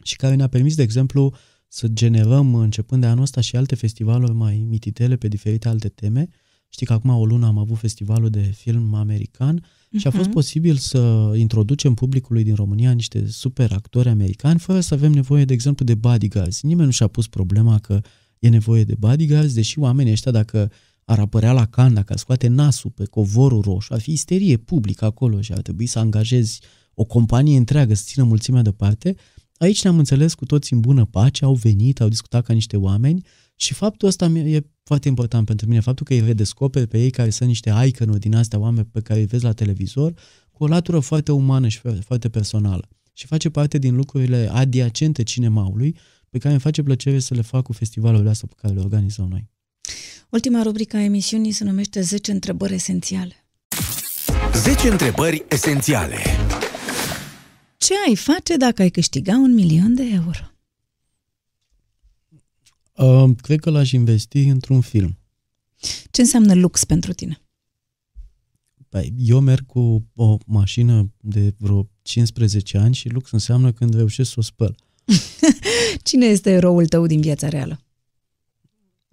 S2: și care ne-a permis, de exemplu, să generăm începând de anul ăsta și alte festivaluri mai mititele pe diferite alte teme. Știi că acum o lună am avut festivalul de film american și a fost
S4: Mhm.
S2: posibil să introducem publicului din România niște super actori americani fără să avem nevoie, de exemplu, de bodyguards. Nimeni nu și-a pus problema că e nevoie de bodyguards, deși oamenii ăștia, dacă ar apărea la can, dacă ar scoate nasul pe covorul roșu, ar fi isterie publică acolo și ar trebui să angajezi o companie întreagă să țină mulțimea deoparte. Aici ne-am înțeles cu toți în bună pace, au venit, au discutat ca niște oameni și faptul ăsta mi- e foarte important pentru mine, faptul că îi redescoperi pe ei care sunt niște icon din astea oameni pe care îi vezi la televizor, cu o latură foarte umană și foarte- foarte personală. Și face parte din lucrurile adiacente cinemaului, pe care îmi face plăcere să le fac cu festivalurile astea pe care le organizăm noi.
S4: Ultima rubrică a emisiunii se numește 10 întrebări esențiale.
S5: 10 întrebări esențiale.
S4: Ce ai face dacă ai câștiga un milion de euro?
S2: Uh, cred că l-aș investi într-un film.
S4: Ce înseamnă lux pentru tine?
S2: Păi, eu merg cu o mașină de vreo 15 ani și lux înseamnă când reușesc să o spăl.
S4: Cine este eroul tău din viața reală?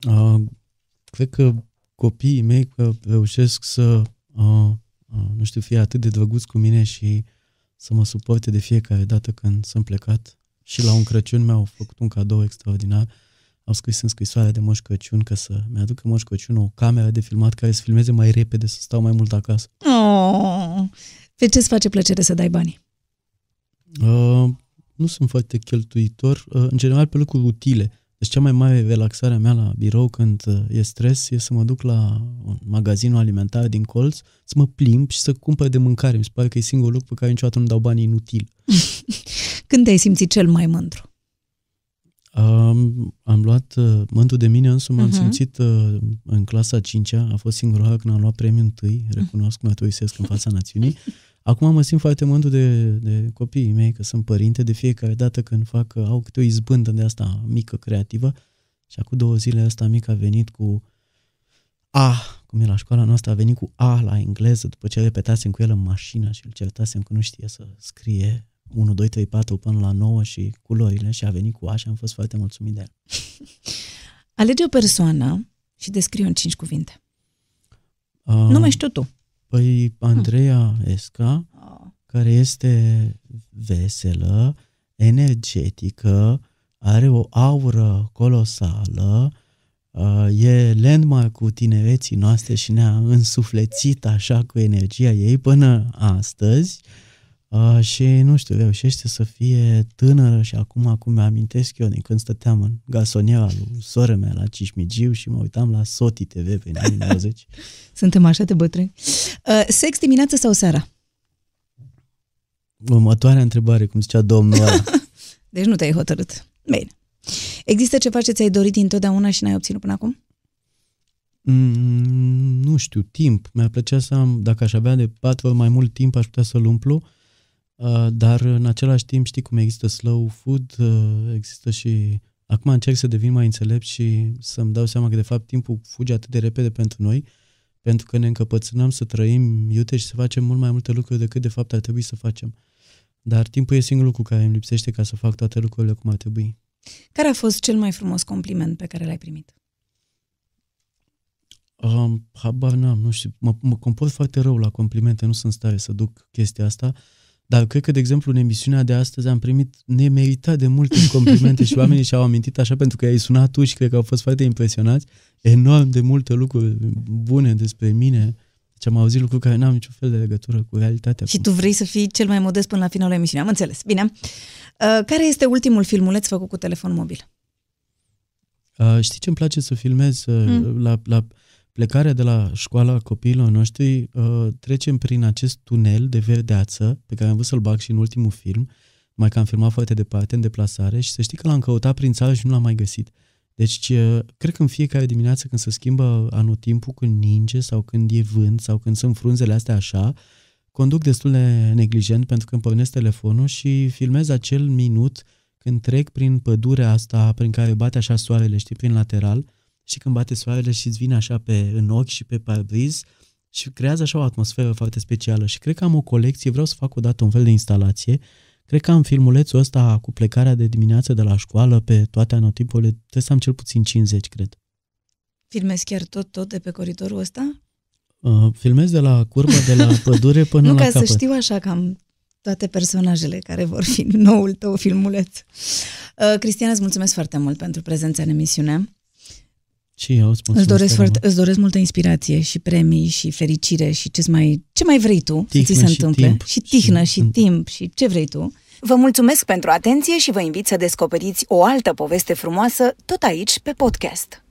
S2: Uh, cred că copiii mei că reușesc să, uh, uh, nu știu, fie atât de drăguți cu mine și să mă suporte de fiecare dată când sunt plecat. Și la un Crăciun mi-au făcut un cadou extraordinar. Au scris în scrisoarea de Moș Crăciun că să mi-aducă Moș Crăciun o cameră de filmat care să filmeze mai repede, să stau mai mult acasă.
S4: Oh, pe ce îți face plăcere să dai banii?
S2: Uh, nu sunt foarte cheltuitor, uh, în general pe lucruri utile. Deci cea mai mare relaxare a mea la birou când uh, e stres e să mă duc la un magazinul alimentar din colț, să mă plimb și să cumpăr de mâncare. Mi se pare că e singurul lucru pe care niciodată nu dau bani inutil.
S4: Când te-ai simțit cel mai mândru?
S2: Um, am luat uh, mântul de mine însumi, m-am
S4: Mhm.
S2: simțit uh, în clasa 5 a fost singura oară când am luat premiul întâi, recunosc, mărturisesc în fața națiunii. Acum mă simt foarte mândru de, de copiii mei, că sunt părinte, de fiecare dată când fac, uh, au câte o izbândă de asta mică, creativă. Și acum două zile asta mică a venit cu A, cum e la școala noastră, a venit cu A la engleză, după ce repetasem cu el în mașină și îl certasem că nu știe să scrie 1, 2, 3, 4 până la 9 și culorile și a venit cu A și am fost foarte mulțumit de el.
S4: Alege o persoană și descrie în cinci cuvinte.
S2: Uh,
S4: Nu mai știu tu.
S2: Păi Andreea Esca, care este veselă, energetică, are o aură colosală, uh, e landmark-ul tinereții noastre și ne-a însuflețit așa cu energia ei până astăzi uh, și, nu știu, reușește să fie tânără și acum, acum mi-amintesc eu din când stăteam în gasoniera lui soră mea la Cismigiu și mă uitam la Soti TV pe anii 90.
S4: Suntem așa de bătrâni. Uh, sex dimineața sau seara?
S2: Următoarea întrebare, cum zicea domnul ăla.
S4: Deci nu te-ai hotărât. Bine. Există ceva ce ți-ai dorit întotdeauna și n-ai obținut până acum?
S2: Mm, nu știu, timp. Mi-ar plăcea să am, dacă aș avea de patru ori mai mult timp, aș putea să-l umplu, uh, dar în același timp știi cum există slow food, uh, există și... Acum încerc să devin mai înțelept și să-mi dau seama că de fapt timpul fuge atât de repede pentru noi, pentru că ne încăpățânăm să trăim iute și să facem mult mai multe lucruri decât de fapt ar trebui să facem. dar timpul e singurul lucru care îmi lipsește ca să fac toate lucrurile cum ar trebui.
S4: Care a fost cel mai frumos compliment pe care l-ai primit?
S2: Um, habar n-am, nu știu, mă, mă comport foarte rău la complimente, nu sunt în stare să duc chestia asta, dar cred că, de exemplu, în emisiunea de astăzi am primit nemeritat de multe complimente și oamenii și-au amintit așa pentru că ai sunat tu și cred că au fost foarte impresionați, enorm de multe lucruri bune despre mine. Deci am auzit lucruri care n-am niciun fel de legătură cu realitatea.
S4: Și tu vrei să fii cel mai modest până la finalul emisiunii, am înțeles. Bine. Uh, care este ultimul filmuleț făcut cu telefon mobil?
S2: Uh, știi ce îmi place să filmez uh, mm. la, la plecarea de la școala copiilor noștri, uh, trecem prin acest tunel de verdeață pe care am vrut să-l bag și în ultimul film, mai că am filmat foarte departe, în deplasare și să știi că l-am căutat prin țară și nu l-am mai găsit. Deci, uh, cred că în fiecare dimineață când se schimbă anotimpul, când ninge sau când e vânt sau când sunt frunzele astea așa, conduc destul de neglijent pentru că îmi pornesc telefonul și filmez acel minut când trec prin pădurea asta prin care bate așa soarele, știi, prin lateral, și când bate soarele și îți vine așa pe, în ochi și pe parbriz și creează așa o atmosferă foarte specială și cred că am o colecție, vreau să fac o dată un fel de instalație, cred că am filmulețul ăsta cu plecarea de dimineață de la școală pe toate anotipurile, trebuie să am cel puțin 50, cred.
S4: Filmezi chiar tot, tot de pe coridorul ăsta?
S2: Uh, filmez de la curba, de la pădure până
S4: nu,
S2: la
S4: ca
S2: capăt.
S4: să știu așa cam toate personajele care vor fi noul tău filmuleț. Uh, Cristiana, îți mulțumesc foarte mult pentru prezența în emisiune.
S2: Și eu îți
S4: îți doresc, foarte, îți doresc multă inspirație și premii și fericire și ce mai, ce mai vrei tu tihnă să ți se
S2: și
S4: întâmple.
S2: Timp.
S4: Și tihnă și, și timp și ce vrei tu.
S1: Vă mulțumesc pentru atenție și vă invit să descoperiți o altă poveste frumoasă tot aici pe podcast.